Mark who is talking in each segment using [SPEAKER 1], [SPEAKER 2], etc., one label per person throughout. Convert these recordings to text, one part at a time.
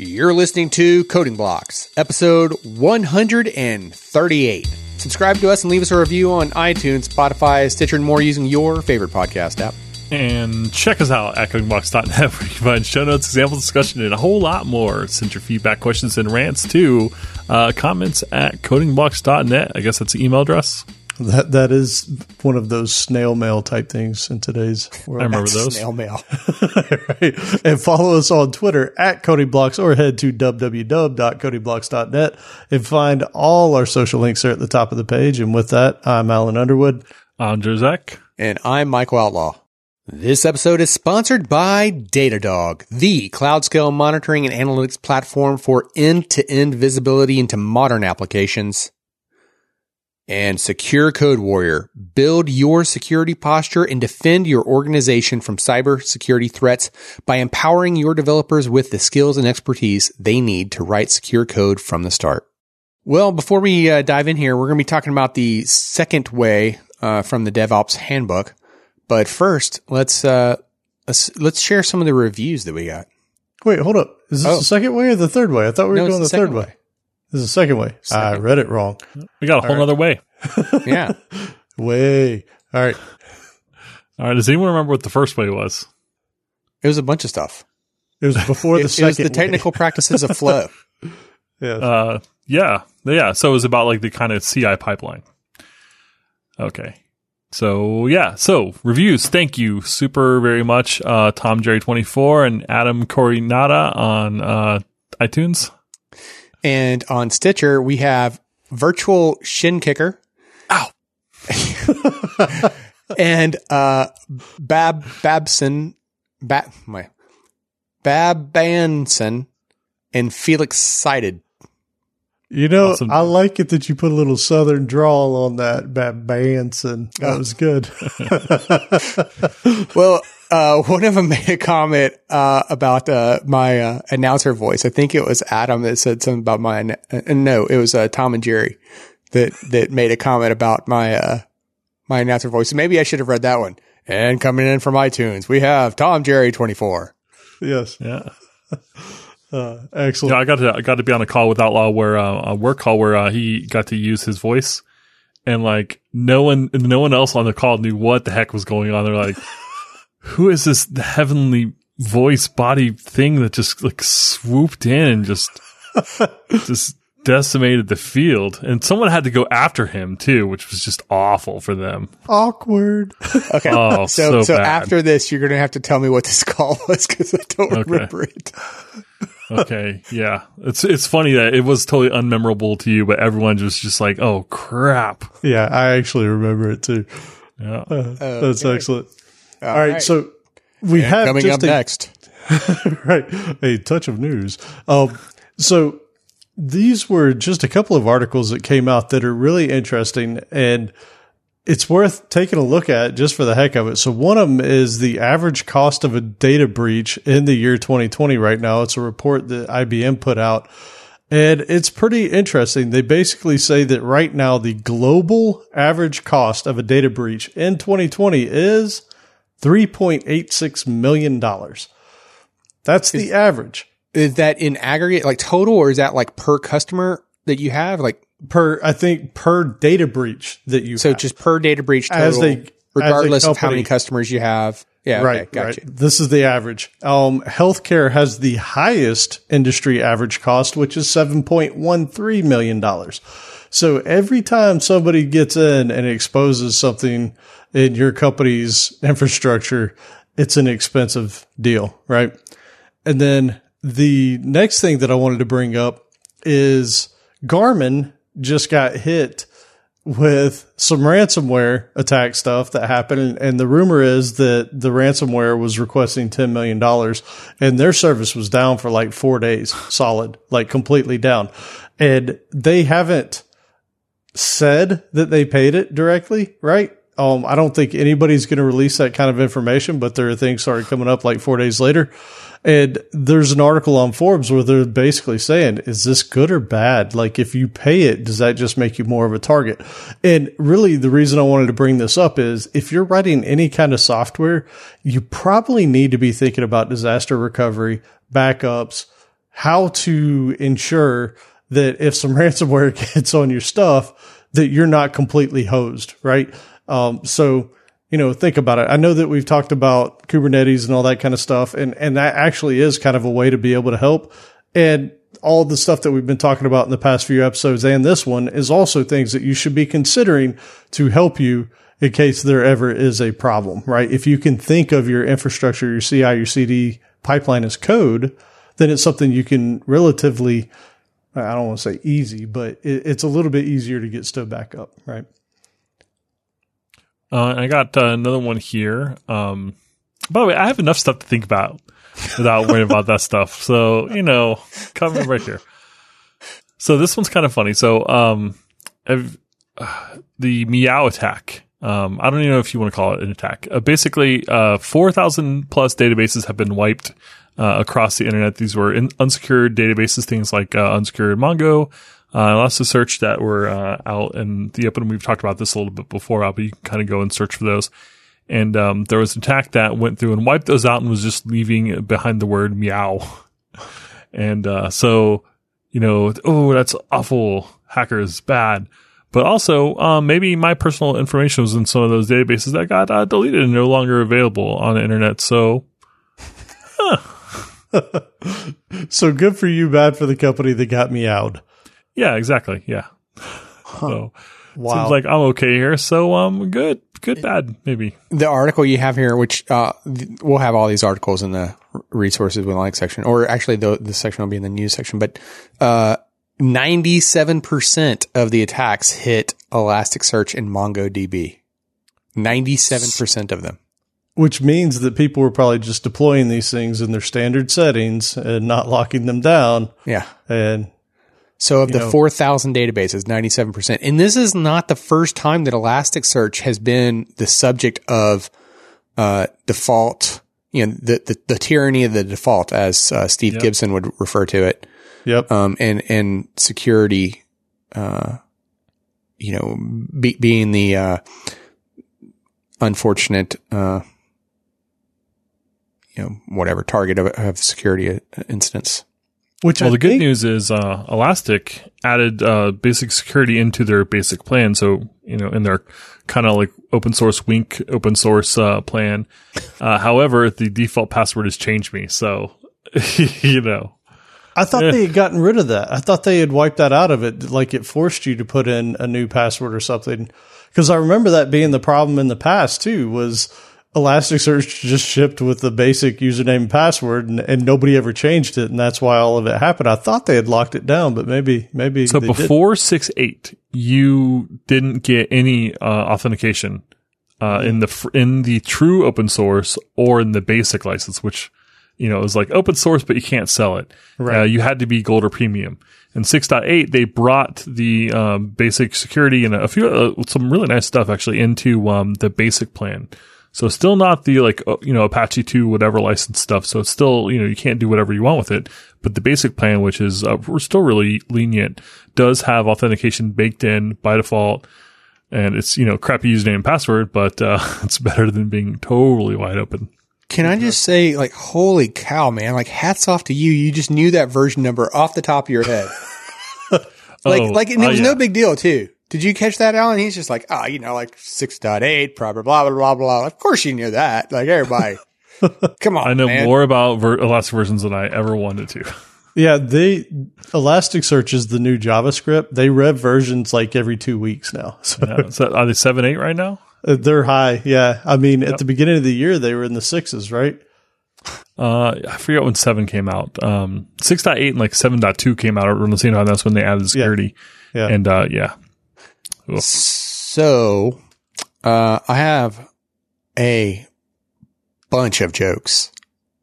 [SPEAKER 1] You're listening to Coding Blocks, episode 138. Subscribe to us and leave us a review on iTunes, Spotify, Stitcher, and more using your favorite podcast app.
[SPEAKER 2] And check us out at codingblocks.net where you can find show notes, example discussion, and a whole lot more. Send your feedback, questions, and rants to uh, comments at codingblocks.net. I guess that's the email address.
[SPEAKER 3] That that is one of those snail mail type things in today's world.
[SPEAKER 2] I remember those.
[SPEAKER 1] Snail mail.
[SPEAKER 3] right. And follow us on Twitter at CodingBlocks or head to www.codingblocks.net and find all our social links there at the top of the page. And with that, I'm Alan Underwood.
[SPEAKER 2] I'm Joe Zack.
[SPEAKER 1] And I'm Michael Outlaw. This episode is sponsored by Datadog, the cloud scale monitoring and analytics platform for end to end visibility into modern applications. And Secure Code Warrior, build your security posture and defend your organization from cyber security threats by empowering your developers with the skills and expertise they need to write secure code from the start. Well, before we uh, dive in here, we're going to be talking about the second way uh, from the DevOps handbook. But first, let's uh, let's let's share some of the reviews that we got.
[SPEAKER 3] Wait, hold up. Is this
[SPEAKER 1] Oh.
[SPEAKER 3] the second way or the third way? I thought we were
[SPEAKER 1] No, it's
[SPEAKER 3] going
[SPEAKER 1] the
[SPEAKER 3] the, third way.
[SPEAKER 1] way.
[SPEAKER 3] This is the second way. I read it wrong.
[SPEAKER 2] We got a whole
[SPEAKER 1] right.
[SPEAKER 2] other way.
[SPEAKER 1] Yeah,
[SPEAKER 3] Way. All right.
[SPEAKER 2] All right. Does anyone remember what the first way was?
[SPEAKER 1] it was a bunch of stuff.
[SPEAKER 3] It was before
[SPEAKER 1] It,
[SPEAKER 3] the
[SPEAKER 1] it
[SPEAKER 3] second.
[SPEAKER 1] was the technical practices of flow.
[SPEAKER 3] Yeah.
[SPEAKER 2] Uh, yeah, yeah. So it was about like the kind of CI pipeline. Okay. So yeah. So reviews. Thank you super very much, uh, Tom Jerry twenty four and Adam Corinata on uh, iTunes.
[SPEAKER 1] And on Stitcher, we have virtual shin kicker.
[SPEAKER 2] Ow.
[SPEAKER 1] and uh Bab Babson Bab my Bab Banson and Felix Sided.
[SPEAKER 3] You know,
[SPEAKER 2] Awesome.
[SPEAKER 3] I like it that you put a little southern drawl on that, Bat Banson. That
[SPEAKER 1] Oh.
[SPEAKER 3] was good.
[SPEAKER 1] Well, uh, one of them made a comment uh, about uh, my uh, announcer voice. I think it was Adam that said something about my. Uh, no, it was uh, Tom and Jerry that that made a comment about my uh, my announcer voice. Maybe I should have read that one. And coming in from iTunes, we have Tom Jerry twenty four.
[SPEAKER 3] yes.
[SPEAKER 2] Yeah.
[SPEAKER 3] Uh, excellent.
[SPEAKER 2] Yeah, I got to I got to be on a call with Outlaw where uh, a work call where uh, he got to use his voice, and like no one no one else on the call knew what the heck was going on. They're like, "Who is this heavenly voice body thing that just like swooped in and just just decimated the field?" And someone had to go after him too, which was just awful for them.
[SPEAKER 3] Awkward.
[SPEAKER 1] Okay,
[SPEAKER 2] Oh,
[SPEAKER 1] so
[SPEAKER 2] so
[SPEAKER 1] so after this, you're gonna have to tell me what this call was because I don't
[SPEAKER 2] Okay.
[SPEAKER 1] remember it.
[SPEAKER 2] Okay, yeah, it's it's funny that it was totally unmemorable to you, but everyone was just like, "Oh crap!"
[SPEAKER 3] Yeah, I actually remember it too.
[SPEAKER 2] Yeah.
[SPEAKER 3] Uh, that's
[SPEAKER 1] Okay.
[SPEAKER 3] excellent. All right,
[SPEAKER 1] right.
[SPEAKER 3] so we
[SPEAKER 1] And
[SPEAKER 3] have
[SPEAKER 1] coming
[SPEAKER 3] just
[SPEAKER 1] up
[SPEAKER 3] a,
[SPEAKER 1] next.
[SPEAKER 3] right a touch of news. Um, so these were just a couple of articles that came out that are really interesting and it's worth taking a look at just for the heck of it. So one of them is the average cost of a data breach in the year 2020 right now. It's a report that IBM put out and it's pretty interesting. They basically say that right now the global average cost of a data breach in 2020 is $3.86 million. That's the average
[SPEAKER 1] Is that in aggregate, like total, or is that like per customer that you have? Like
[SPEAKER 3] per, I think per data breach that you
[SPEAKER 1] So
[SPEAKER 3] have.
[SPEAKER 1] just per data breach total,
[SPEAKER 3] As they- as
[SPEAKER 1] regardless of how many customers you have. Yeah,
[SPEAKER 3] right,
[SPEAKER 1] okay, gotcha.
[SPEAKER 3] right. This is the average. Um, healthcare has the highest industry average cost, which is $7.13 million. So every time somebody gets in and exposes something in your company's infrastructure, it's an expensive deal, right? And then the next thing that I wanted to bring up is Garmin just got hit with some ransomware attack stuff that happened. And, the rumor is that the ransomware was requesting $10 million and their service was down for like four days solid, like completely down. And they haven't said that they paid it directly, right? Um, I don't think anybody's going to release that kind of information, but there are things started coming up like four days later. And there's an article on Forbes where they're basically saying, is this good or bad? Like, if you pay it, does that just make you more of a target? And really, the reason I wanted to bring this up is if you're writing any kind of software, you probably need to be thinking about disaster recovery, backups, how to ensure that if some ransomware gets on your stuff, that you're not completely hosed, right? Um, so, you know, think about it. I know that we've talked about Kubernetes and all that kind of stuff, and, and that actually is kind of a way to be able to help. And all the stuff that we've been talking about in the past few episodes and this one is also things that you should be considering to help you in case there ever is a problem, right? If you can think of your infrastructure, your CI, your CD pipeline as code, then it's something you can relatively, I don't want to say easy, but it, it's a little bit easier to get stood back up, right?
[SPEAKER 2] Uh, I got uh, another one here. Um, by the way, I have enough stuff to think about without worrying about that stuff. So, you know, coming right here. So this one's kind of funny. So, um, uh, the meow attack. Um, I don't even know if you want to call it an attack. Uh, basically, uh, 4,000 plus databases have been wiped uh, across the internet. These were in unsecured databases, things like uh, unsecured Mongo, uh, Elasticsearch that were uh, out in the open. We've talked about this a little bit before, but you can kind of go and search for those. And um, there was an attack that went through and wiped those out and was just leaving behind the word meow. and uh, so, you know, oh, that's awful. Hackers, bad. But also, um, maybe my personal information was in some of those databases that got uh, deleted and no longer available on the internet. So,
[SPEAKER 3] huh. so good for you, bad for the company that got me out.
[SPEAKER 2] Yeah, exactly. Yeah. Huh. So, wow. seems like I'm okay here. So, um, good, good, bad, maybe.
[SPEAKER 1] The article you have here, which uh, we'll have all these articles in the resources with like section, or actually the the section will be in the news section, but uh 97% of the attacks hit Elasticsearch and MongoDB. 97% of them.
[SPEAKER 3] Which means that people were probably just deploying these things in their standard settings and not locking them down.
[SPEAKER 1] Yeah.
[SPEAKER 3] And
[SPEAKER 1] so of the 4,000 databases, 97%. And this is not the first time that Elasticsearch has been the subject of uh, default, you know, the, the, the, tyranny of the default, as uh, Steve yep. Gibson would refer to it.
[SPEAKER 3] Yep.
[SPEAKER 1] Um, and, and security, uh, you know, be, being the, uh, unfortunate, uh, you know, whatever target of, of security incidents.
[SPEAKER 2] Which well, I the good news is uh, Elastic added uh, basic security into their basic plan. So you know, in their kind of like open source wink open source uh, plan. Uh, however, the default password has changed me. So you know,
[SPEAKER 3] I thought they had gotten rid of that. I thought they had wiped that out of it, like it forced you to put in a new password or something. Because I remember that being the problem in the past too. Was Elasticsearch just shipped with the basic username and password, and, and nobody ever changed it, and that's why all of it happened. I thought they had locked it down, but maybe maybe
[SPEAKER 2] so. before six eight, you didn't get any uh, authentication uh, in the in the true open source or in the basic license, which you know, was like open source, but you can't sell it. Right. Uh, you had to be gold or premium. In 6.8, they brought the um, basic security and a few, uh, some really nice stuff actually into um, the basic plan. So still not the like, uh, you know, Apache 2, whatever license stuff. So it's still, you know, you can't do whatever you want with it. But the basic plan, which is, uh, we're still really lenient, does have authentication baked in by default. And it's, you know, crappy username and password, but, uh, it's better than being totally wide open.
[SPEAKER 1] Can I just say, like, holy cow, man! Like, hats off to you. You just knew that version number off the top of your head. like, oh, like, and it was uh, yeah. no big deal too. Did you catch that, Alan? He's just like, oh, you know, like 6.8, blah, blah, blah, blah, blah. Of course you knew that. Like, everybody. Come on.
[SPEAKER 2] I know
[SPEAKER 1] man.
[SPEAKER 2] more about ver- Elastic versions than I ever wanted to.
[SPEAKER 3] Yeah, they Elasticsearch is the new JavaScript. They rev versions like every two weeks now.
[SPEAKER 2] So, yeah, so are they seven eight right now?
[SPEAKER 3] Uh, they're high, yeah. I mean, yep. at the beginning of the year, they were in the sixes, right?
[SPEAKER 2] Uh, I forget when seven came out. Um, six point eight and like seven point two came out around the same time. That's when they added security. Yeah. yeah. And uh, yeah.
[SPEAKER 1] So, uh, I have a bunch of jokes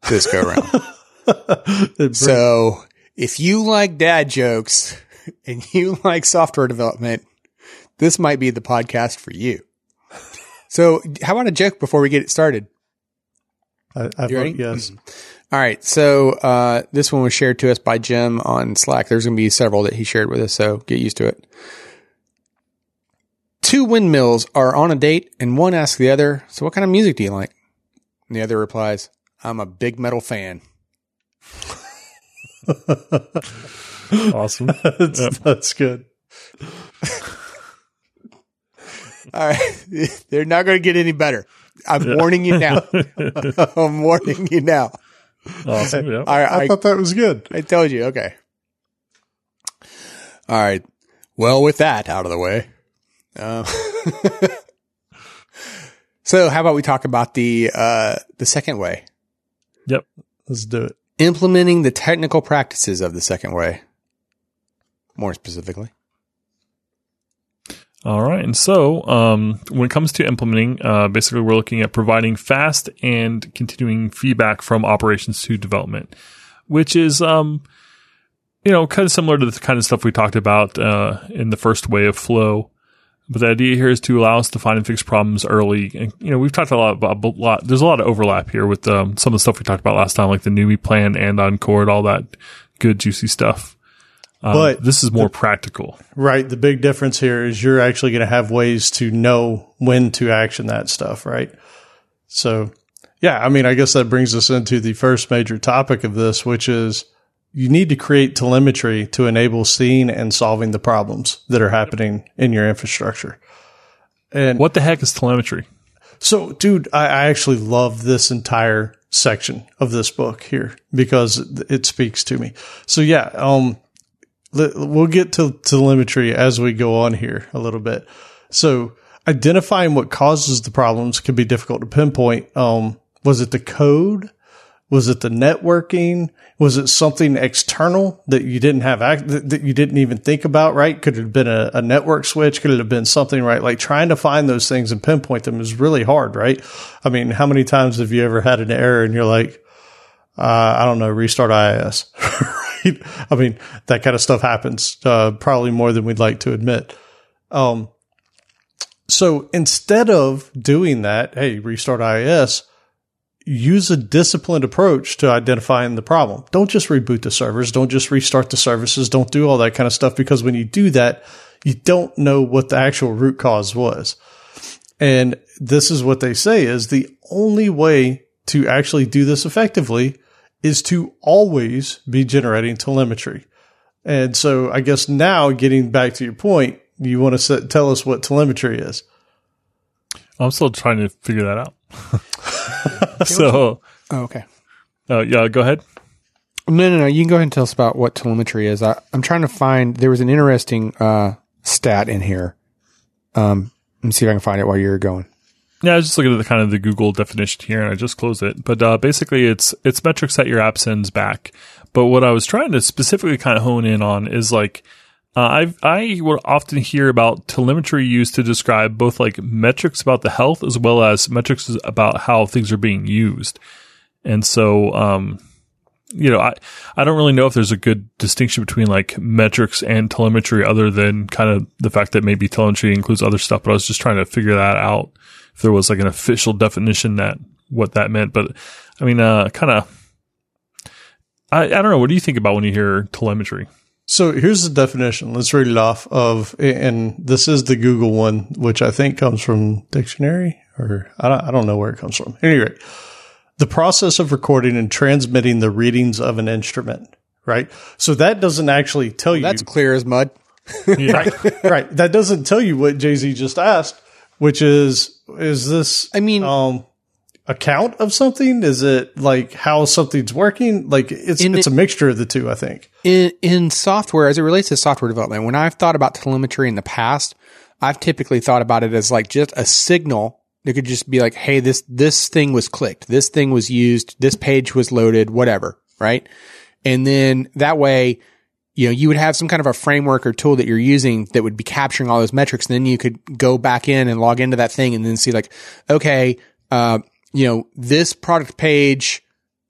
[SPEAKER 1] this go around. so, if you like dad jokes and you like software development, this might be the podcast for you. So, how about a joke before we get it started?
[SPEAKER 3] I, I you ready? Yes.
[SPEAKER 1] All right. So, uh, this one was shared to us by Jim on Slack. There's going to be several that he shared with us. So, get used to it. Two windmills are on a date, and one asks the other, So, what kind of music do you like? And the other replies, I'm a big metal fan.
[SPEAKER 2] awesome.
[SPEAKER 3] that's,
[SPEAKER 2] Yep.
[SPEAKER 3] that's good.
[SPEAKER 1] All right. They're not going to get any better. I'm warning you now. I'm warning you now.
[SPEAKER 2] Awesome. Yeah.
[SPEAKER 1] All right.
[SPEAKER 3] I,
[SPEAKER 1] I,
[SPEAKER 3] thought that was good.
[SPEAKER 1] I told you. Okay. All right. Well, with that out of the way. Uh, so how about we talk about the, uh, the second way?
[SPEAKER 2] Yep.
[SPEAKER 3] Let's do it.
[SPEAKER 1] Implementing the technical practices of the second way. More specifically.
[SPEAKER 2] All right. And so, um, when it comes to implementing, uh, basically we're looking at providing fast and continuing feedback from operations to development, which is, um, you know, kind of similar to the kind of stuff we talked about, uh, in the first way of flow. But the idea here is to allow us to find and fix problems early. And, you know, we've talked a lot about, a lot, there's a lot of overlap here with, um, some of the stuff we talked about last time, like the newbie plan and Encore, all that good, juicy stuff. Um,
[SPEAKER 3] But
[SPEAKER 2] this is more practical.
[SPEAKER 3] Right. The big difference here is you're actually going to have ways to know when to action that stuff, right? So, yeah, I mean, I guess that brings us into the first major topic of this, which is you need to create telemetry to enable seeing and solving the problems that are happening in your infrastructure. And
[SPEAKER 2] What the heck is telemetry?
[SPEAKER 3] so, dude, I, I actually love this entire section of this book here because it, it speaks to me. So, yeah, um, we'll get to telemetry as we go on here a little bit. So, identifying what causes the problems can be difficult to pinpoint. Um, was it the code? Was it the networking? Was it something external that you didn't have that you didn't even think about? Right? Could it have been a, a network switch? Could it have been something? Right? Like trying to find those things and pinpoint them is really hard. Right? I mean, how many times have you ever had an error and you're like, uh, I don't know, restart IIS? right? I mean, that kind of stuff happens uh, probably more than we'd like to admit. Um, so instead of doing that, hey, restart IIS, use a disciplined approach to identifying the problem. Don't just reboot the servers. Don't just restart the services. Don't do all that kind of stuff because when you do that, you don't know what the actual root cause was. And this is what they say is the only way to actually do this effectively is to always be generating telemetry. And so I guess now getting back to your point, you want to set, tell us what telemetry is.
[SPEAKER 2] I'm still trying to figure that out. so,
[SPEAKER 1] Oh, okay.
[SPEAKER 2] uh, yeah, go ahead.
[SPEAKER 1] No, no, no. You can go ahead and tell us about what telemetry is. I, I'm trying to find. There was an interesting uh, stat in here. Um, let me see if I can find it while you're going.
[SPEAKER 2] Yeah, I was just looking at the kind of the Google definition here, and I just closed it. But uh, basically, it's it's metrics that your app sends back. But what I was trying to specifically kind of hone in on is like uh, I I would often hear about telemetry used to describe both like metrics about the health as well as metrics about how things are being used. And so, um, you know, I I don't really know if there's a good distinction between like metrics and telemetry, other than kind of the fact that maybe telemetry includes other stuff. But I was just trying to figure that out if there was like an official definition that what that meant. But I mean, uh, kind of. I, I don't know. What do you think about when you hear telemetry?
[SPEAKER 3] So here's the definition. Let's read it off of, and this is the Google one, which I think comes from dictionary or I don't, I don't know where it comes from. Anyway, the process of recording and transmitting the readings of an instrument, right? So that doesn't actually tell you.
[SPEAKER 1] That's clear as mud.
[SPEAKER 2] Yeah.
[SPEAKER 3] right. That doesn't tell you what Jay Z just asked, which is, is this,
[SPEAKER 1] I mean,
[SPEAKER 3] um, a count of something? Is it like how something's working? Like it's,
[SPEAKER 1] In
[SPEAKER 3] it's a mixture of the two, I think.
[SPEAKER 1] in in software as it relates to software development when i've thought about telemetry in the past i've typically thought about it as like just a signal it could just be like hey this this thing was clicked this thing was used this page was loaded whatever right and then that way you know you would have some kind of a framework or tool that you're using that would be capturing all those metrics and then you could go back in and log into that thing and then see like okay uh you know this product page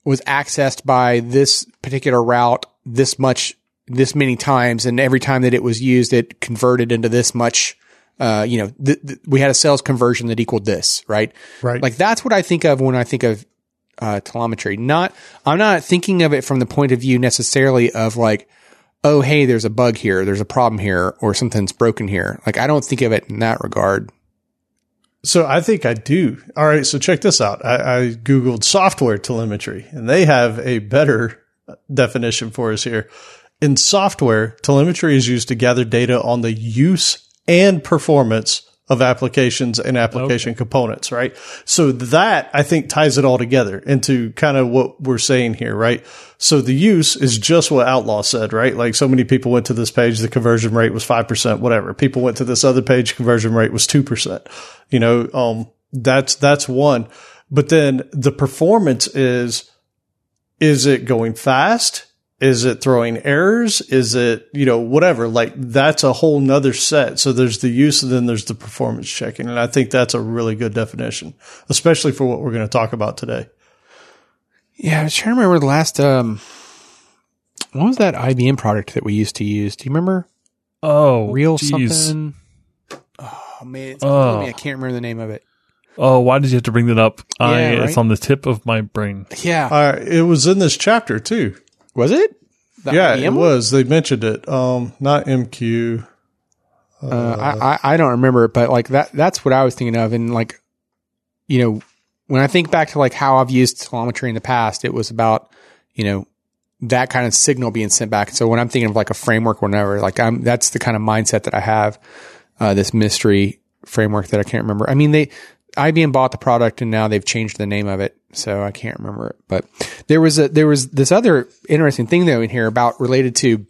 [SPEAKER 1] was accessed by this particular route this much, this many times, and every time that it was used, it converted into this much. Uh, you know, th- th- we had a sales conversion that equaled this, right?
[SPEAKER 3] Right.
[SPEAKER 1] Like that's what I think of when I think of uh, telemetry. Not, I'm not thinking of it from the point of view necessarily of like, oh, hey, there's a bug here, there's a problem here, or something's broken here. Like I don't think of it in that regard.
[SPEAKER 3] So I think I do. All right. So check this out. I, I Googled software telemetry and they have a better definition for us here. In software, telemetry is used to gather data on the use and performance of applications and application okay. components, right? So that I think ties it all together into kind of what we're saying here, right? So the use is just what Outlaw said, right? Like so many people went to this page, the conversion rate was 5%, whatever. People went to this other page, conversion rate was 2%. You know, um, that's, that's one. But then the performance is, is it going fast? Is it throwing errors? Is it, you know, whatever? Like that's a whole nother set. So there's the use and then there's the performance checking. And I think that's a really good definition, especially for what we're going to talk about today.
[SPEAKER 1] Yeah. I was trying to remember the last, um, what was that IBM product that we used to use? Do you remember?
[SPEAKER 2] Oh,
[SPEAKER 1] real geez. something. Oh man, it's oh. me. I can't remember the name of it.
[SPEAKER 2] Oh, why did you have to bring that up? Yeah, I, right? It's on the tip of my brain.
[SPEAKER 1] Yeah.
[SPEAKER 3] Uh, it was in this chapter too.
[SPEAKER 1] Was it?
[SPEAKER 3] The yeah, it was. They mentioned it. Um, not MQ.
[SPEAKER 1] Uh, uh, I, I, I don't remember it, but like that that's what I was thinking of. And like, you know, when I think back to like how I've used telemetry in the past, it was about, you know, that kind of signal being sent back. So when I'm thinking of like a framework or whatever, like I'm that's the kind of mindset that I have. Uh, this mystery framework that I can't remember. I mean, they IBM bought the product and now they've changed the name of it, so I can't remember it. But there was a there was this other interesting thing though in here about related to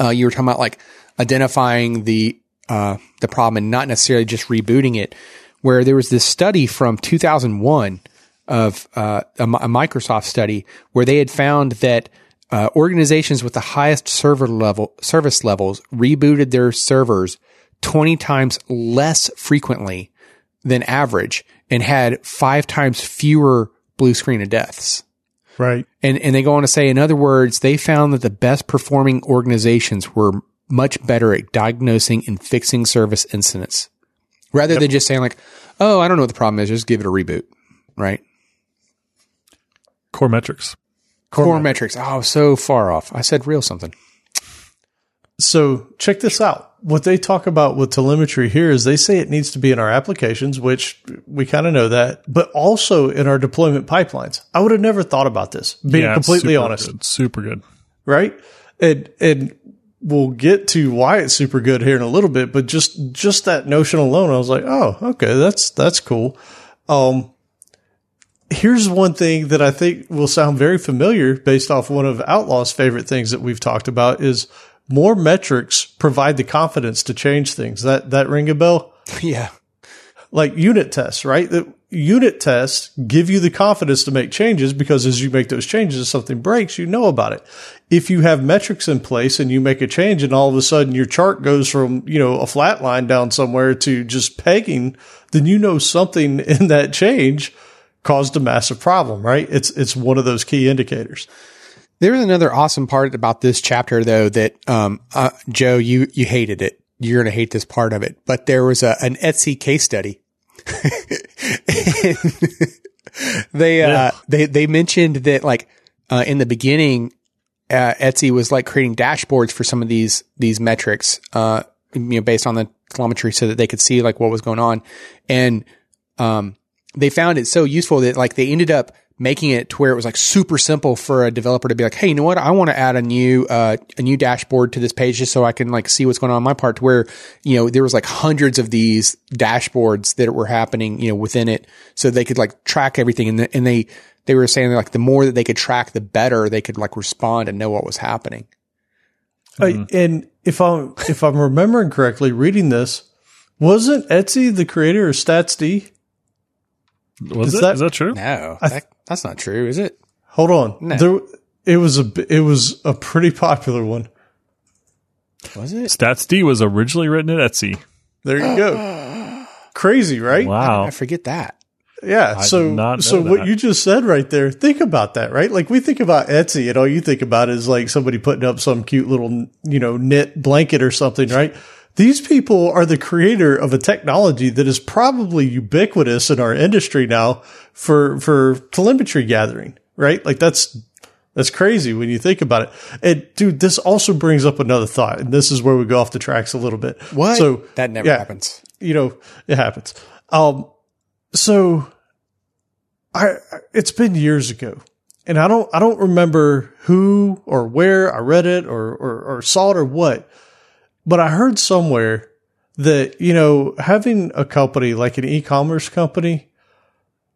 [SPEAKER 1] uh, you were talking about like identifying the uh, the problem and not necessarily just rebooting it. Where there was this study from 2001 of uh, a, a, Microsoft study where they had found that uh, organizations with the highest server level service levels rebooted their servers 20 times less frequently than average and had five times fewer blue screen of deaths.
[SPEAKER 3] Right.
[SPEAKER 1] And, and they go on to say, in other words, they found that the best performing organizations were much better at diagnosing and fixing service incidents rather yep. than just saying like, Oh, I don't know what the problem is. Just give it a reboot. Right.
[SPEAKER 2] Coremetrics.
[SPEAKER 1] Core, Coremetrics. metrics. Oh, so far off. I said real something.
[SPEAKER 3] So check this out what they talk about with telemetry here is they say it needs to be in our applications, which we kind of know that, but also in our deployment pipelines. I would have never thought about this, being yeah, completely honest.
[SPEAKER 2] Good. Super good.
[SPEAKER 3] Right? And, and we'll get to why it's super good here in a little bit, but just, just that notion alone, I was like, oh, okay, that's, that's cool. Um, here's one thing that I think will sound very familiar based off one of Outlaw's favorite things that we've talked about is more metrics provide the confidence to change things. That that ring a bell?
[SPEAKER 1] Yeah.
[SPEAKER 3] Like unit tests, right? The unit tests give you the confidence to make changes because as you make those changes, if something breaks, you know about it. If you have metrics in place and you make a change and all of a sudden your chart goes from, you know, a flat line down somewhere to just pegging, then you know something in that change caused a massive problem, right? It's, it's one of those key indicators.
[SPEAKER 1] There's another awesome part about this chapter, though, that um, uh, Joe, you you hated it. You're gonna hate this part of it. But there was a, an Etsy case study. they uh, yeah. they they mentioned that like uh, in the beginning, uh, Etsy was like creating dashboards for some of these these metrics, uh, you know, based on the telemetry, so that they could see like what was going on, and um, they found it so useful that like they ended up making it to where it was like super simple for a developer to be like, Hey, you know what? I want to add a new, uh, a new dashboard to this page just so I can like see what's going on in my part to where, you know, there was like hundreds of these dashboards that were happening, you know, within it. So they could like track everything. And, the, and they, they were saying like the more that they could track, the better they could like respond and know what was happening.
[SPEAKER 3] Mm-hmm. and if I'm, if I'm remembering correctly, reading this, wasn't Etsy the creator of StatsD?
[SPEAKER 2] Was is it? That, is that true?
[SPEAKER 1] No, that, that's not true, is it?
[SPEAKER 3] Hold on. No. There, it was a it was a pretty popular one.
[SPEAKER 1] Was it?
[SPEAKER 2] StatsD was originally written at Etsy.
[SPEAKER 3] There you go. Crazy, right?
[SPEAKER 2] Wow.
[SPEAKER 1] I forget that.
[SPEAKER 3] Yeah. I so so that. what you just said right there, think about that, right? Like we think about Etsy and all you think about is like somebody putting up some cute little, you know, knit blanket or something, right? These people are the creator of a technology that is probably ubiquitous in our industry now for, for telemetry gathering, right? Like that's, that's crazy when you think about it. And dude, this also brings up another thought. And this is where we go off the tracks a little bit.
[SPEAKER 1] What? So that never yeah, happens.
[SPEAKER 3] You know, it happens. Um, so I, it's been years ago and I don't I don't remember who or where I read it or, or, or saw it or what, but I heard somewhere that you know having a company like an e-commerce company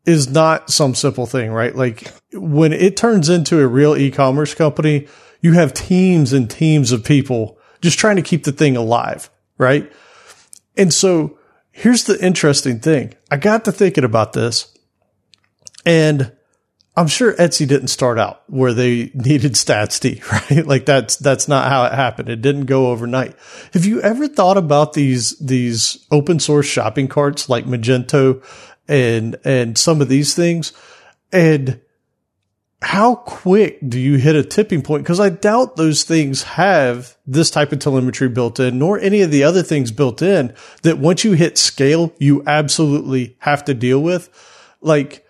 [SPEAKER 3] is not some simple thing, right? Like when it turns into a real e-commerce company, you have teams and teams of people just trying to keep the thing alive, right? And so here's the interesting thing. I got to thinking about this and I'm sure Etsy didn't start out where they needed Statsd, right? Like that's, that's not how it happened. It didn't go overnight. Have you ever thought about these, these open source shopping carts like Magento and, and some of these things? And how quick do you hit a tipping point? Cause I doubt those things have this type of telemetry built in, nor any of the other things built in that once you hit scale, you absolutely have to deal with. Like,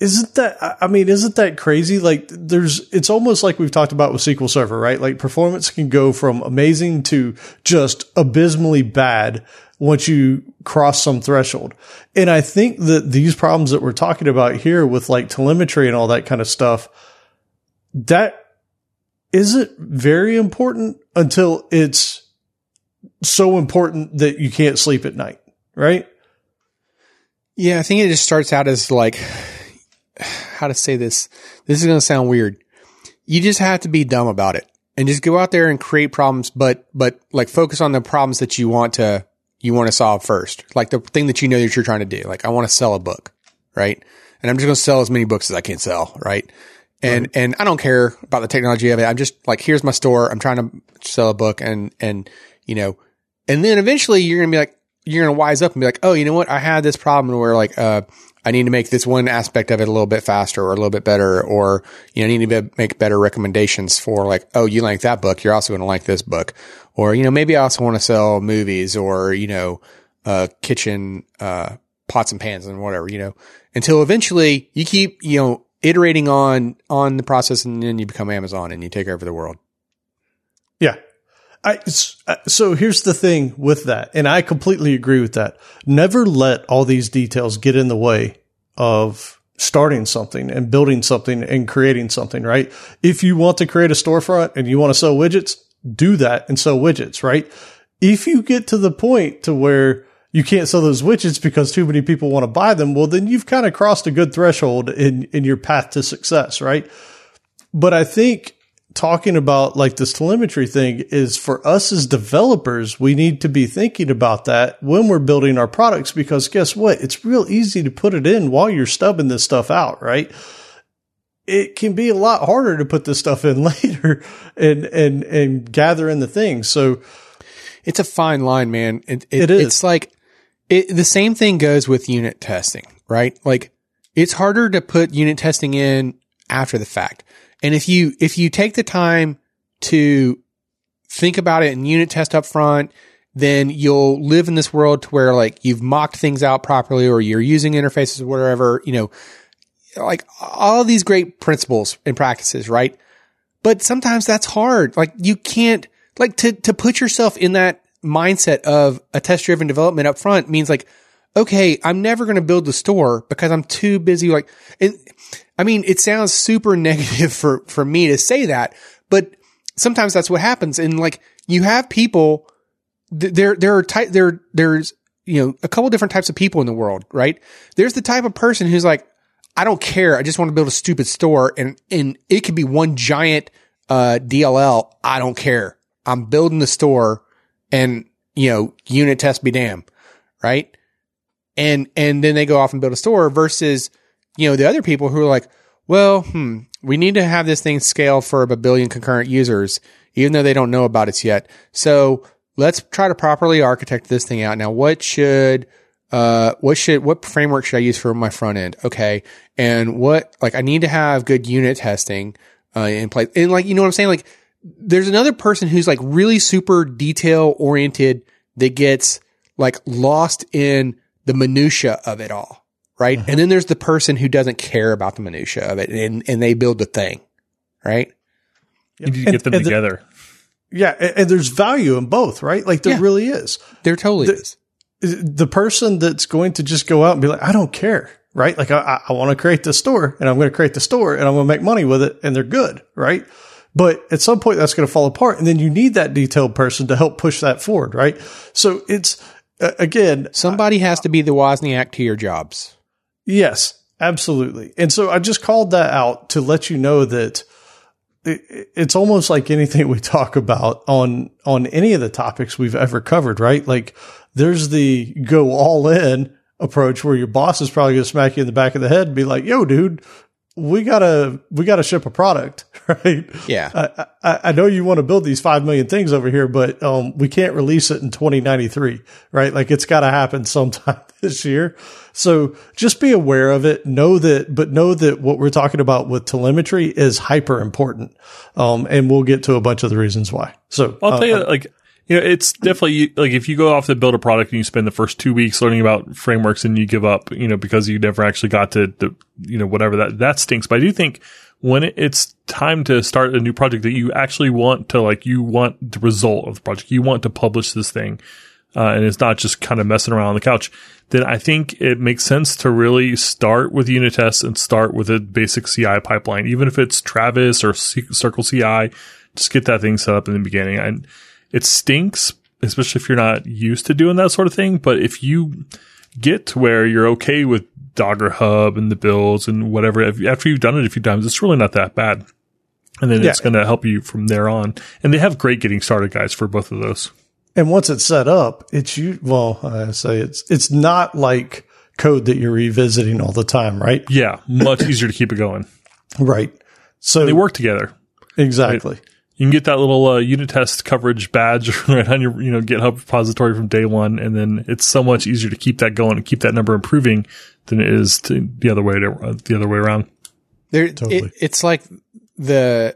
[SPEAKER 3] isn't that, I mean, isn't that crazy? Like there's, it's almost like we've talked about with SQL Server, right? Like performance can go from amazing to just abysmally bad once you cross some threshold. And I think that these problems that we're talking about here with like telemetry and all that kind of stuff, that isn't very important until it's so important that you can't sleep at night, right?
[SPEAKER 1] Yeah, I think it just starts out as like how to say this. This is going to sound weird. You just have to be dumb about it and just go out there and create problems, but, but like focus on the problems that you want to, you want to solve first. Like the thing that you know that you're trying to do. Like I want to sell a book, right? And I'm just going to sell as many books as I can sell, right? And, right. and I don't care about the technology of it. I'm just like, here's my store. I'm trying to sell a book and, and, you know, and then eventually you're going to be like, you're going to wise up and be like, oh, you know what? I had this problem where like, uh, I need to make this one aspect of it a little bit faster or a little bit better, or, you know, I need to be, make better recommendations for like, oh, you like that book. You're also going to like this book. Or, you know, maybe I also want to sell movies or, you know, uh, kitchen, uh, pots and pans and whatever, you know, until eventually you keep, you know, iterating on, on the process and then you become Amazon and you take over the world.
[SPEAKER 3] Yeah. I, uh, so here's the thing with that, and I completely agree with that. Never let all these details get in the way of starting something and building something and creating something, right? If you want to create a storefront and you want to sell widgets, do that and sell widgets, right? If you get to the point to where you can't sell those widgets because too many people want to buy them, well, then you've kind of crossed a good threshold in, in your path to success, right? But I think talking about like this telemetry thing is for us as developers, we need to be thinking about that when we're building our products because guess what? It's real easy to put it in while you're stubbing this stuff out, right? It can be a lot harder to put this stuff in later and, and, and gather in the things. So
[SPEAKER 1] it's a fine line, man. It, it, it is. It's like it, the same thing goes with unit testing, right? Like it's harder to put unit testing in after the fact and if you, if you take the time to think about it and unit test up front, then you'll live in this world to where like you've mocked things out properly or you're using interfaces or whatever, you know, like all of these great principles and practices, right? But sometimes that's hard. Like you can't, like to, to put yourself in that mindset of a test driven development up front means like, okay, I'm never going to build the store because I'm too busy. Like, it, I mean, it sounds super negative for, for me to say that, but sometimes that's what happens. And like, you have people, there, there are type, there, there's, you know, a couple different types of people in the world, right? There's the type of person who's like, I don't care. I just want to build a stupid store and, and it could be one giant, uh, DLL. I don't care. I'm building the store and, you know, unit test be damn, right? and and then they go off and build a store versus you know the other people who are like well hmm we need to have this thing scale for a billion concurrent users even though they don't know about it yet so let's try to properly architect this thing out now what should uh, what should, what framework should I use for my front end? Okay. And what, like, I need to have good unit testing, uh, in place. And like, you know what I'm saying? Like, there's another person who's like really super detail oriented that gets like lost in the minutia of it all, right? Mm-hmm. And then there's the person who doesn't care about the minutia of it and, and they build the thing, right?
[SPEAKER 2] You need to get them and together.
[SPEAKER 3] The, yeah. And, and, there's value in both, right? Like there yeah, really is.
[SPEAKER 1] There totally
[SPEAKER 3] the,
[SPEAKER 1] is.
[SPEAKER 3] The person that's going to just go out and be like, I don't care. right? Like I, I want to create the store and I'm going to create the store and I'm going to make money with it and they're good, right? But at some point that's going to fall apart and then you need that detailed person to help push that forward, right? So it's uh, again,
[SPEAKER 1] Somebody has to be the Wozniak to your jobs.
[SPEAKER 3] Yes, absolutely. And so I just called that out to let you know that it, it's almost like anything we talk about on on any of the topics we've ever covered, right? Like there's the go all in approach where your boss is probably going to smack you in the back of the head and be like, "Yo, dude, we gotta we gotta ship a product, right?
[SPEAKER 1] Yeah.
[SPEAKER 3] I, I, I know you want to build these five million things over here, but um, we can't release it in 2093, right? Like it's got to happen sometime this year. So just be aware of it. Know that, but know that what we're talking about with telemetry is hyper important. Um, and we'll get to a bunch of the reasons why. So
[SPEAKER 2] I'll tell you,
[SPEAKER 3] uh,
[SPEAKER 2] like, you know, it's definitely like if you go off to build a product and you spend the first two weeks learning about frameworks and you give up, you know, because you never actually got to, the, you know, whatever that, that stinks. But I do think when it's time to start a new project that you actually want to, like, you want the result of the project, you want to publish this thing, uh, and it's not just kind of messing around on the couch, then I think it makes sense to really start with unit tests and start with a basic CI pipeline, even if it's Travis or C- Circle CI, just get that thing set up in the beginning. And it stinks, especially if you're not used to doing that sort of thing. But if you get to where you're okay with Docker Hub and the builds and whatever, after you've done it a few times, it's really not that bad. And then
[SPEAKER 3] Yeah.
[SPEAKER 2] it's going to help you from there on. And they have great getting started guides for both of those.
[SPEAKER 3] and once it's set up, it's you, well, I say it's, it's not like code that you're revisiting all the time, right?
[SPEAKER 2] Yeah, much easier to keep it going.
[SPEAKER 3] Right. So
[SPEAKER 2] They work together.
[SPEAKER 3] exactly.
[SPEAKER 2] You can get that little uh, unit test coverage badge right on your you know GitHub repository from day one, and then it's so much easier to keep that going and keep that number improving than it is to the other way to, uh, the other way around.
[SPEAKER 1] There,
[SPEAKER 3] Totally.
[SPEAKER 1] it, it's like the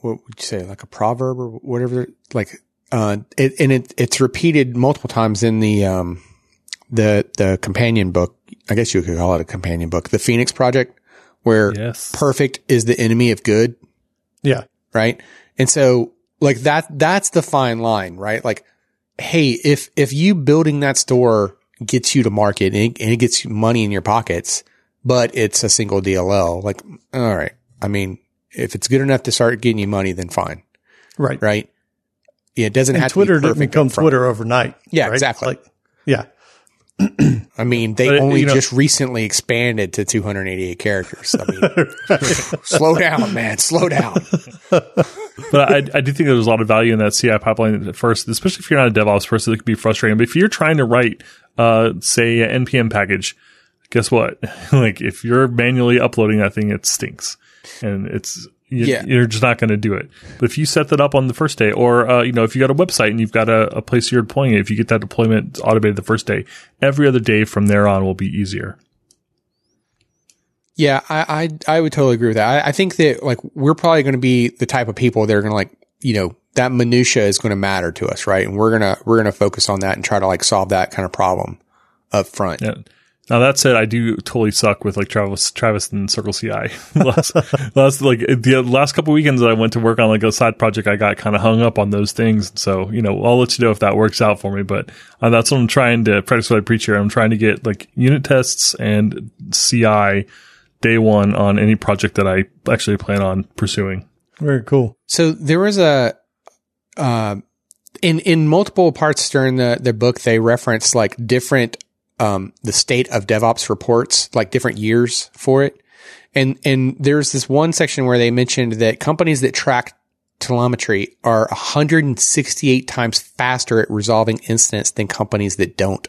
[SPEAKER 1] what would you say, like a proverb or whatever. Like, uh, it, and it it's repeated multiple times in the um the the companion book. I guess you could call it a companion book, the Phoenix Project, where
[SPEAKER 2] Yes.
[SPEAKER 1] perfect is the enemy of good,
[SPEAKER 3] Yeah.
[SPEAKER 1] right? And so, like that that's the fine line, right? Like, hey, if if you building that store gets you to market and it, and it gets you money in your pockets, but it's a single DLL, like, all right. I mean, if it's good enough to start getting you money, then fine,
[SPEAKER 3] Right.
[SPEAKER 1] right? Yeah, it doesn't
[SPEAKER 3] And
[SPEAKER 1] have
[SPEAKER 3] Twitter
[SPEAKER 1] to be
[SPEAKER 3] didn't become. Twitter overnight.
[SPEAKER 1] Yeah,
[SPEAKER 3] right?
[SPEAKER 1] exactly.
[SPEAKER 3] Like, yeah.
[SPEAKER 1] I mean, they only
[SPEAKER 2] you know-
[SPEAKER 1] just recently expanded to 288 characters. I mean, slow down, man, slow down.
[SPEAKER 2] but I, I do think there's a lot of value in that CI pipeline at first, especially if you're not a DevOps person. It could be frustrating. But if you're trying to write, uh, say, an NPM package, guess what? like if you're manually uploading that thing, it stinks, and it's you,
[SPEAKER 1] Yeah.
[SPEAKER 2] you're just not going to do it. But if you set that up on the first day, or uh, you know, if you got a website and you've got a, a place you're deploying it, if you get that deployment automated the first day, every other day from there on will be easier.
[SPEAKER 1] Yeah, I, I, I would totally agree with that. I, I think that like we're probably going to be the type of people that are going to like, you know, that minutia is going to matter to us, right? And we're gonna we're gonna focus on that and try to like solve that kind of problem up front.
[SPEAKER 2] Yeah. Now that said, I do totally suck with like Travis, Travis and Circle CI. last, last like the last couple weekends that I went to work on like a side project, I got kind of hung up on those things. So you know, I'll let you know if that works out for me. But uh, that's what I'm trying to practice what I preach here. I'm trying to get like unit tests and CI day one on any project that I actually plan on pursuing.
[SPEAKER 3] Very cool.
[SPEAKER 1] So there was a, uh, in in multiple parts during the the book, they reference like different um the state of DevOps reports, like different years for it, and and there's this one section where they mentioned that companies that track telemetry are 168 times faster at resolving incidents than companies that don't,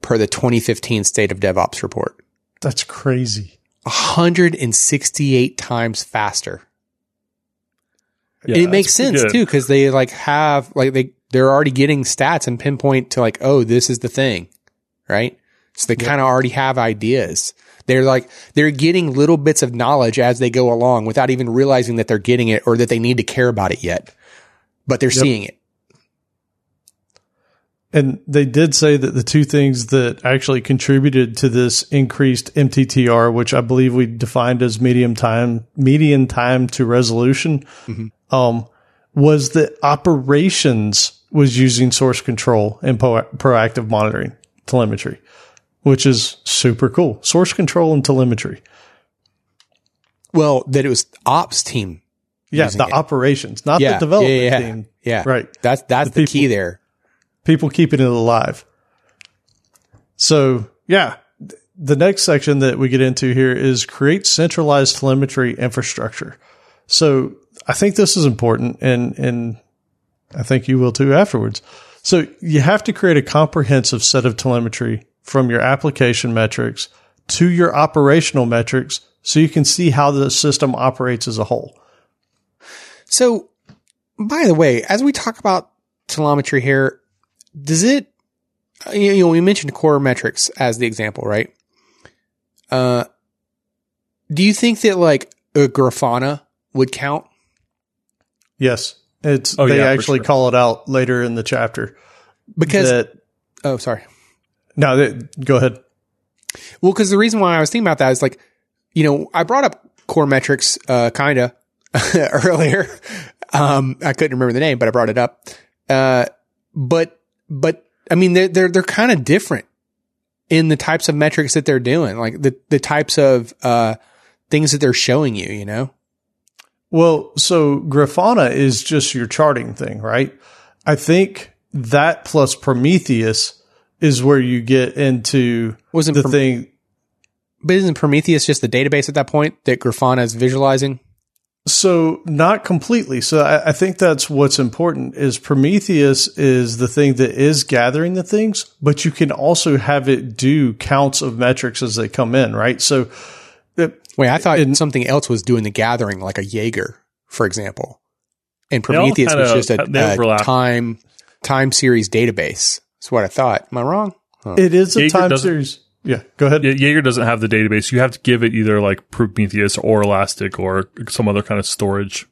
[SPEAKER 1] per the 2015 State of DevOps report.
[SPEAKER 3] That's crazy.
[SPEAKER 1] 168 times faster.
[SPEAKER 2] Yeah,
[SPEAKER 1] it makes sense
[SPEAKER 2] good.
[SPEAKER 1] too because they like have like they they're already getting stats and pinpoint to like oh this is the thing right so they kind of already have ideas. They're like they're getting little bits of knowledge as they go along without even realizing that they're getting it or that they need to care about it yet. But they're seeing it.
[SPEAKER 3] And they did say that the two things that actually contributed to this increased MTTR, which I believe we defined as medium time, median time to resolution, um, was that operations was using source control and pro- proactive monitoring telemetry. Which is super cool. Source control and telemetry.
[SPEAKER 1] Well, that it was ops team.
[SPEAKER 3] Yeah, the
[SPEAKER 1] it.
[SPEAKER 3] operations, not
[SPEAKER 1] Yeah,
[SPEAKER 3] the development
[SPEAKER 1] yeah, yeah,
[SPEAKER 3] team.
[SPEAKER 1] Yeah,
[SPEAKER 3] Right.
[SPEAKER 1] That's that's
[SPEAKER 3] The
[SPEAKER 1] the, key there.
[SPEAKER 3] people keeping it alive. So, yeah, the next section that we get into here is create centralized telemetry infrastructure. So, I think this is important and and I think you will too afterwards. So, you have to create a comprehensive set of telemetry from your application metrics to your operational metrics so you can see how the system operates as a whole.
[SPEAKER 1] So, by the way, as we talk about telemetry here, does it, you know, we mentioned Coremetrics as the example, right? Uh, do you think that like a Grafana would count?
[SPEAKER 3] Yes. It's
[SPEAKER 2] Oh,
[SPEAKER 3] they
[SPEAKER 2] yeah,
[SPEAKER 3] actually
[SPEAKER 2] sure.
[SPEAKER 3] call it out later in the chapter.
[SPEAKER 1] Because,
[SPEAKER 3] that
[SPEAKER 1] oh, sorry.
[SPEAKER 3] No, that, go ahead.
[SPEAKER 1] Well, because the reason why I was thinking about that is like, you know, I brought up Coremetrics, uh, kinda earlier. Um, I couldn't remember the name, but I brought it up. Uh, but, but I mean, they're, they're, they're kind of different in the types of metrics that they're doing, like the, the types of, uh, things that they're showing you, you know?
[SPEAKER 3] Well, so Grafana is just your charting thing, right? I think that plus Prometheus is where you get into
[SPEAKER 1] Wasn't
[SPEAKER 3] the
[SPEAKER 1] Prom-
[SPEAKER 3] thing.
[SPEAKER 1] but isn't Prometheus just the database at that point that Grafana is visualizing?
[SPEAKER 3] So not completely. So I, I think that's what's important is Prometheus is the thing that is gathering the things, but you can also have it do counts of metrics as they come in, right? So it,
[SPEAKER 1] Wait, I thought
[SPEAKER 3] And-
[SPEAKER 1] something else was doing the gathering, like a Jaeger, for example. And Prometheus was just a, a time time series database. That's what I thought. Am I wrong?
[SPEAKER 3] it is a
[SPEAKER 2] Jaeger
[SPEAKER 3] time series. Yeah, go ahead.
[SPEAKER 2] Yeah, Jaeger doesn't have the database. You have to give it either like Prometheus or Elastic or some other kind of storage.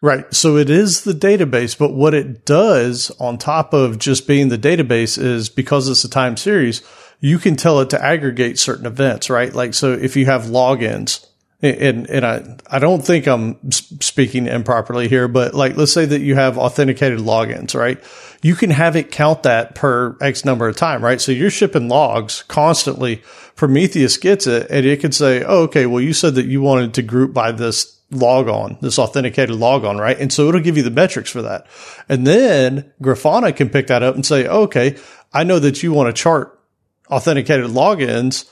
[SPEAKER 3] Right. So it is the database, but what it does on top of just being the database is because it's a time series, you can tell it to aggregate certain events, right? Like, so if you have logins and, and I, I don't think I'm speaking improperly here, but like, let's say that you have authenticated logins, right? You can have it count that per X number of time, right? So you're shipping logs constantly. Prometheus gets it and it could say, oh, okay, well, you said that you wanted to group by this log on, this authenticated log on, right? And so it'll give you the metrics for that. And then Grafana can pick that up and say, okay, I know that you want to chart authenticated logins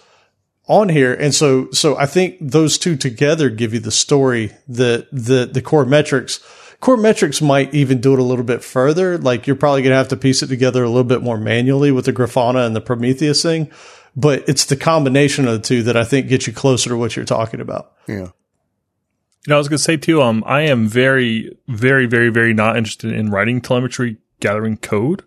[SPEAKER 3] on here. And so, so I think those two together give you the story that the, the Coremetrics, core metrics might even do it a little bit further. Like you're probably going to have to piece it together a little bit more manually with the Grafana and the Prometheus thing. But it's the combination of the two that I think gets you closer to what you're talking about.
[SPEAKER 1] Yeah.
[SPEAKER 2] You know, I was going to say too. Um, I am very, very, very, very not interested in writing telemetry gathering code.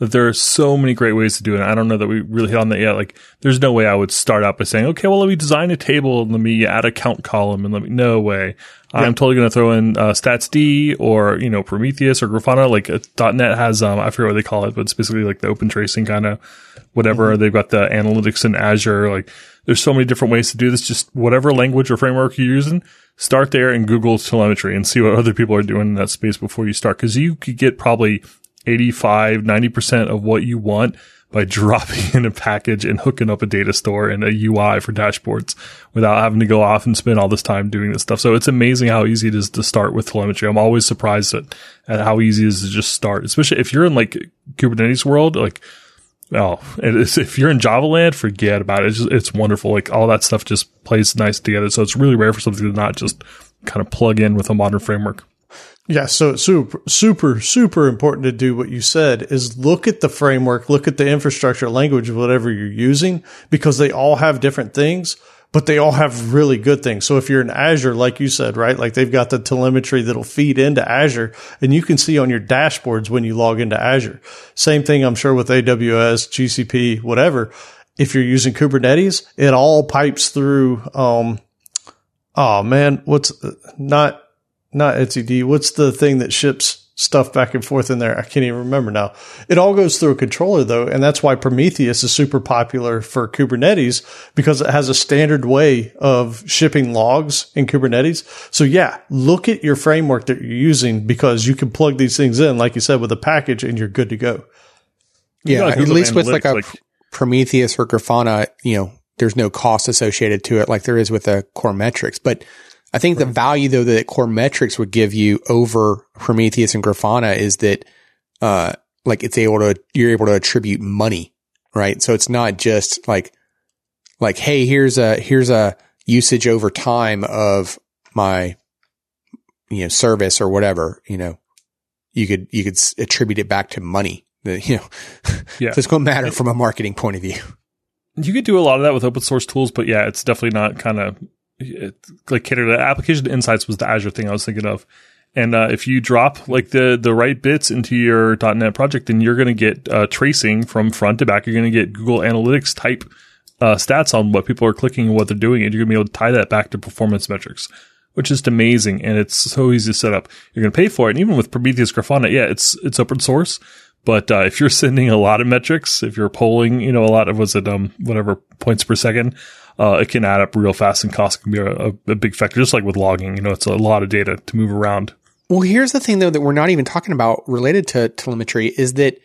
[SPEAKER 2] That there are so many great ways to do it. I don't know that we really hit on that yet. Like, there's no way I would start out by saying, okay, well, let me design a table and let me add a count column and let me, no way. I'm totally going to throw in, uh, StatsD or, you know, Prometheus or Grafana. Like, uh, .NET has, um, I forget what they call it, but it's basically like the open tracing kind of whatever. They've got the analytics in Azure. Like, there's so many different ways to do this. Just whatever language or framework you're using, start there and Google telemetry and see what other people are doing in that space before you start. Cause you could get probably 85, 90% of what you want by dropping in a package and hooking up a data store and a UI for dashboards without having to go off and spend all this time doing this stuff. So it's amazing how easy it is to start with telemetry. I'm always surprised at, at how easy it is to just start, especially if you're in like Kubernetes world, like, Oh, if you're in Java land, forget about it. It's, just, it's wonderful. Like all that stuff just plays nice together. So it's really rare for something to not just kind of plug in with a modern framework.
[SPEAKER 3] Yeah, so it's super, super, super important to do what you said is look at the framework, look at the infrastructure language of whatever you're using because they all have different things, but they all have really good things. So if you're in Azure, like you said, right, like they've got the telemetry that'll feed into Azure and you can see on your dashboards when you log into Azure. Same thing, I'm sure with AWS, GCP, whatever. If you're using Kubernetes, it all pipes through, um, oh man, what's not, not etcd what's the thing that ships stuff back and forth in there i can't even remember now it all goes through a controller though and that's why prometheus is super popular for kubernetes because it has a standard way of shipping logs in kubernetes so yeah look at your framework that you're using because you can plug these things in like you said with a package and you're good to go
[SPEAKER 1] Yeah.
[SPEAKER 2] got
[SPEAKER 1] At least with like a,
[SPEAKER 2] like-
[SPEAKER 1] Prometheus or Grafana, you know, there's no cost associated to it like there is with a Coremetrics. But I think the value though that Coremetrics would give you over Prometheus and Grafana is that, uh, like it's able to, you're able to attribute money, right? So it's not just like, like, Hey, here's a, here's a usage over time of my, you know, service or whatever, you know, you could, you could attribute it back to money that, you know,
[SPEAKER 2] Yeah.
[SPEAKER 1] so it's going to matter from a marketing point of view.
[SPEAKER 2] You could do a lot of that with open source tools, but yeah, it's definitely not kind of like catered to application insights was the Azure thing I was thinking of. And uh, if you drop like the the right bits into your .NET project, then you're going to get uh, tracing from front to back. You're going to get Google Analytics type uh, stats on what people are clicking and what they're doing, and you're going to be able to tie that back to performance metrics, which is amazing. And it's so easy to set up. You're going to pay for it. And even with Prometheus Grafana, yeah, it's it's open source. But uh, if you're sending a lot of metrics, if you're polling, you know, a lot of was it um whatever points per second, uh, it can add up real fast and cost can be a, a, big factor. Just like with logging, you know, it's a lot of data to move around.
[SPEAKER 1] Well, here's the thing though that we're not even talking about related to telemetry is that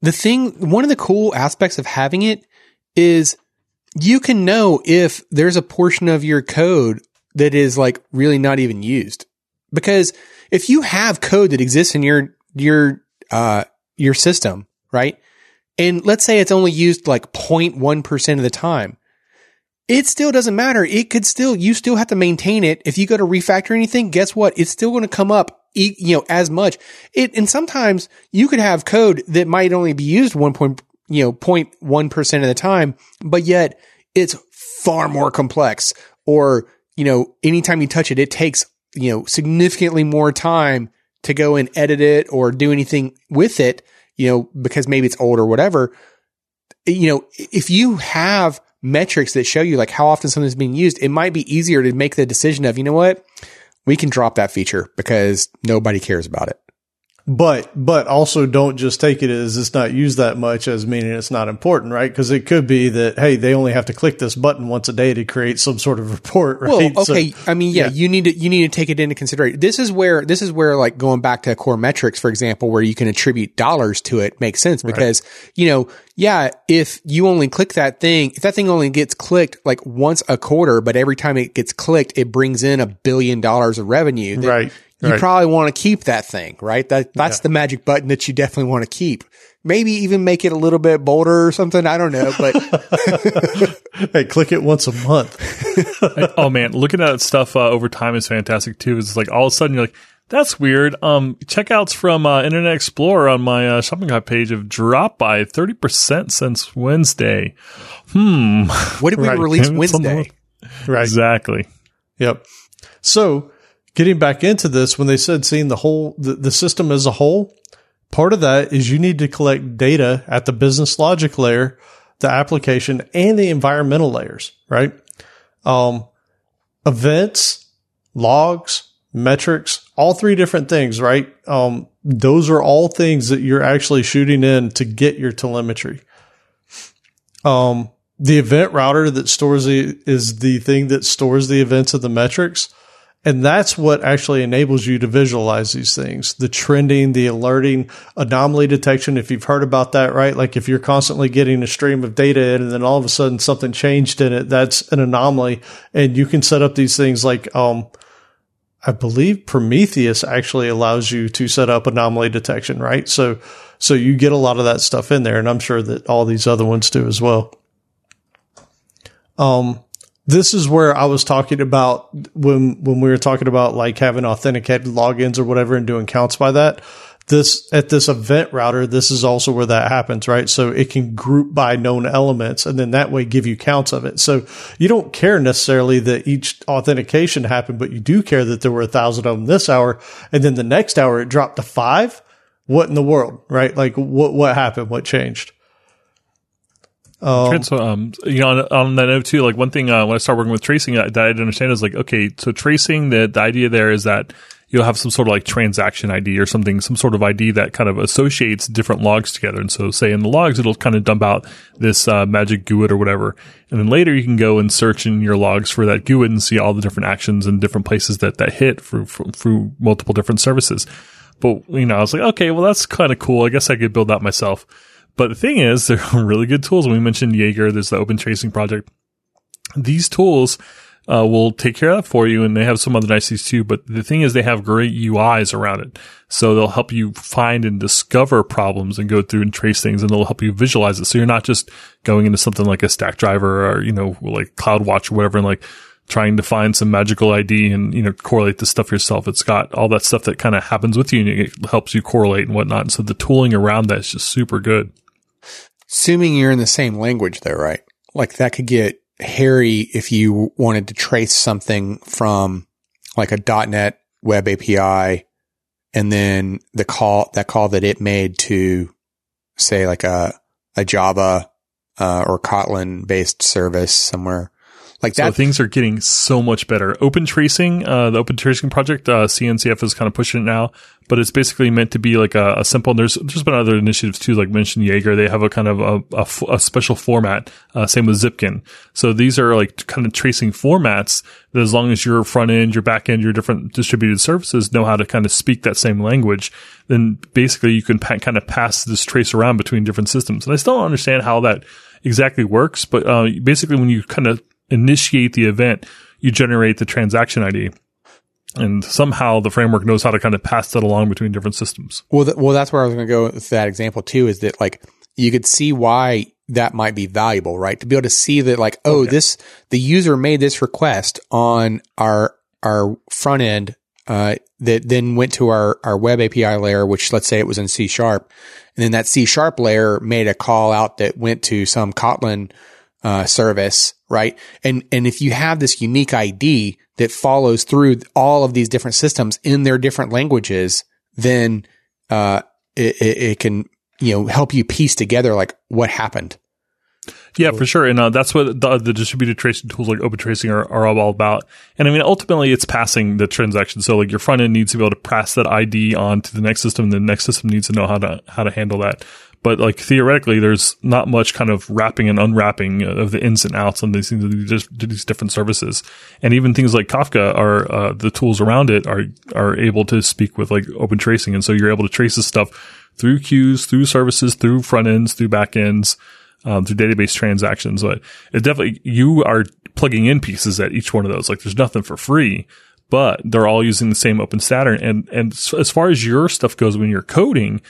[SPEAKER 1] the thing, one of the cool aspects of having it is you can know if there's a portion of your code that is like really not even used. Because if you have code that exists in your, your, uh, your system, right? And let's say it's only used like 0.1% of the time. It still doesn't matter. It could still, you still have to maintain it. If you go to refactor anything, guess what? It's still going to come up, you know, as much. It, and sometimes you could have code that might only be used one point, you know, 0.1% of the time, but yet it's far more complex or, you know, anytime you touch it, it takes, you know, significantly more time to go and edit it or do anything with it, you know, because maybe it's old or whatever. You know, if you have metrics that show you like how often something's being used, it might be easier to make the decision of, you know what? We can drop that feature because nobody cares about it.
[SPEAKER 3] But but also don't just take it as it's not used that much as meaning it's not important, right? Because it could be that hey, they only have to click this button once a day to create some sort of report, right?
[SPEAKER 1] Well, okay. So, I mean, yeah, yeah, you need to you need to take it into consideration. This is where this is where like going back to Coremetrics, for example, where you can attribute dollars to it makes sense because right. you know, yeah, if you only click that thing, if that thing only gets clicked like once a quarter, but every time it gets clicked, it brings in a billion dollars of revenue. Then,
[SPEAKER 3] right
[SPEAKER 1] you
[SPEAKER 3] right.
[SPEAKER 1] probably want to keep that thing, right? That that's yeah. the magic button that you definitely want to keep. Maybe even make it a little bit bolder or something. I don't know, but
[SPEAKER 3] hey, click it once a month.
[SPEAKER 2] oh man, looking at stuff uh, over time is fantastic too. It's like all of a sudden you're like, that's weird. Um, checkouts from uh, Internet Explorer on my uh, shopping cart page have dropped by thirty percent since Wednesday. Hmm.
[SPEAKER 1] What did we right. release Wednesday?
[SPEAKER 3] right.
[SPEAKER 2] Exactly.
[SPEAKER 3] Yep. So getting back into this, when they said seeing the whole, the, the system as a whole, part of that is you need to collect data at the business logic layer, the application and the environmental layers, right? Um, events, logs, metrics, all three different things, right? Um, those are all things that you're actually shooting in to get your telemetry. Um, the event router that stores the, is the thing that stores the events of the metrics. And that's what actually enables you to visualize these things. The trending, the alerting, anomaly detection. If you've heard about that, right? Like if you're constantly getting a stream of data in and then all of a sudden something changed in it, that's an anomaly. And you can set up these things like, um, I believe Prometheus actually allows you to set up anomaly detection, right? So, so you get a lot of that stuff in there. And I'm sure that all these other ones do as well. Um, this is where I was talking about when when we were talking about like having authenticated logins or whatever and doing counts by that. This at this event router, this is also where that happens, right? So it can group by known elements and then that way give you counts of it. So you don't care necessarily that each authentication happened, but you do care that there were a thousand of them this hour. And then the next hour it dropped to five. What in the world, right? Like what, what happened? What changed?
[SPEAKER 2] Um, so, um, you know, on, on, that note too, like one thing uh, when I start working with tracing uh, that I didn't understand is like, okay, so tracing the the idea there is that you'll have some sort of like transaction ID or something, some sort of ID that kind of associates different logs together. And so, say in the logs, it'll kind of dump out this uh, magic GUID or whatever, and then later you can go and search in your logs for that GUID and see all the different actions and different places that that hit through through multiple different services. But you know, I was like, okay, well, that's kind of cool. I guess I could build that myself. But the thing is, they're really good tools. We mentioned Jaeger. There's the Open Tracing project. These tools uh, will take care of that for you, and they have some other niceties too. But the thing is, they have great UIs around it, so they'll help you find and discover problems and go through and trace things, and they'll help you visualize it. So you're not just going into something like a Stackdriver or you know like CloudWatch or whatever, and like trying to find some magical ID and you know correlate the stuff yourself. It's got all that stuff that kind of happens with you, and it helps you correlate and whatnot. And so the tooling around that is just super good.
[SPEAKER 1] Assuming you're in the same language though, right? Like that could get hairy if you wanted to trace something from like a .NET web API and then the call, that call that it made to say like a, a Java, uh, or Kotlin based service somewhere like
[SPEAKER 2] so things are getting so much better. Open tracing, uh, the open tracing project, uh, CNCF is kind of pushing it now, but it's basically meant to be like a, a simple, there's, there's been other initiatives too, like mentioned Jaeger. They have a kind of a, a special format. Uh, same with Zipkin. So these are like kind of tracing formats that as long as your front end, your back end, your different distributed services know how to kind of speak that same language, then basically you can pa- kind of pass this trace around between different systems. And I still don't understand how that exactly works, but, uh, basically when you kind of initiate the event, you generate the transaction ID. And somehow the framework knows how to kind of pass that along between different systems.
[SPEAKER 1] Well, th- well, that's where I was going to go with that example too. Is that like you could see why that might be valuable, right? To be able to see that, like, oh, okay. this the user made this request on our our front end uh, that then went to our our web API layer, which let's say it was in C sharp, and then that C sharp layer made a call out that went to some Kotlin uh, service, right? And and if you have this unique ID that follows through all of these different systems in their different languages, then uh, it, it, it can you know help you piece together like what happened.
[SPEAKER 2] Yeah, for sure. And uh, that's what the, the, distributed tracing tools like Open Tracing are, are all about. And I mean, ultimately, it's passing the transaction. So like your front end needs to be able to pass that ID on to the next system. And the next system needs to know how to, how to handle that. But like theoretically, there's not much kind of wrapping and unwrapping of the ins and outs on these things, these different services. And even things like Kafka are, uh, the tools around it are, are able to speak with like open tracing. And so you're able to trace this stuff through queues, through services, through front ends, through back ends, um, through database transactions. But it definitely, you are plugging in pieces at each one of those. Like there's nothing for free, but they're all using the same open Saturn. And, and as far as your stuff goes, when you're coding,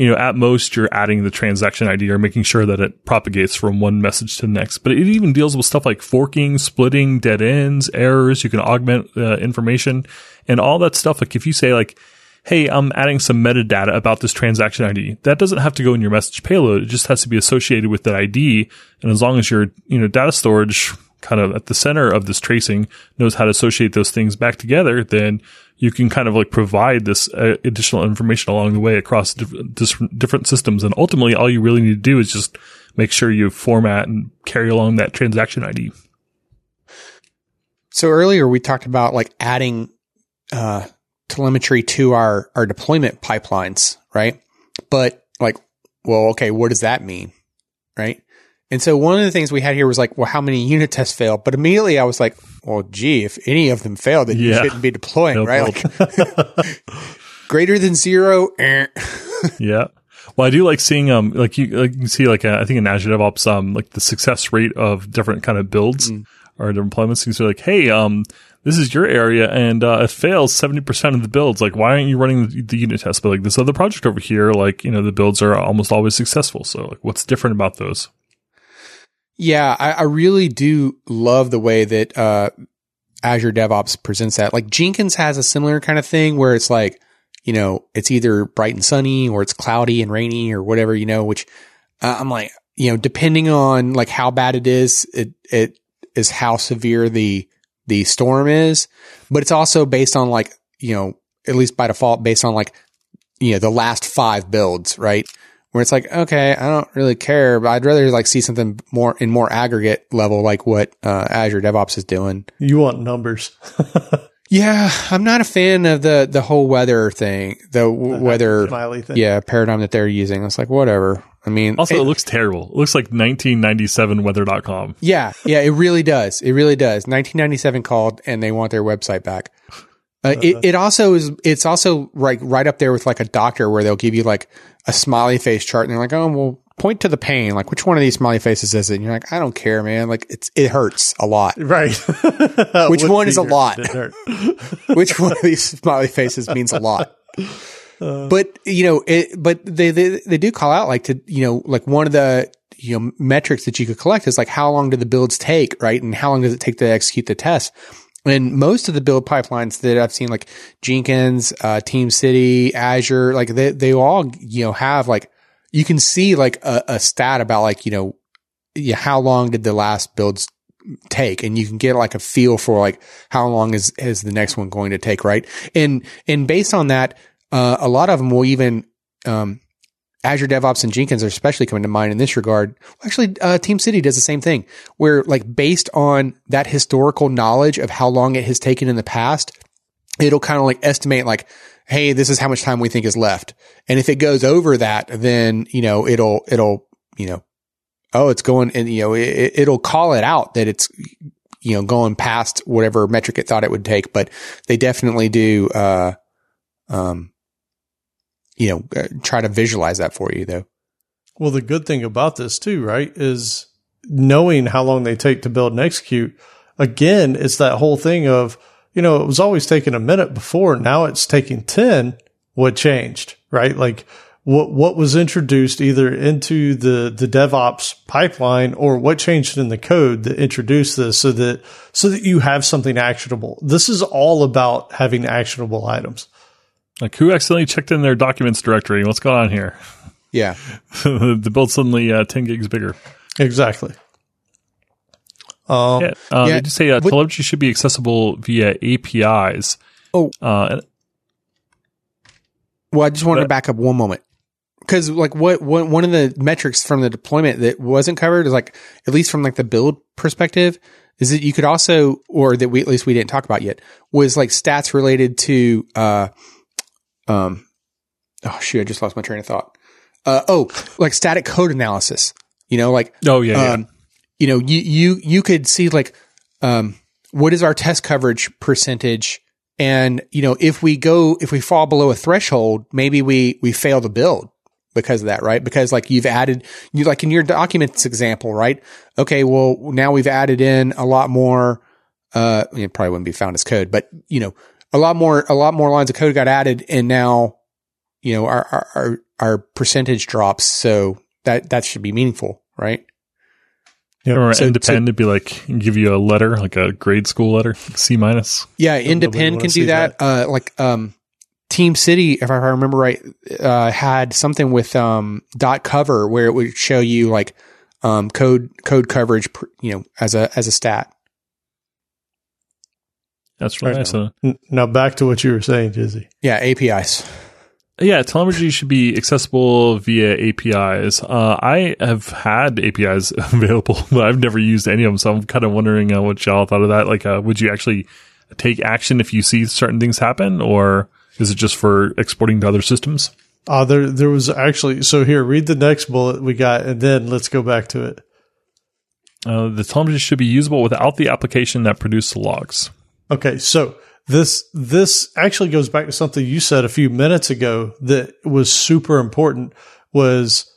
[SPEAKER 2] you know, at most you're adding the transaction ID or making sure that it propagates from one message to the next. But it even deals with stuff like forking, splitting, dead ends, errors. You can augment uh, information and all that stuff. Like if you say like, Hey, I'm adding some metadata about this transaction ID. That doesn't have to go in your message payload. It just has to be associated with that ID. And as long as your, you know, data storage kind of at the center of this tracing knows how to associate those things back together, then you can kind of like provide this uh, additional information along the way across diff- different systems. And ultimately, all you really need to do is just make sure you format and carry along that transaction ID.
[SPEAKER 1] So earlier we talked about like adding, uh, telemetry to our, our deployment pipelines, right? But like, well, okay, what does that mean? Right. And so one of the things we had here was like, well, how many unit tests failed? But immediately I was like, well, gee, if any of them fail, then yeah. you shouldn't be deploying, no right? Like, greater than zero. Eh.
[SPEAKER 2] yeah. Well, I do like seeing, um, like you, like you see, like, uh, I think in Azure DevOps, um, like the success rate of different kind of builds mm. or deployments. You say like, Hey, um, this is your area and, uh, it fails 70% of the builds. Like, why aren't you running the, the unit test? But like this other project over here, like, you know, the builds are almost always successful. So like, what's different about those?
[SPEAKER 1] Yeah, I, I really do love the way that uh, Azure DevOps presents that. Like Jenkins has a similar kind of thing where it's like, you know, it's either bright and sunny or it's cloudy and rainy or whatever, you know, which uh, I'm like, you know, depending on like how bad it is, it, it is how severe the, the storm is, but it's also based on like, you know, at least by default based on like, you know, the last five builds, right? Where it's like, okay, I don't really care, but I'd rather like see something more in more aggregate level, like what uh, Azure DevOps is doing.
[SPEAKER 3] You want numbers.
[SPEAKER 1] yeah, I'm not a fan of the the whole weather thing, the w- weather thing. yeah paradigm that they're using. It's like whatever. I mean,
[SPEAKER 2] also it, it, looks terrible. It looks like 1997 weather.com.
[SPEAKER 1] Yeah, yeah, it really does. It really does. 1997 called and they want their website back. Uh, it, it also is, it's also right, right up there with like a doctor where they'll give you like a smiley face chart and they're like, oh, well, point to the pain. Like, which one of these smiley faces is it? And you're like, I don't care, man. Like, it's it hurts a lot.
[SPEAKER 3] Right.
[SPEAKER 1] Which one is a lot? which one of these smiley faces means a lot. but you know, it, but they, they they do call out like to you know like one of the you know metrics that you could collect is like how long do the builds take, right? And how long does it take to execute the test? And most of the build pipelines that I've seen, like Jenkins, uh, TeamCity, Azure, like they they all you know have like you can see like a, a stat about like you know how long did the last builds take? And you can get like a feel for like how long is is the next one going to take right? And and based on that uh, a lot of them will even um, Azure DevOps and Jenkins are especially coming to mind in this regard. Actually, uh, TeamCity does the same thing, where like based on that historical knowledge of how long it has taken in the past, it'll kind of like estimate like, hey, this is how much time we think is left, and if it goes over that, then you know it'll it'll you know oh, it's going and you know, it, it'll call it out that it's, you know, going past whatever metric it thought it would take, but they definitely do, uh, um, you know, uh, try to visualize that for you though.
[SPEAKER 3] Well, the good thing about this too, right, is knowing how long they take to build and execute. Again, it's that whole thing of, you know, it was always taking a minute before. Now it's taking 10. What changed, right? Like what, what was introduced either into the, the DevOps pipeline or what changed in the code that introduced this so that, so that you have something actionable. This is all about having actionable items.
[SPEAKER 2] Like who accidentally checked in their documents directory? What's going on here?
[SPEAKER 1] Yeah.
[SPEAKER 2] the build suddenly uh, 10 gigs bigger.
[SPEAKER 3] Exactly. Um,
[SPEAKER 2] Yeah. Uh,
[SPEAKER 1] Yeah,
[SPEAKER 2] They just say uh,
[SPEAKER 1] but-
[SPEAKER 2] telemetry should be accessible via APIs.
[SPEAKER 1] Oh.
[SPEAKER 2] Uh,
[SPEAKER 1] Well, I just wanted to back up one moment. Cause like what, what, one of the metrics from the deployment that wasn't covered is like, at least from like the build perspective, is that you could also, or that we, at least we didn't talk about yet, was like stats related to, uh, um, oh shoot, I just lost my train of thought. Uh, oh, like static code analysis, you know, like,
[SPEAKER 2] oh, yeah. yeah.
[SPEAKER 1] um, you know, you, you, you could see like, um, what is our test coverage percentage? And, you know, if we go, if we fall below a threshold, maybe we, we fail to build because of that, right? Because like you've added, you like in your documents example, right? Okay. Well, now we've added in a lot more, uh, it probably wouldn't be found as code, but you know, a lot more, a lot more lines of code got added and now, you know, our, our, our, our percentage drops. So that, that should be meaningful, right?
[SPEAKER 3] Yep.
[SPEAKER 2] or
[SPEAKER 1] so-
[SPEAKER 2] NDepend be like give you a letter, like a grade school letter, C minus.
[SPEAKER 1] Yeah,
[SPEAKER 3] NDepend
[SPEAKER 1] can do that. Uh, like um, TeamCity, if I remember right, uh, had something with um, dotCover where it would show you like um, code code coverage, you know, as a as a stat.
[SPEAKER 2] That's really
[SPEAKER 3] Right
[SPEAKER 2] nice.
[SPEAKER 3] now. Now back to what you were saying, Jizzy.
[SPEAKER 1] Yeah, APIs.
[SPEAKER 2] yeah, telemetry should be accessible via APIs. Uh, I have had APIs available, but I've never used any of them. So I'm kind of wondering uh, what y'all thought of that. Like, uh, would you actually take action if you see certain things happen, or is it just for exporting to other systems?
[SPEAKER 3] Uh, there, there was actually, so here, read the next bullet we got, and then let's go back to it.
[SPEAKER 2] Uh, the telemetry should be usable without the application that produced the logs.
[SPEAKER 3] Okay, so this this actually goes back to something you said a few minutes ago that was super important was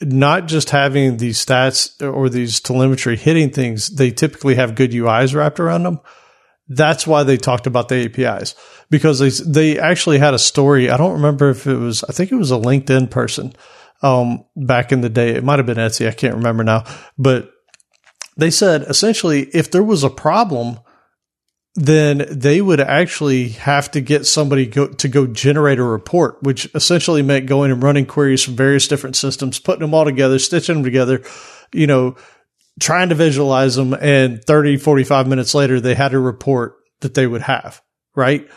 [SPEAKER 3] not just having these stats or these telemetry hitting things, they typically have good UIs wrapped around them. That's why they talked about the APIs because they they actually had a story. I don't remember if it was I think it was a LinkedIn person um back in the day. It might have been Etsy, I can't remember now, but they said essentially if there was a problem then they would actually have to get somebody go, to go generate a report, which essentially meant going and running queries from various different systems, putting them all together, stitching them together, you know, trying to visualize them. And 30, 45 minutes later, they had a report that they would have, right?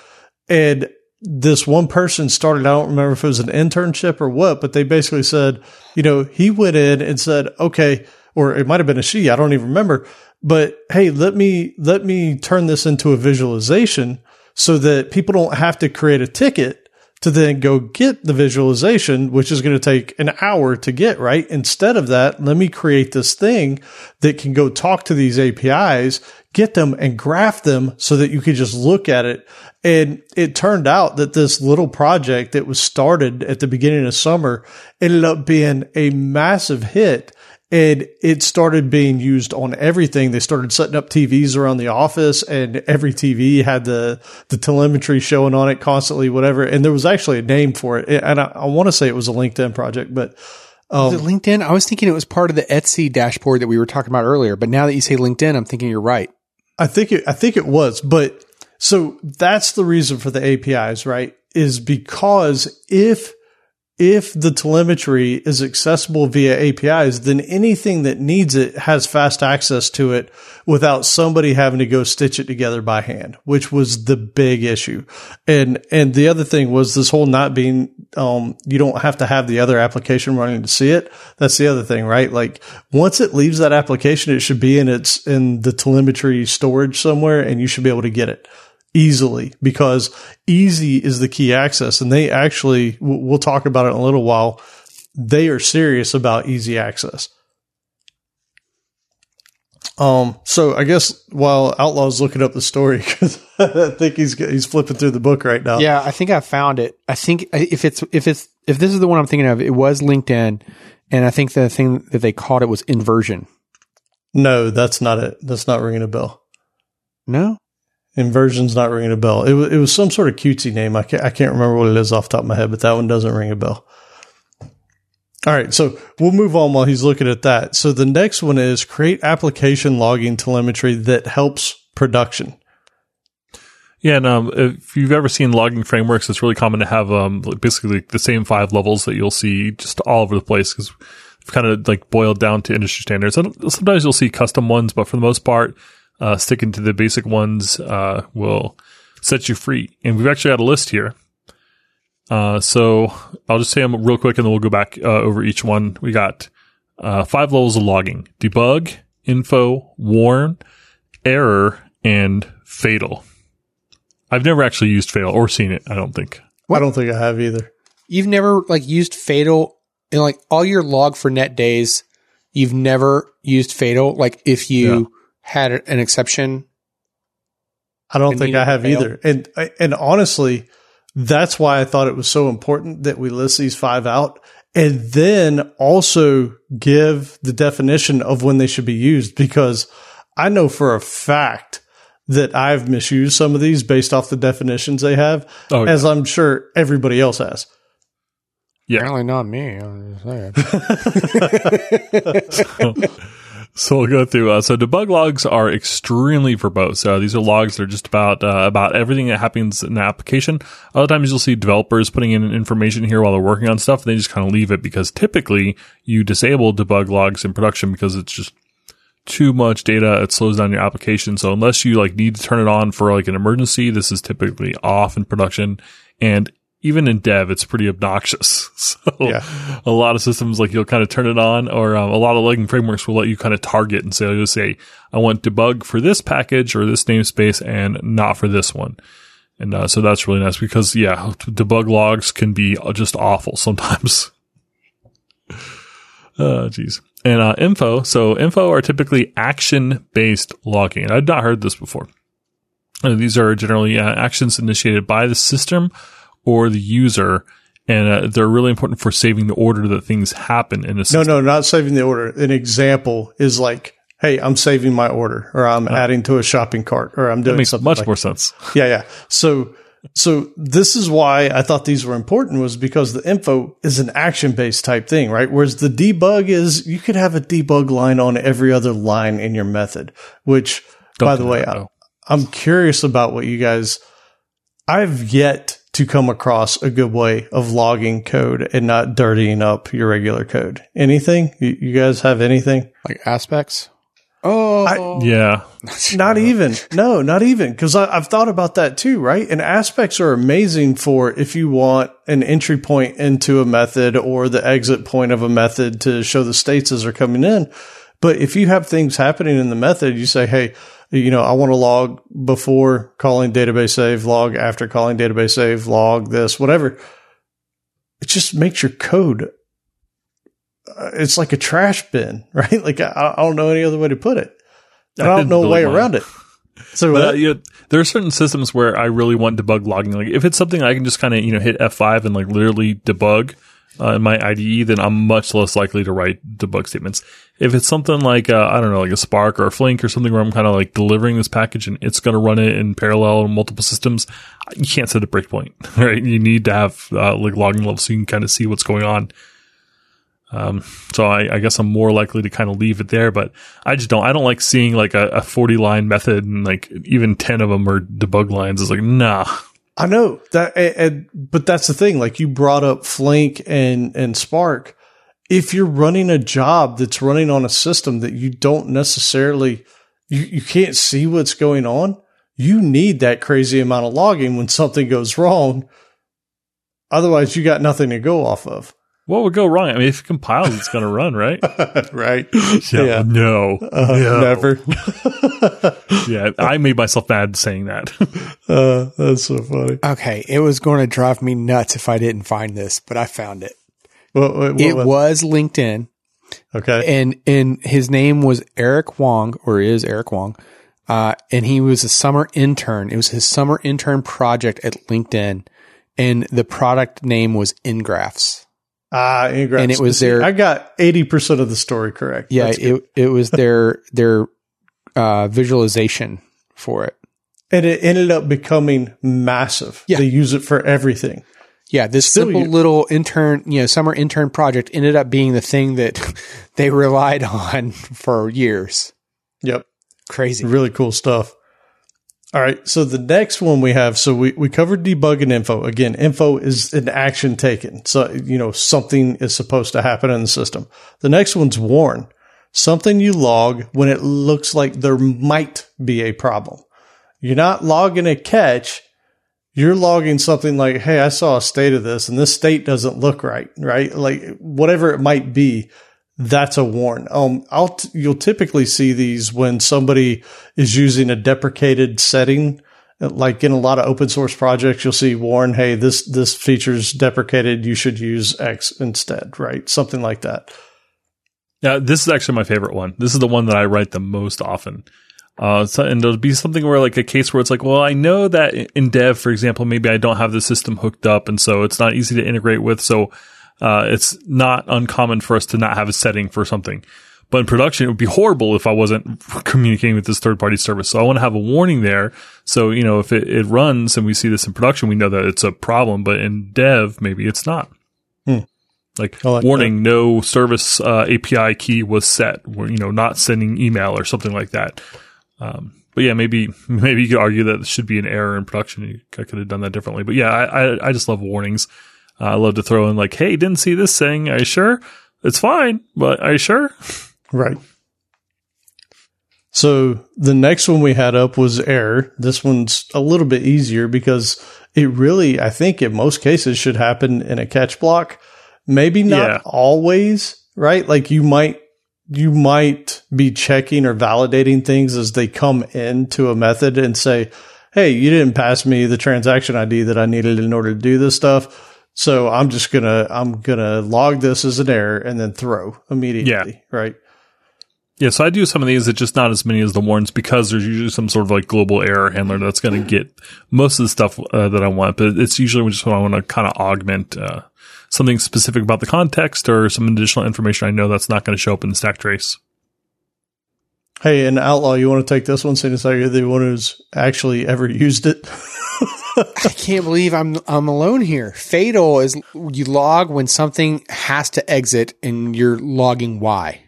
[SPEAKER 3] And this one person started, I don't remember if it was an internship or what, but they basically said, you know, he went in and said, okay, or it might have been a she, I don't even remember, but hey, let me, let me turn this into a visualization so that people don't have to create a ticket to then go get the visualization, which is going to take an hour to get, right? Instead of that, let me create this thing that can go talk to these APIs, get them and graph them so that you could just look at it. And it turned out that this little project that was started at the beginning of summer ended up being a massive hit and it started being used on everything. They started setting up TVs around the office, and every TV had the the telemetry showing on it constantly, whatever. And there was actually a name for it, and I, I want to say it was a LinkedIn project, but
[SPEAKER 1] um, was it LinkedIn? I was thinking it was part of the Etsy dashboard that we were talking about earlier, but now that you say LinkedIn, I'm thinking you're right.
[SPEAKER 3] I think it, I think it was, but so that's the reason for the APIs, right? Is because if if the telemetry is accessible via APIs, then anything that needs it has fast access to it without somebody having to go stitch it together by hand, which was the big issue. And, and the other thing was this whole not being, um, you don't have to have the other application running to see it. That's the other thing, right? Like once it leaves that application, it should be in its, in the telemetry storage somewhere and you should be able to get it easily because easy is the key access. And they actually, we'll talk about it in a little while. They are serious about easy access. Um, so I guess while Outlaw's looking up the story, because I think he's he's flipping through the book right now.
[SPEAKER 1] Yeah, I think I found it. I think if it's if it's if this is the one I'm thinking of, it was LinkedIn, and I think the thing that they called it was inversion.
[SPEAKER 3] No, that's not it. That's not ringing a bell.
[SPEAKER 1] No,
[SPEAKER 3] Inversion's not ringing a bell. It was, it was some sort of cutesy name. I can't, I can't remember what it is off top of my head, but that one doesn't ring a bell. All right, so we'll move on while he's looking at that. So the next one is create application logging telemetry that helps production.
[SPEAKER 2] Yeah, and um, if you've ever seen logging frameworks, it's really common to have um, basically the same five levels that you'll see just all over the place because kind of like boiled down to industry standards. And Sometimes you'll see custom ones, but for the most part, uh, sticking to the basic ones uh, will set you free. And we've actually got a list here. Uh, so I'll just say them real quick and then we'll go back uh, over each one. We got uh, five levels of logging debug, info, warn, error, and fatal. I've never actually used fatal or seen it, I don't think.
[SPEAKER 3] I don't think I have either.
[SPEAKER 1] You've never like used fatal in like all your log4net days. You've never used fatal. Like if you yeah had an exception.
[SPEAKER 3] I don't think I have fail. either. And and honestly, that's why I thought it was so important that we list these five out and then also give the definition of when they should be used because I know for a fact that I've misused some of these based off the definitions they have, oh, yeah. as I'm sure everybody else has.
[SPEAKER 1] Yeah. Apparently not me.
[SPEAKER 2] so, we'll go through. Uh, so debug logs are extremely verbose. Uh, these are logs that are just about uh, about everything that happens in the application. Other times you'll see developers putting in information here while they're working on stuff. And they just kind of leave it because typically you disable debug logs in production because it's just too much data. It slows down your application. So unless you like need to turn it on for like an emergency, this is typically off in production. And even in dev, it's pretty obnoxious. So yeah. a lot of systems, like you'll kind of turn it on or um, a lot of logging frameworks will let you kind of target and say, you'll say, I want debug for this package or this namespace and not for this one. And uh, so that's really nice because yeah, debug logs can be just awful sometimes. Oh, geez. And uh, info. So info are typically action based logging. And I'd not heard this before. Uh, these are generally uh, actions initiated by the system or the user. And uh, they're really important for saving the order that things happen in a
[SPEAKER 3] system. No, no, not saving the order. An example is like, hey, I'm saving my order or I'm adding to a shopping cart or I'm doing that makes something.
[SPEAKER 2] much
[SPEAKER 3] like
[SPEAKER 2] more sense.
[SPEAKER 3] Yeah, yeah. So, so this is why I thought these were important was because the info is an action based type thing, right? Whereas the debug is you could have a debug line on every other line in your method, which Don't by the way, I, I'm curious about what you guys, I've yet to come across a good way of logging code and not dirtying up your regular code. Anything? You, you guys have anything?
[SPEAKER 1] Like aspects? Oh,
[SPEAKER 2] I, yeah.
[SPEAKER 3] Not even. No, not even. Cause I, I've thought about that too, right? And aspects are amazing for if you want an entry point into a method or the exit point of a method to show the states as they're coming in. But if you have things happening in the method, you say, Hey, You know, I want to log before calling database save, log after calling database save, log this, whatever. It just makes your code. Uh, it's like a trash bin, right? Like I, I don't know any other way to put it. I, don't know a way
[SPEAKER 2] mine.
[SPEAKER 3] around it. So
[SPEAKER 2] But
[SPEAKER 3] uh,
[SPEAKER 2] you know, there are certain systems where I really want debug logging. Like if it's something I can just kind of you know hit F5 and like literally debug uh, in my IDE, then I'm much less likely to write debug statements. If it's something like uh, I don't know, like a Spark or a Flink or something where I'm kind of like delivering this package and it's going to run it in parallel on multiple systems, you can't set a breakpoint, right? You need to have uh, like logging levels so you can kind of see what's going on. Um, so I, I guess I'm more likely to kind of leave it there, but I just don't, I don't like seeing like a, a 40 line method and like even 10 of them are debug lines. It's like, nah.
[SPEAKER 3] I know that, and, and- but that's the thing. Like you brought up Flink and and Spark. If you're running a job that's running on a system that you don't necessarily, you, you can't see what's going on, you need that crazy amount of logging when something goes wrong. Otherwise, you got nothing to go off of.
[SPEAKER 2] What would go wrong? I mean, if it compiles, it's going to run, right?
[SPEAKER 3] right?
[SPEAKER 2] Yeah. No.
[SPEAKER 3] Uh,
[SPEAKER 2] No.
[SPEAKER 3] Never.
[SPEAKER 2] Yeah. I made myself mad saying that.
[SPEAKER 3] uh, that's so funny.
[SPEAKER 1] Okay, it was going to drive me nuts if I didn't find this, but I found it.
[SPEAKER 3] What, what, what
[SPEAKER 1] It
[SPEAKER 3] was-
[SPEAKER 1] was LinkedIn,
[SPEAKER 3] okay.
[SPEAKER 1] and and his name was Eric Wong, or is Eric Wong, uh, and he was a summer intern. It was his summer intern project at LinkedIn, and the product name was inGraphs.
[SPEAKER 3] Ah, inGraphs.
[SPEAKER 1] And it was their-
[SPEAKER 3] I got eighty percent of the story correct.
[SPEAKER 1] Yeah, it it was their their uh, visualization for it.
[SPEAKER 3] and it ended up becoming massive.
[SPEAKER 1] Yeah.
[SPEAKER 3] They use it for everything.
[SPEAKER 1] Yeah, this
[SPEAKER 3] Still
[SPEAKER 1] simple
[SPEAKER 3] you-
[SPEAKER 1] little intern, you know, summer intern project ended up being the thing that they relied on for years.
[SPEAKER 3] Yep.
[SPEAKER 1] Crazy.
[SPEAKER 3] Really cool stuff. All right. So the next one we have, so we, we covered debug and info. Again, info is an action taken. So, you know, something is supposed to happen in the system. The next one's warn. Something you log when it looks like there might be a problem. You're not logging a catch. You're logging something like, Hey, I saw a state of this and this state doesn't look right, right? Like whatever it might be that's a warn. Um, I'll t- you'll typically see these when somebody is using a deprecated setting. Like in a lot of open source projects, you'll see warn, hey, this this feature's deprecated. You should use X instead, right? Something like that.
[SPEAKER 2] Yeah, this is actually my favorite one. This is the one that I write the most often. Uh, so, and there'll be something where like a case where it's like, well, I know that in dev, for example, maybe I don't have the system hooked up, and so it's not easy to integrate with. So uh, it's not uncommon for us to not have a setting for something. But in production, it would be horrible if I wasn't communicating with this third party service. So I want to have a warning there. So, you know, if it, it runs and we see this in production, we know that it's a problem. But in dev, maybe it's not.
[SPEAKER 3] Hmm.
[SPEAKER 2] Like,
[SPEAKER 3] like
[SPEAKER 2] warning, no service uh, API key was set. Or, you know, not sending email or something like that. Um, but yeah, maybe maybe you could argue that it should be an error in production. I could have done that differently. But yeah, I I, I just love warnings. I love to throw in like, "Hey, didn't see this thing. Are you sure? It's fine, but are you sure?"
[SPEAKER 3] Right. So the next one we had up was error. This one's a little bit easier because it really, I think, in most cases, should happen in a catch block. Maybe not
[SPEAKER 2] Yeah.
[SPEAKER 3] always, right? Like you might you might be checking or validating things as they come into a method and say, "Hey, you didn't pass me the transaction ID that I needed in order to do this stuff." So I'm just gonna I'm gonna log this as an error and then throw immediately, Yeah. right?
[SPEAKER 2] Yeah, so I do some of these. It's just not as many as the warns because there's usually some sort of like global error handler that's going to get most of the stuff uh, that I want. But it's usually just when I want to kind of augment uh, something specific about the context or some additional information I know that's not going to show up in the stack trace.
[SPEAKER 3] Hey, and Outlaw, you want to take this one since you're the one who's actually ever used it?
[SPEAKER 1] I can't believe I'm I'm alone here. Fatal is you log when something has to exit and you're logging why.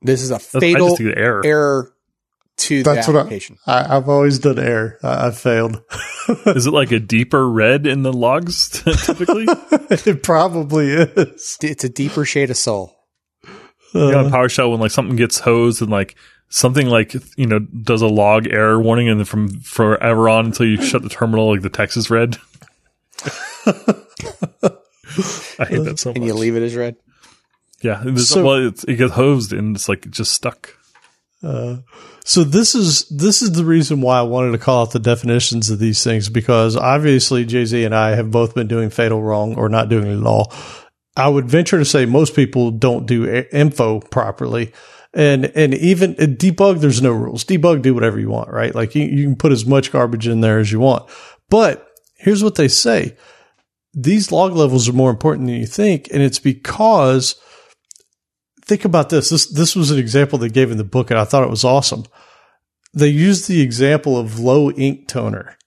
[SPEAKER 1] This is a fatal
[SPEAKER 2] just do the error.
[SPEAKER 1] error to
[SPEAKER 3] That's
[SPEAKER 1] the
[SPEAKER 3] what I-
[SPEAKER 1] application.
[SPEAKER 3] I, I've always done error. I, I've failed.
[SPEAKER 2] Is it like a deeper red in the logs typically?
[SPEAKER 3] it probably is.
[SPEAKER 1] it's a deeper shade of soul.
[SPEAKER 2] yeah, in PowerShell when like something gets hosed and like something like you know does a log error warning and then from forever on until you shut the terminal like the text is red. I hate that so much.
[SPEAKER 1] And you leave it as red.
[SPEAKER 2] Yeah, and there's-
[SPEAKER 3] So-
[SPEAKER 2] well, it's, it gets hosed and it's like just stuck.
[SPEAKER 3] Uh, so this is this is the reason why I wanted to call out the definitions of these things because obviously Jay Z and I have both been doing fatal wrong or not doing it at all. I would venture to say most people don't do info properly. And, and even uh, debug, there's no rules. Debug, do whatever you want, right? Like you, you can put as much garbage in there as you want. But here's what they say. These log levels are more important than you think. And it's because think about this. This, this was an example they gave in the book and I thought it was awesome. They used the example of low ink toner.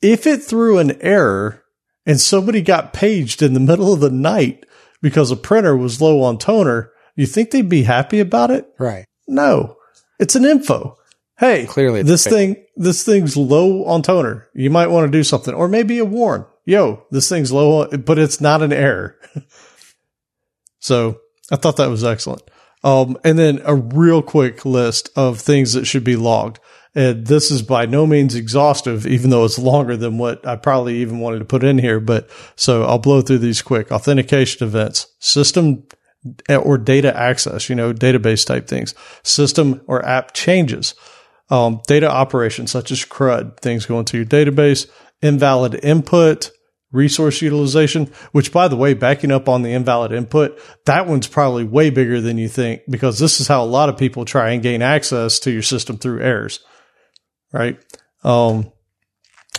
[SPEAKER 3] If it threw an error and somebody got paged in the middle of the night because a printer was low on toner, you think they'd be happy about it?
[SPEAKER 1] Right.
[SPEAKER 3] No, it's an info. Hey,
[SPEAKER 1] clearly
[SPEAKER 3] this thing, this thing's low on toner. You might want to do something or maybe a warn. Yo, this thing's low, on, but it's not an error. so I thought that was excellent. Um, and then a real quick list of things that should be logged. And this is by no means exhaustive, even though it's longer than what I probably even wanted to put in here. But so I'll blow through these quick. Authentication events, system or data access, you know, database type things, system or app changes, um, data operations such as CRUD, things going to your database, invalid input, resource utilization, which by the way, backing up on the invalid input, that one's probably way bigger than you think because this is how a lot of people try and gain access to your system through errors, right? Um,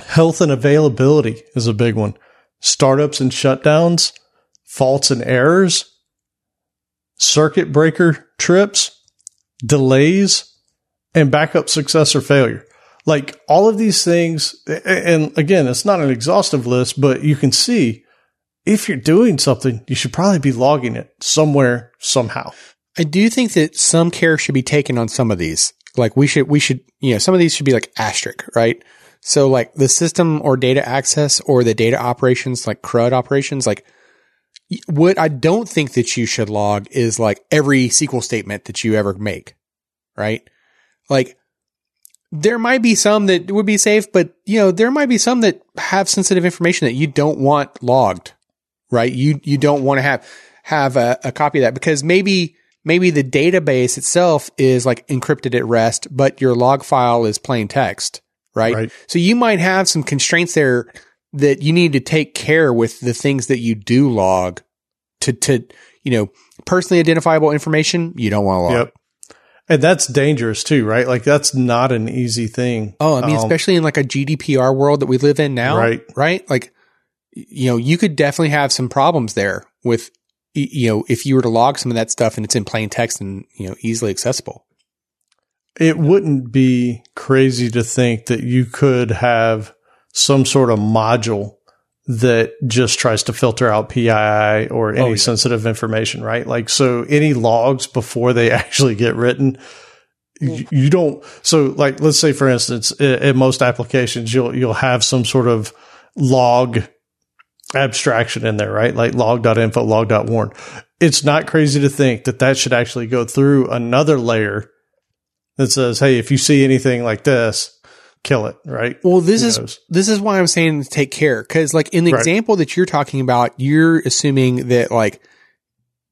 [SPEAKER 3] health and availability is a big one. Startups and shutdowns, faults and errors, circuit breaker trips, delays, and backup success or failure. Like all of these things, and again, it's not an exhaustive list, but you can see if you're doing something, you should probably be logging it somewhere, somehow.
[SPEAKER 1] I do think that some care should be taken on some of these. Like we should, we should, you know, some of these should be like asterisk, right? So like the system or data access or the data operations, like CRUD operations, like what I don't think that you should log is like every SQL statement that you ever make, right? Like there might be some that would be safe, but you know, there might be some that have sensitive information that you don't want logged, right? You, you don't want to have, have a, a copy of that because maybe, maybe the database itself is like encrypted at rest, but your log file is plain text, right? right? So you might have some constraints there that you need to take care with the things that you do log to, to, you know, personally identifiable information you don't want to log. Yep.
[SPEAKER 3] And that's dangerous too, right? Like that's not an easy thing.
[SPEAKER 1] Oh, I mean, um, especially in like a GDPR world that we live in now,
[SPEAKER 3] right?
[SPEAKER 1] Right? Like, you know, you could definitely have some problems there with, you know, if you were to log some of that stuff and it's in plain text and, you know, easily accessible.
[SPEAKER 3] It wouldn't be crazy to think that you could have some sort of module that just tries to filter out PII or oh, any oh, yeah. sensitive information, right? Like, so any logs before they actually get written, you, you, don't. So, like, let's say, for instance, in, in most applications, you'll you'll have some sort of log abstraction in there, right? Like log.info, log.warn. It's not crazy to think that that should actually go through another layer that says, hey, if you see anything like this, kill it, right?
[SPEAKER 1] Well, this is this is why I'm saying take care because, like in the right. example that you're talking about, you're assuming that like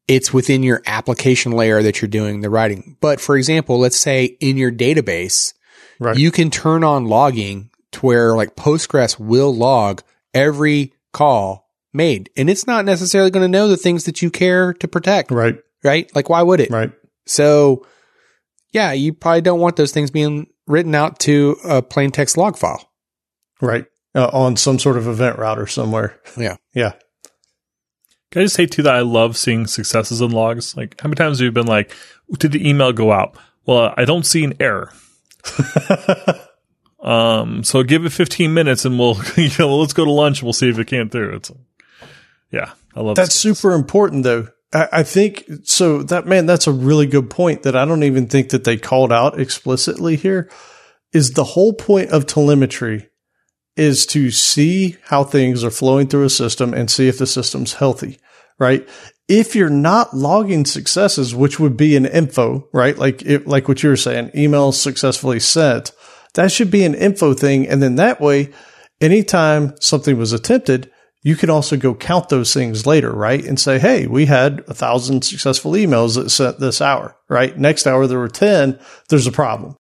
[SPEAKER 1] it's within your application layer that you're doing the writing. But for example, let's say in your database, right. you can turn on logging to where like Postgres will log every call made, and it's not necessarily going to know the things that you care to protect,
[SPEAKER 3] right?
[SPEAKER 1] Right? Like, why would it?
[SPEAKER 3] Right.
[SPEAKER 1] So, yeah, you probably don't want those things being written out to a plain text log file.
[SPEAKER 3] Right. Uh, on some sort of event router somewhere.
[SPEAKER 1] Yeah.
[SPEAKER 3] Yeah.
[SPEAKER 2] Can I just say too that I love seeing successes in logs? Like how many times have you been like, did the email go out? Well, I don't see an error. um, so give it 15 minutes and we'll, you know, let's go to lunch and we'll see if it came through. It's, yeah, I love
[SPEAKER 3] that's super important though. I, think so. That man, that's a really good point that I don't even think that they called out explicitly here. Is the whole point of telemetry is to see how things are flowing through a system and see if the system's healthy, right? If you're not logging successes, which would be an info, right? Like, it, like what you were saying, email successfully sent, that should be an info thing. And then that way, anytime something was attempted, you can also go count those things later, right? And say, hey, we had a thousand successful emails that sent this hour, right? Next hour there were 10. There's a problem.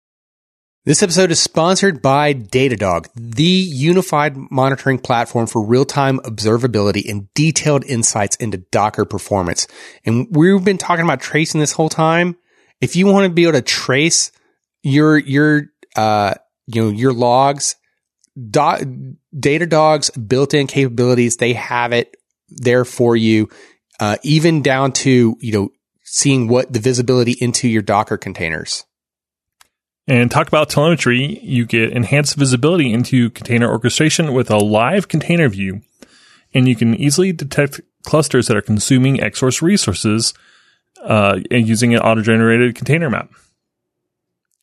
[SPEAKER 1] This episode is sponsored by Datadog, the unified monitoring platform for real-time observability and detailed insights into Docker performance. And we've been talking about tracing this whole time. If you want to be able to trace your, your, uh, you know, your logs Do- Datadog's built-in capabilities, they have it there for you, uh, even down to you know seeing what the visibility into your Docker containers.
[SPEAKER 2] And talk about telemetry, you get enhanced visibility into container orchestration with a live container view, and you can easily detect clusters that are consuming Xsource resources uh, and using an auto-generated container map.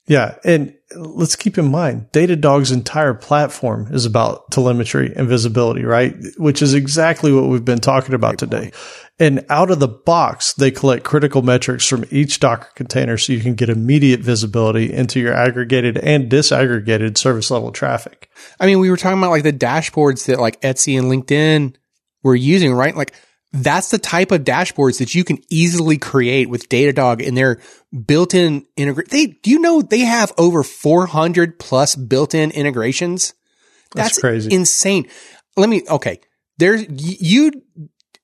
[SPEAKER 3] Yeah, and let's keep in mind, Datadog's entire platform is about telemetry and visibility, right? Which is exactly what we've been talking about today. And out of the box, they collect critical metrics from each Docker container so you can get immediate visibility into your aggregated and disaggregated service level traffic.
[SPEAKER 1] I mean, we were talking about like the dashboards that like Etsy and LinkedIn were using, right? Like that's the type of dashboards that you can easily create with Datadog and their built-in integrate. They, do you know they have over 400 plus built-in integrations?
[SPEAKER 3] That's, crazy.
[SPEAKER 1] insane. Let me, okay. There's, you,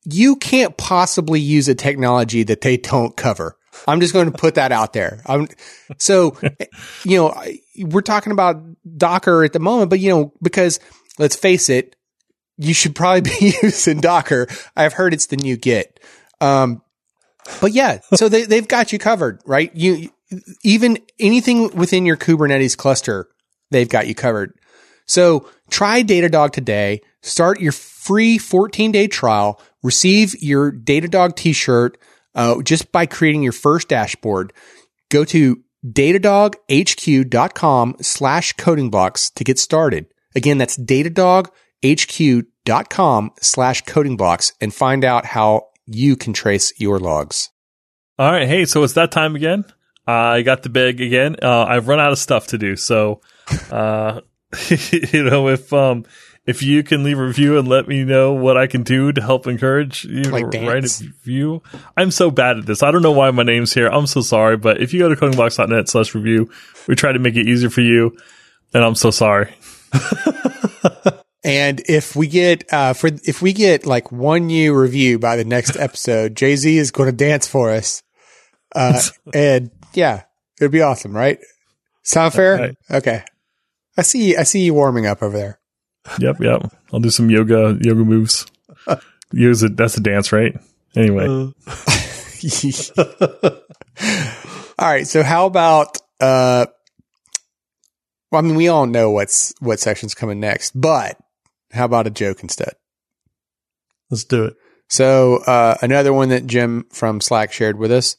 [SPEAKER 1] you can't possibly use a technology that they don't cover. I'm just going to put that out there. I'm, so, you know, we're talking about Docker at the moment, but you know, because let's face it, you should probably be using Docker. I've heard it's the new Git. Um, but yeah, so they, they've got you covered, right? You, even anything within your Kubernetes cluster, they've got you covered. So try Datadog today. Start your free 14 day trial. Receive your Datadog t-shirt, uh, just by creating your first dashboard. Go to datadoghq.com slash coding blocks to get started. Again, that's datadoghq.com slash coding blocks and find out how you can trace your logs.
[SPEAKER 2] All right. Hey, so it's that time again. Uh, I got the bag again. Uh, I've run out of stuff to do. So, uh, you know, if, um, if you can leave a review and let me know what I can do to help encourage you
[SPEAKER 1] Like
[SPEAKER 2] to write a review. I'm so bad at this. I don't know why my name's here. I'm so sorry. But if you go to codingblocks.net slash review, we try to make it easier for you. And I'm so sorry.
[SPEAKER 1] And if we get uh for if we get like one new review by the next episode, Jay Z is going to dance for us. Uh, and yeah, it'd be awesome, right? Sound fair?
[SPEAKER 2] Right.
[SPEAKER 1] Okay. I see. I see you warming up over there.
[SPEAKER 2] Yep. Yep. I'll do some yoga, yoga moves. Use it. That's a dance, right? Anyway.
[SPEAKER 1] all right. So how about uh? Well, I mean, we all know what's what section's coming next, but how about a joke instead?
[SPEAKER 3] Let's do it.
[SPEAKER 1] So uh, another one that Jim from Slack shared with us.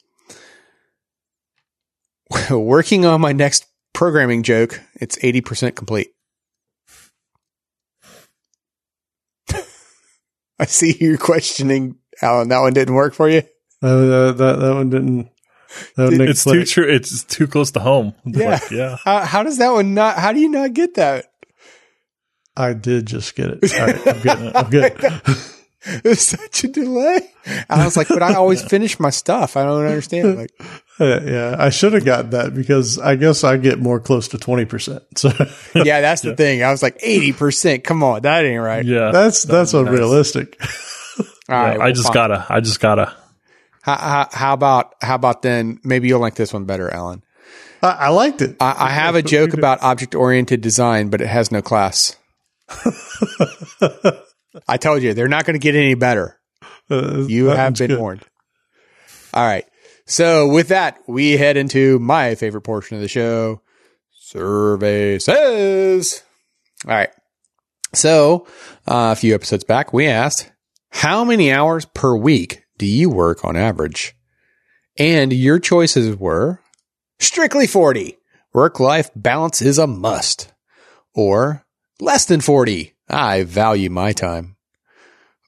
[SPEAKER 1] Working on my next programming joke. It's eighty percent complete. I see you questioning, Alan. That one didn't work for you.
[SPEAKER 3] Uh, that, that one didn't. That one didn't
[SPEAKER 2] it's too true. It's too close to home.
[SPEAKER 1] Yeah.
[SPEAKER 2] Like, yeah.
[SPEAKER 1] How, how does that one not? How do you not get that?
[SPEAKER 3] I did just get it. All right, I'm good. I'm good.
[SPEAKER 1] There's such a delay. I was like, but I always finish my stuff. I don't understand. Like,
[SPEAKER 3] Uh, yeah, I should have gotten that because I guess I get more close to twenty percent. So
[SPEAKER 1] yeah, that's the thing. I was like, eighty percent. Come on, that ain't right.
[SPEAKER 2] Yeah.
[SPEAKER 3] that's that's
[SPEAKER 2] That'd nice.
[SPEAKER 3] unrealistic.
[SPEAKER 1] All
[SPEAKER 2] Yeah,
[SPEAKER 1] right,
[SPEAKER 2] I just
[SPEAKER 1] fine.
[SPEAKER 2] gotta. I just gotta.
[SPEAKER 1] How, how, how about how about then? Maybe you'll like this one better, Alan.
[SPEAKER 3] I, I liked it.
[SPEAKER 1] I, I have a joke about object oriented design, but it has no class. I told you they're not going to get any better.
[SPEAKER 3] Uh,
[SPEAKER 1] You have been
[SPEAKER 3] good.
[SPEAKER 1] warned. All right. So with that, we head into my favorite portion of the show. Survey says. All right. So uh, a few episodes back, we asked, how many hours per week do you work on average? And your choices were strictly 40. Work life balance is a must. Or less than 40. I value my time.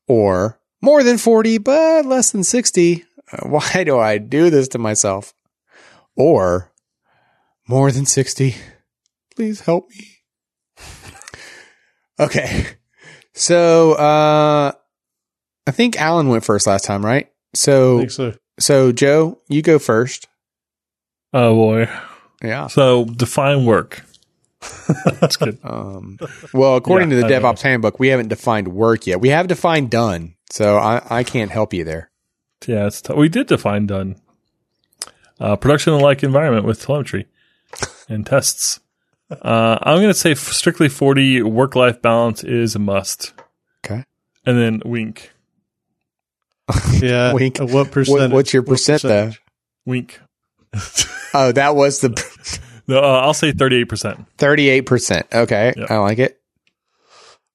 [SPEAKER 1] Or more than 40, but less than 60. Uh, Why do I do this to myself? Or more than 60. Please help me. Okay. So, uh, I think Alan went first last time, right? So,
[SPEAKER 3] so.
[SPEAKER 1] so Joe, you go first.
[SPEAKER 2] Oh boy.
[SPEAKER 1] Yeah.
[SPEAKER 2] So define work. That's good.
[SPEAKER 1] Um, well, according
[SPEAKER 2] Yeah,
[SPEAKER 1] to the
[SPEAKER 2] I know.
[SPEAKER 1] DevOps handbook, we haven't defined work yet. We have defined done. So I, I can't help you there.
[SPEAKER 2] Yeah, it's t- we did define done. Uh, production like environment with telemetry and tests. Uh, I'm going to say f- strictly 40 work life balance is a must.
[SPEAKER 1] Okay.
[SPEAKER 2] And then wink,
[SPEAKER 3] Yeah.
[SPEAKER 1] Wink.
[SPEAKER 3] Uh, What percentage?
[SPEAKER 1] what's your
[SPEAKER 3] what
[SPEAKER 1] percent, though?
[SPEAKER 2] wink.
[SPEAKER 1] Oh, that was the
[SPEAKER 2] No, uh, I'll say 38%.
[SPEAKER 1] 38%. Okay.
[SPEAKER 2] Yep.
[SPEAKER 1] I like it.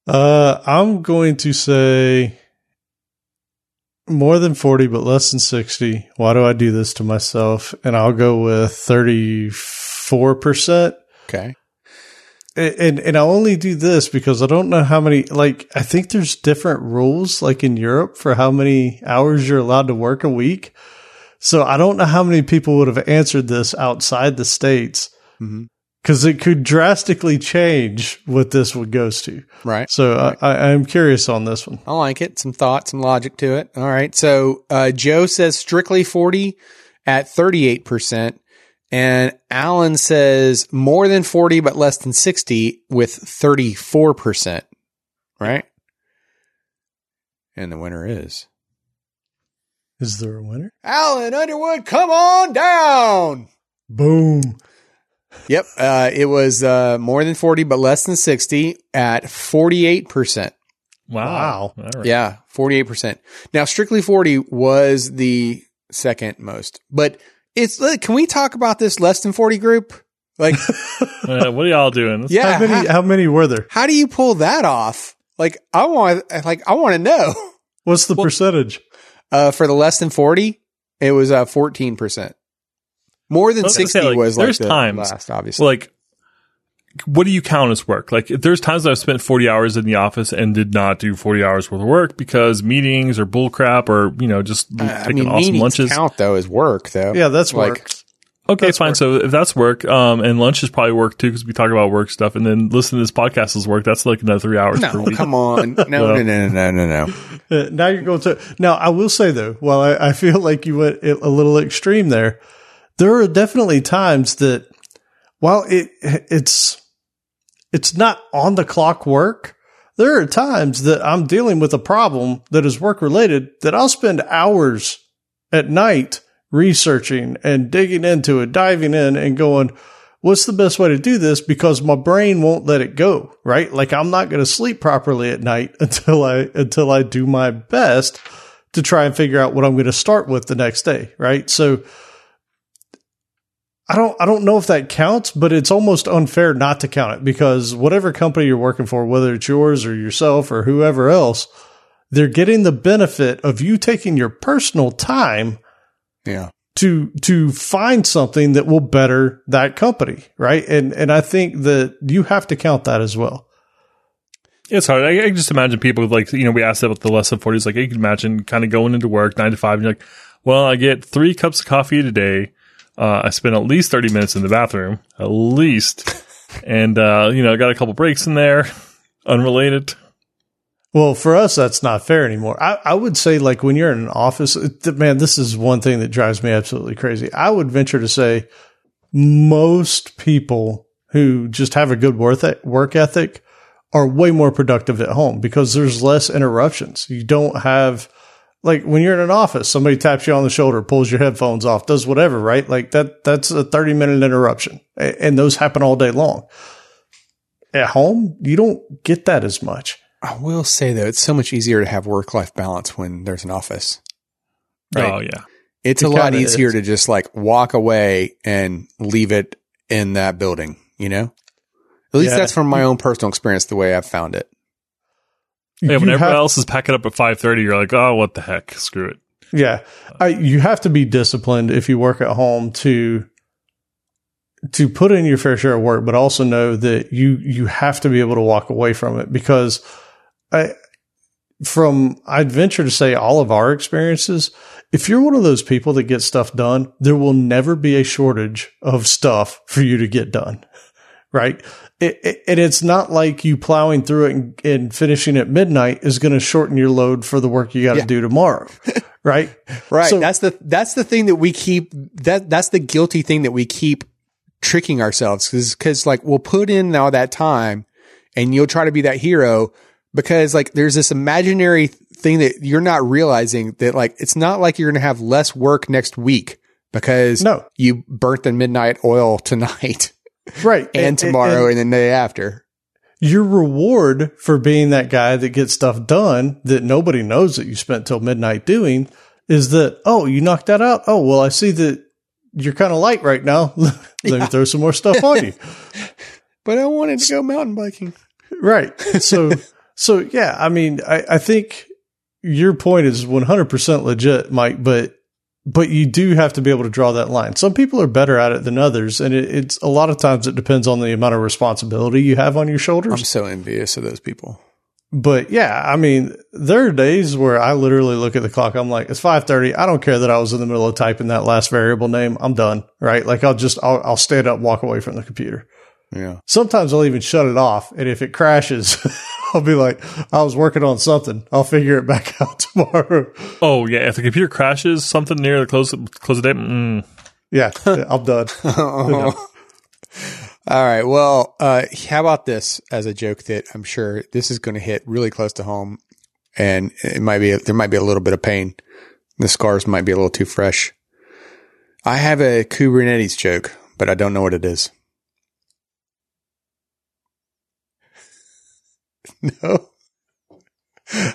[SPEAKER 3] Uh, I'm going to say more than 40, but less than 60. Why do I do this to myself? And I'll go with 34%.
[SPEAKER 1] Okay.
[SPEAKER 3] And, and, and I only do this because I don't know how many, like, I think there's different rules, like in Europe, for how many hours you're allowed to work a week. So I don't know how many people would have answered this outside the States because it could drastically change what this would goes to.
[SPEAKER 1] Right.
[SPEAKER 3] So I, I, I'm curious on this one.
[SPEAKER 1] I like it. Some thought, some logic to it. All right. So uh, Joe says strictly 40 at 38%. And Alan says more than 40, but less than 60 with 34%. Right. And the winner is
[SPEAKER 3] Is there a winner?
[SPEAKER 1] Alan Underwood. Come on down.
[SPEAKER 3] Boom.
[SPEAKER 1] Yep. Uh, it was uh, more than 40, but less than 60 at 48%.
[SPEAKER 3] Wow.
[SPEAKER 2] All right.
[SPEAKER 1] Yeah, 48%. Now, Strictly 40 was the second most, but it's like, can we talk about this less than 40 group? Like,
[SPEAKER 2] Uh, what are y'all doing? Let's-
[SPEAKER 1] yeah,
[SPEAKER 3] how many?
[SPEAKER 1] how,
[SPEAKER 3] How many were there?
[SPEAKER 1] how do you pull that off? Like, I want, like, I want to know.
[SPEAKER 3] What's the percentage?
[SPEAKER 1] Uh, for the less than 40, it was uh, 14%. More than
[SPEAKER 2] I was gonna
[SPEAKER 1] 60
[SPEAKER 2] say, like,
[SPEAKER 1] was like
[SPEAKER 2] there's
[SPEAKER 1] the
[SPEAKER 2] times-
[SPEAKER 1] last, obviously.
[SPEAKER 2] like what do you count as work like there's times that i've spent 40 hours in the office and did not do 40 hours worth of work because meetings or bull crap or you know just
[SPEAKER 1] Uh, I
[SPEAKER 2] taking
[SPEAKER 1] mean,
[SPEAKER 2] awesome
[SPEAKER 1] meetings
[SPEAKER 2] lunches
[SPEAKER 1] count though as work though.
[SPEAKER 3] Yeah, that's
[SPEAKER 1] Like,
[SPEAKER 3] work.
[SPEAKER 2] okay
[SPEAKER 3] that's
[SPEAKER 2] fine
[SPEAKER 3] work.
[SPEAKER 2] so if that's work um and lunch is probably work too because we talk about work stuff and then listen to this podcast is work that's like another three hours per
[SPEAKER 1] No,
[SPEAKER 2] week
[SPEAKER 1] come on. No, no, no, no, no, no, no.
[SPEAKER 3] Uh, now you're going to. Now I will say though, while I, I feel like you went a a little extreme there, there are definitely times that while it it's it's not on the clock work. There are times that I'm dealing with a problem that is work related that I'll spend hours at night researching and digging into it, diving in and going, what's the best way to do this? Because my brain won't let it go, right? Like I'm not going to sleep properly at night until I, until I do my best to try and figure out what I'm going to start with the next day, right? So I don't, I don't know if that counts, but it's almost unfair not to count it because whatever company you're working for, whether it's yours or yourself or whoever else, they're getting the benefit of you taking your personal time
[SPEAKER 1] Yeah.
[SPEAKER 3] to to find something that will better that company, right? And and I think that you have to count that as well.
[SPEAKER 2] It's hard. I, I just imagine people like you know we asked about the less than forties. Like you can imagine kind of going into work nine to five, and you're like, well, I get three cups of coffee a day. Uh, I spent at least thirty minutes in the bathroom, at least, and uh, you know I got a couple breaks in there, unrelated.
[SPEAKER 3] Well, for us, that's not fair anymore. I, I would say, like, when you're in an office, man, this is one thing that drives me absolutely crazy. I would venture to say most people who just have a good work ethic are way more productive at home because there's less interruptions. You don't have, like, when you're in an office, somebody taps you on the shoulder, pulls your headphones off, does whatever, right? Like, that, that's a 30 minute interruption. And those happen all day long. At home, you don't get that as much.
[SPEAKER 1] I will say though, it's so much easier to have work life balance when there's an office. Oh, right.
[SPEAKER 2] Oh yeah,
[SPEAKER 1] It's
[SPEAKER 3] It
[SPEAKER 1] a lot easier
[SPEAKER 3] is.
[SPEAKER 1] to just like walk away and leave it in that building, you know? At least
[SPEAKER 3] Yeah.
[SPEAKER 1] that's from my own personal experience, the way I've found it.
[SPEAKER 2] Yeah.
[SPEAKER 3] You
[SPEAKER 2] When everyone
[SPEAKER 3] have-
[SPEAKER 2] else is packing up at five thirty, you're like, oh, what the heck? Screw it.
[SPEAKER 3] Yeah, I, you have to be disciplined if you work at home to to put in your fair share of work, but also know that you you have to be able to walk away from it because I from I'd venture to say all of our experiences, if you're one of those people that get stuff done, there will never be a shortage of stuff for you to get done. right? It, it, and it's not like you plowing through it and, and finishing at midnight is going to shorten your load for the work you got to
[SPEAKER 1] Yeah.
[SPEAKER 3] do tomorrow, right?
[SPEAKER 1] Right.
[SPEAKER 3] So-
[SPEAKER 1] that's the that's the thing that we keep that that's the guilty thing that we keep tricking ourselves because cause like we'll put in all that time and you'll try to be that hero because like there's this imaginary thing that you're not realizing that like it's not like you're going to have less work next week because
[SPEAKER 3] No.
[SPEAKER 1] you burnt the midnight oil tonight
[SPEAKER 3] Right.
[SPEAKER 1] and tomorrow and, the day after.
[SPEAKER 3] your reward for being that guy that gets stuff done that nobody knows that you spent till midnight doing is that, oh, you knocked that out. Oh, well, I see that you're kind of light right now. Let me throw some more stuff on you.
[SPEAKER 1] But I wanted to go mountain biking.
[SPEAKER 3] right. So, so yeah, I mean, I, I think your point is 100% legit, Mike, but, but you do have to be able to draw that line. Some people are better at it than others. And it, it's a lot of times it depends on the amount of responsibility you have on your shoulders.
[SPEAKER 1] I'm so envious of those people.
[SPEAKER 3] But yeah, I mean, there are days where I literally look at the clock. I'm like, it's 5:30. I don't care that I was in the middle of typing that last variable name. I'm done. Right? Like I'll just I'll, I'll stand up, walk away from the computer.
[SPEAKER 1] Yeah.
[SPEAKER 3] Sometimes I'll even shut it off, and if it crashes, I'll be like, I was working on something. I'll figure it back out tomorrow.
[SPEAKER 2] Oh yeah, if the computer crashes, something near the close close of day. Mm,
[SPEAKER 3] Yeah, I'm done.
[SPEAKER 1] All right. Well, uh, how about this as a joke that I'm sure this is going to hit really close to home, and it might be there might be a little bit of pain. The scars might be a little too fresh. I have a Kubernetes joke, but I don't know what it is. no.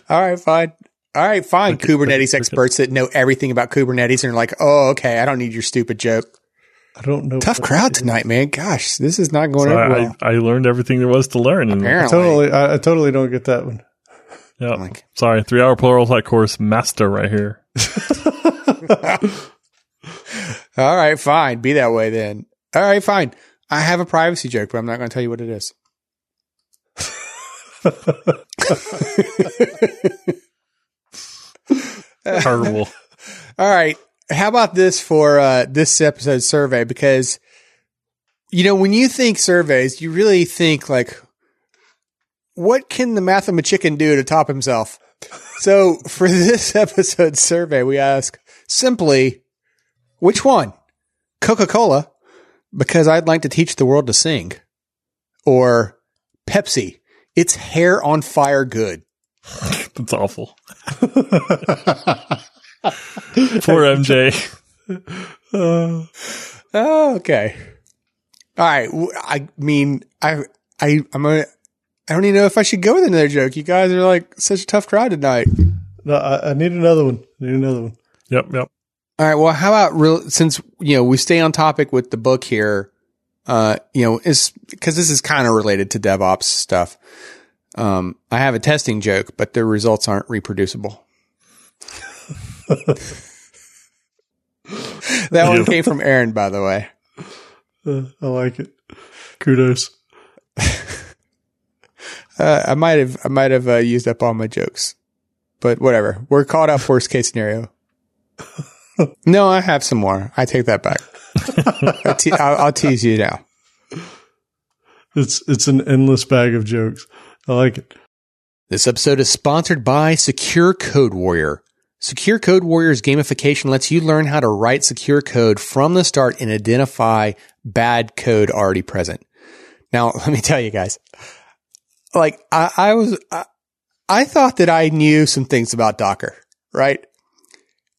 [SPEAKER 1] All right, fine. All right, fine. Kubernetes experts that know everything about Kubernetes and are like, oh, okay, I don't need your stupid joke.
[SPEAKER 3] I don't know.
[SPEAKER 1] Tough crowd tonight, man. Gosh, this is not going
[SPEAKER 2] so I,
[SPEAKER 1] well.
[SPEAKER 2] I, I learned everything there was to learn. And,
[SPEAKER 3] I
[SPEAKER 1] Apparently.
[SPEAKER 3] totally, I, I totally don't get that one.
[SPEAKER 2] yeah,
[SPEAKER 1] Like-
[SPEAKER 2] sorry, three hour plural Pluralsight course master right here.
[SPEAKER 1] All right, fine. Be that way then. All right, fine. I have a privacy joke, but I'm not going to tell you what it is.
[SPEAKER 2] Terrible.
[SPEAKER 1] All right. How about this for uh, this episode survey? Because, you know, when you think surveys, you really think like, what can the mathemachicken do to top himself? So for this episode survey, we ask simply, which one? Coca Cola, because I'd like to teach the world to sing. Or Pepsi, it's hair on fire good.
[SPEAKER 2] That's awful. Poor MJ.
[SPEAKER 3] Uh,
[SPEAKER 1] Oh, okay. All right. I mean, I, I, I'm a, I don't even know if I should go with another joke. You guys are like such a tough crowd tonight.
[SPEAKER 3] no, I, I need another one. I need another one.
[SPEAKER 2] Yep, yep.
[SPEAKER 1] All right. Well, how about real, since, you know, we stay on topic with the book here, uh, you know, is because this is kind of related to DevOps stuff. Um, I have a testing joke, but the results aren't reproducible. that one came from Aaron, by the way.
[SPEAKER 3] Uh, I like it. Kudos.
[SPEAKER 1] Uh, I might have, I might have uh, used up all my jokes, but whatever. We're caught up. Worst case scenario. no, I have some more. I take that back. I te- I'll, I'll tease you now.
[SPEAKER 3] It's it's an endless bag of jokes. I like it.
[SPEAKER 1] This episode is sponsored by Secure Code Warrior. Secure Code Warrior's gamification lets you learn how to write secure code from the start and identify bad code already present. Now, let me tell you guys, like I, I was, I, I thought that I knew some things about Docker, right?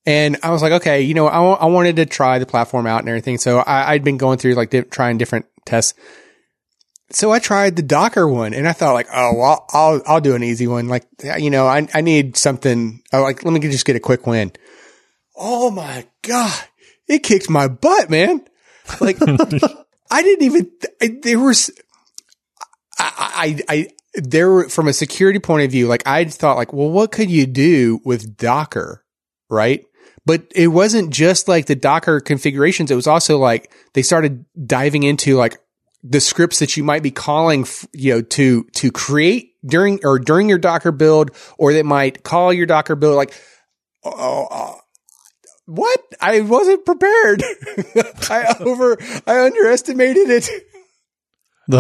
[SPEAKER 1] And I was like, okay, you know, I, I wanted to try the platform out and everything. So I, I'd been going through like di- trying different tests. So I tried the Docker one and I thought like, oh, well, I'll, I'll do an easy one. Like, you know, I, I need something. I like, let me just get a quick win. Oh my God. It kicked my butt, man. Like, I didn't even, I, there was, I, I, I, there were, from a security point of view, like I thought like, well, what could you do with Docker? Right. But it wasn't just like the Docker configurations. It was also like they started diving into like the scripts that you might be calling, you know, to, to create during or during your Docker build, or that might call your Docker build like, oh, what? I wasn't prepared. I over, I underestimated it.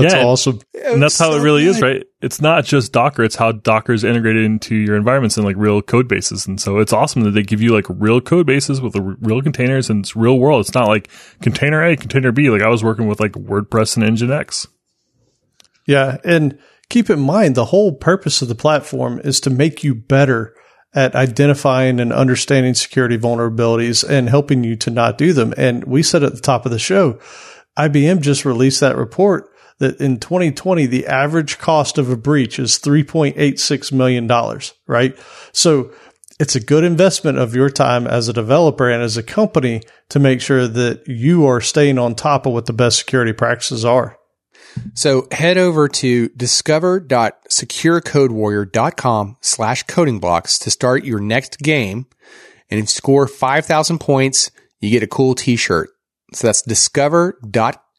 [SPEAKER 3] That's
[SPEAKER 2] Yeah.
[SPEAKER 3] awesome.
[SPEAKER 2] and that's how it really is, right? It's not just Docker; it's how Docker is integrated into your environments and like real code bases. And so it's awesome that they give you like real code bases with r- real containers and it's real world. It's not like container A, container B. Like I was working with like WordPress and Nginx.
[SPEAKER 3] Yeah. And keep in mind, the whole purpose of the platform is to make you better at identifying and understanding security vulnerabilities and helping you to not do them. And we said at the top of the show, IBM just released that report that in 2020, the average cost of a breach is $3.86 million, right? So it's a good investment of your time as a developer and as a company to make sure that you are staying on top of what the best security practices are.
[SPEAKER 1] So head over to discover.securecodewarrior.com slash coding blocks to start your next game. And if you score 5,000 points, you get a cool t-shirt. So that's discover.securecodewarrior.com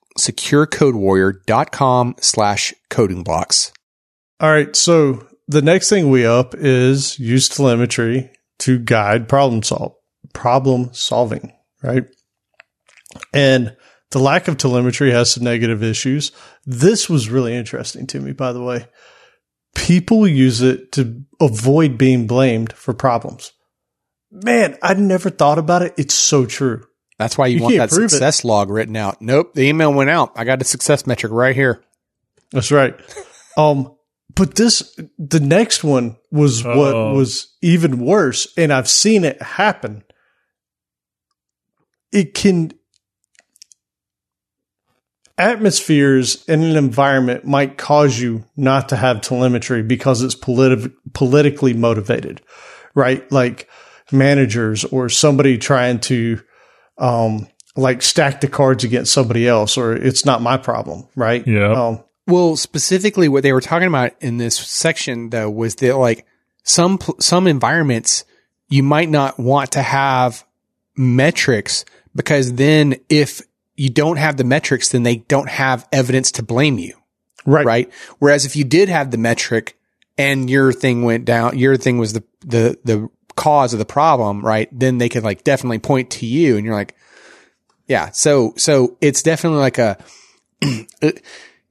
[SPEAKER 1] slash coding blocks.
[SPEAKER 3] All right. So the next thing we up is use telemetry to guide problem solve problem solving, right? And the lack of telemetry has some negative issues. This was really interesting to me, by the way. People use it to avoid being blamed for problems. Man, I never thought about it. It's so true.
[SPEAKER 1] That's why you,
[SPEAKER 3] You
[SPEAKER 1] want that
[SPEAKER 3] prove it.
[SPEAKER 1] success log written out. Nope. The email went out. I got a success metric right here.
[SPEAKER 3] That's right. Um, but this, the next one was
[SPEAKER 2] Oh.
[SPEAKER 3] what was even worse, and I've seen it happen. It can, atmospheres in an environment might cause you not to have telemetry because it's politi- politically motivated, right? Like managers or somebody trying to, um, like stack the cards against somebody else, or it's not my problem, right?
[SPEAKER 2] Yeah.
[SPEAKER 3] Um,
[SPEAKER 1] Well, specifically, what they were talking about in this section, though, was that like some some environments you might not want to have metrics because then if you don't have the metrics, then they don't have evidence to blame you,
[SPEAKER 3] right.
[SPEAKER 1] right? Whereas if you did have the metric and your thing went down, your thing was the the the cause of the problem, right? Then they can like definitely point to you, and you're like, yeah. So so it's definitely like a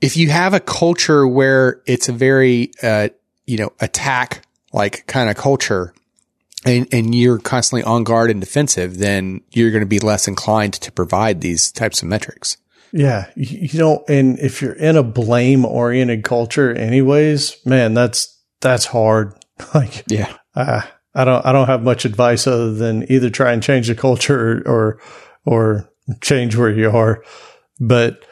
[SPEAKER 1] if you have a culture where it's a very uh you know attack like kind of culture and and you're constantly on guard and defensive then you're going to be less inclined to provide these types of metrics
[SPEAKER 3] Yeah, you know, and if you're in a blame oriented culture, anyways, man, that's that's hard. Like,
[SPEAKER 1] yeah
[SPEAKER 3] uh, I don't, I don't have much advice other than either try and change the culture or, or change where you are. But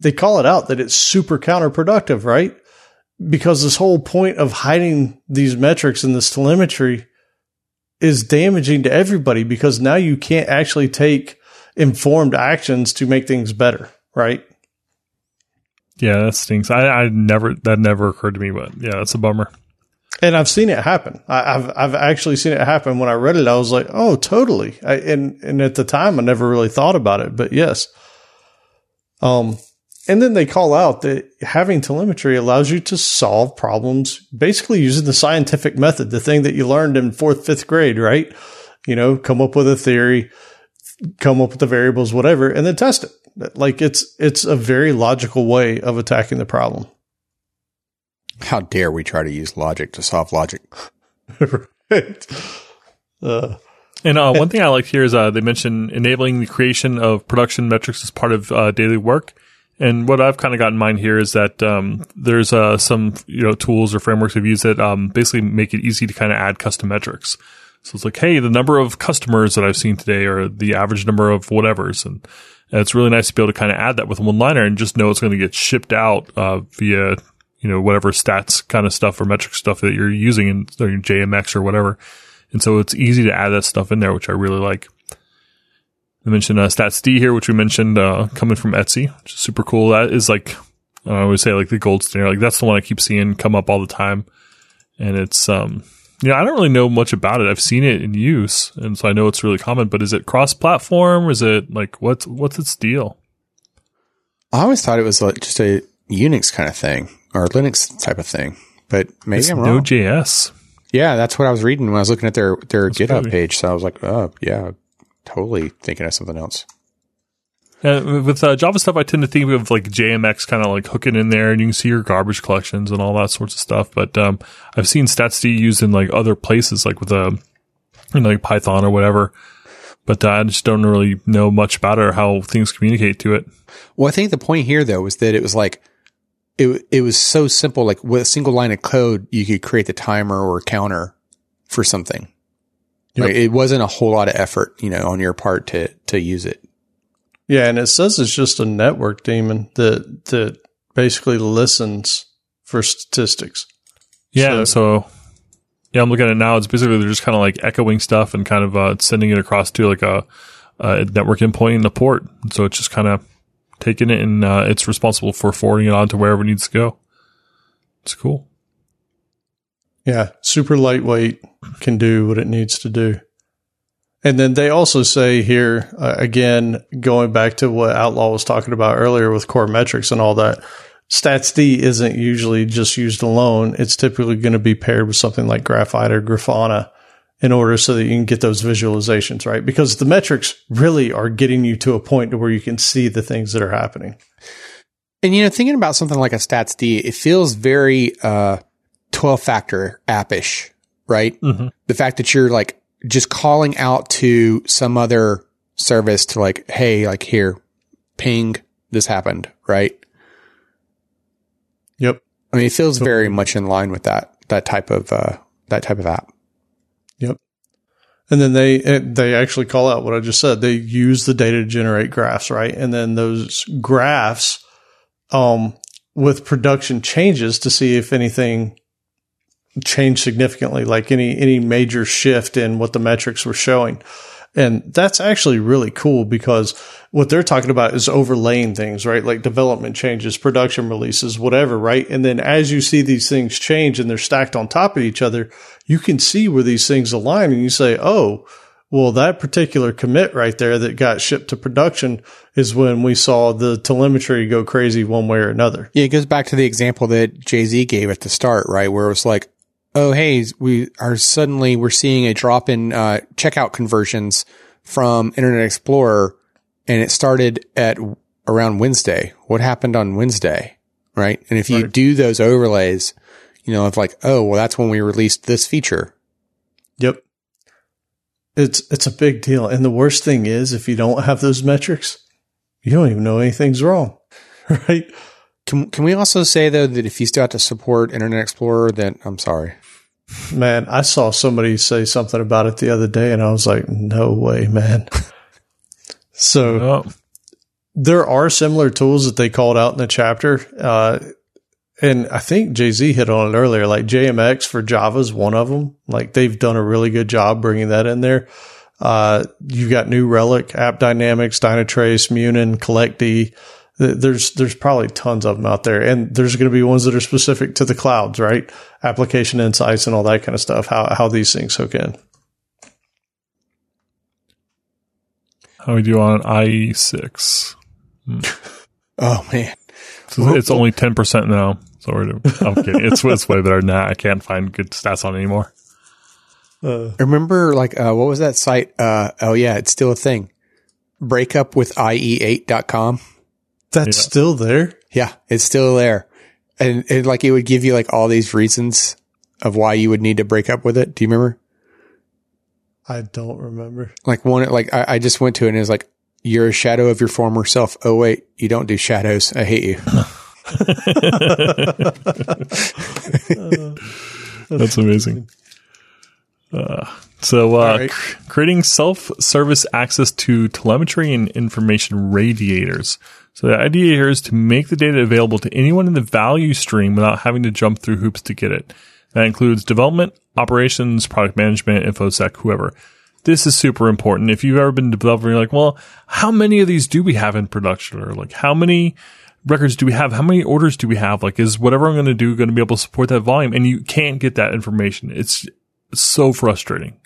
[SPEAKER 3] they call it out that it's super counterproductive, right? Because this whole point of hiding these metrics and this telemetry is damaging to everybody because now you can't actually take informed actions to make things better, right?
[SPEAKER 2] Yeah, that stinks. I, I never that never occurred to me, but yeah, that's a bummer.
[SPEAKER 3] And I've seen it happen. I, I've I've actually seen it happen. When I read it, I was like, "Oh, totally." I, and and at the time, I never really thought about it, but yes. Um, and then they call out that having telemetry allows you to solve problems basically using the scientific method, the thing that you learned in fourth, fifth grade, right? You know, come up with a theory, come up with the variables, whatever, and then test it. Like it's it's a very logical way of attacking the problem.
[SPEAKER 1] How dare we try to use logic to solve logic
[SPEAKER 3] right. Uh,
[SPEAKER 2] And uh, one thing I like here is uh, they mentioned enabling the creation of production metrics as part of uh, daily work. And what I've kind of got in mind here is that um, there's uh, some you know tools or frameworks we've used that um, basically make it easy to kind of add custom metrics. So it's like, hey, the number of customers that I've seen today, or the average number of whatever's, and, and it's really nice to be able to kind of add that with one liner and just know it's going to get shipped out uh, via you know whatever stats kind of stuff or metric stuff that you're using in JMX or whatever. And so it's easy to add that stuff in there, which I really like. I mentioned uh, StatsD here, which we mentioned uh, coming from Etsy, which is super cool. That is like I always say, like the gold standard. Like that's the one I keep seeing come up all the time, and it's um, you know, I don't really know much about it. I've seen it in use, and so I know it's really common. But is it cross-platform? Is it like what's what's its deal?
[SPEAKER 1] i always thought it was like just a unix kind of thing or linux type of thing but maybe
[SPEAKER 2] It's
[SPEAKER 1] i'm wrong
[SPEAKER 2] Node.js.
[SPEAKER 1] yeah that's what i was reading when i was looking at their their github
[SPEAKER 2] crazy.
[SPEAKER 1] page so i was like oh yeah totally thinking of something else
[SPEAKER 2] Uh, with uh, Java stuff, I tend to think of like JMX kind of like hooking in there, and you can see your garbage collections and all that sorts of stuff. But um, I've seen StatsD used in like other places, like with a um, you know, like Python or whatever. But uh, I just don't really know much about it or how things communicate to it.
[SPEAKER 1] Well, I think the point here though was that it was like it it was so simple. Like with a single line of code, you could create the timer or counter for something.
[SPEAKER 3] Yep.
[SPEAKER 1] Like, it wasn't a whole lot of effort, you know, on your part to to use it.
[SPEAKER 3] Yeah, and it says it's just a network daemon that that basically listens for statistics.
[SPEAKER 2] Yeah,
[SPEAKER 3] So-
[SPEAKER 2] so, yeah, I'm looking at it now. It's basically they're just kind of like echoing stuff and kind of uh, sending it across to like a, a network endpoint in the port. So it's just kind of taking it and uh, it's responsible for forwarding it on to wherever it needs to go. It's cool.
[SPEAKER 3] Yeah, super lightweight, can do what it needs to do. And then they also say here, uh, again, going back to what Outlaw was talking about earlier with Coremetrics and all that, StatsD isn't usually just used alone. It's typically going to be paired with something like Graphite or Grafana in order so that you can get those visualizations, right? Because the metrics really are getting you to a point to where you can see the things that are happening.
[SPEAKER 1] And you know, thinking about something like a StatsD, it feels very uh 12 factor appish, right?
[SPEAKER 2] Mm-hmm.
[SPEAKER 1] The fact that you're like just calling out to some other service to like, hey, like here, ping, this happened, right?
[SPEAKER 3] Yep.
[SPEAKER 1] I mean, it feels very much in line with that that type of uh that type of app.
[SPEAKER 3] Yep. And then they eh, they actually call out what I just said. They use the data to generate graphs, right? And then those graphs, um, with production changes to see if anything changed significantly, like any any major shift in what the metrics were showing. And that's actually really cool because what they're talking about is overlaying things, right? Like development changes, production releases, whatever, right? And then as you see these things change and they're stacked on top of each other, you can see where these things align and you say, oh, well, that particular commit right there that got shipped to production is when we saw the telemetry go crazy one way or another.
[SPEAKER 1] Yeah, it goes back to the example that Jay Z gave at the start, right? Where it was like, oh, hey, we are suddenly we're seeing a drop in uh, checkout conversions from Internet Explorer, and it started at around Wednesday. What happened on Wednesday, right? And if you
[SPEAKER 3] Right.
[SPEAKER 1] do those overlays, you know, it's like, oh, well, that's when we released this feature.
[SPEAKER 3] Yep. It's it's a big deal. And the worst thing is if you don't have those metrics, you don't even know anything's wrong. Right?
[SPEAKER 1] Can can we also say though that if you still have to support Internet Explorer, then I'm sorry.
[SPEAKER 3] Man, I saw somebody say something about it the other day and I was like, no way, man. so
[SPEAKER 2] Oh,
[SPEAKER 3] there are similar tools that they called out in the chapter. Uh, and I think Jay Z hit on it earlier, like JMX for Java is one of them. Like they've done a really good job bringing that in there. Uh, you've got New Relic, AppDynamics, Dynatrace, Munin, CollectD. Th- There's there's probably tons of them out there, and there's going to be ones that are specific to the clouds, right? Application insights and all that kind of stuff. How how these things hook in.
[SPEAKER 2] how we do on an IE6?
[SPEAKER 1] Oh man,
[SPEAKER 2] So it's only 10% now. So we're, I'm kidding. It's, it's way better than that. I can't find good stats on it anymore.
[SPEAKER 3] Uh,
[SPEAKER 1] remember like uh, what was that site? Uh, oh yeah, it's still a thing. Breakup with ie8.com.
[SPEAKER 3] that's
[SPEAKER 2] Yeah.
[SPEAKER 3] still there.
[SPEAKER 1] Yeah, it's still there. And, and like it would give you like all these reasons of why you would need to break up with it. Do you remember?
[SPEAKER 3] I don't remember.
[SPEAKER 1] Like one, like I, I just went to it and it was like, you're a shadow of your former self. Oh wait, you don't do shadows. I hate you.
[SPEAKER 2] That's amazing. Uh, so, uh,
[SPEAKER 1] All right.
[SPEAKER 2] cr- creating self-service access to telemetry and information radiators. So the idea here is to make the data available to anyone in the value stream without having to jump through hoops to get it. That includes development, operations, product management, infosec, whoever. This is super important. If you've ever been developing, you're like, well, how many of these do we have in production? Or like, how many records do we have? How many orders do we have? Like, is whatever I'm going to do going to be able to support that volume? And you can't get that information. It's so frustrating.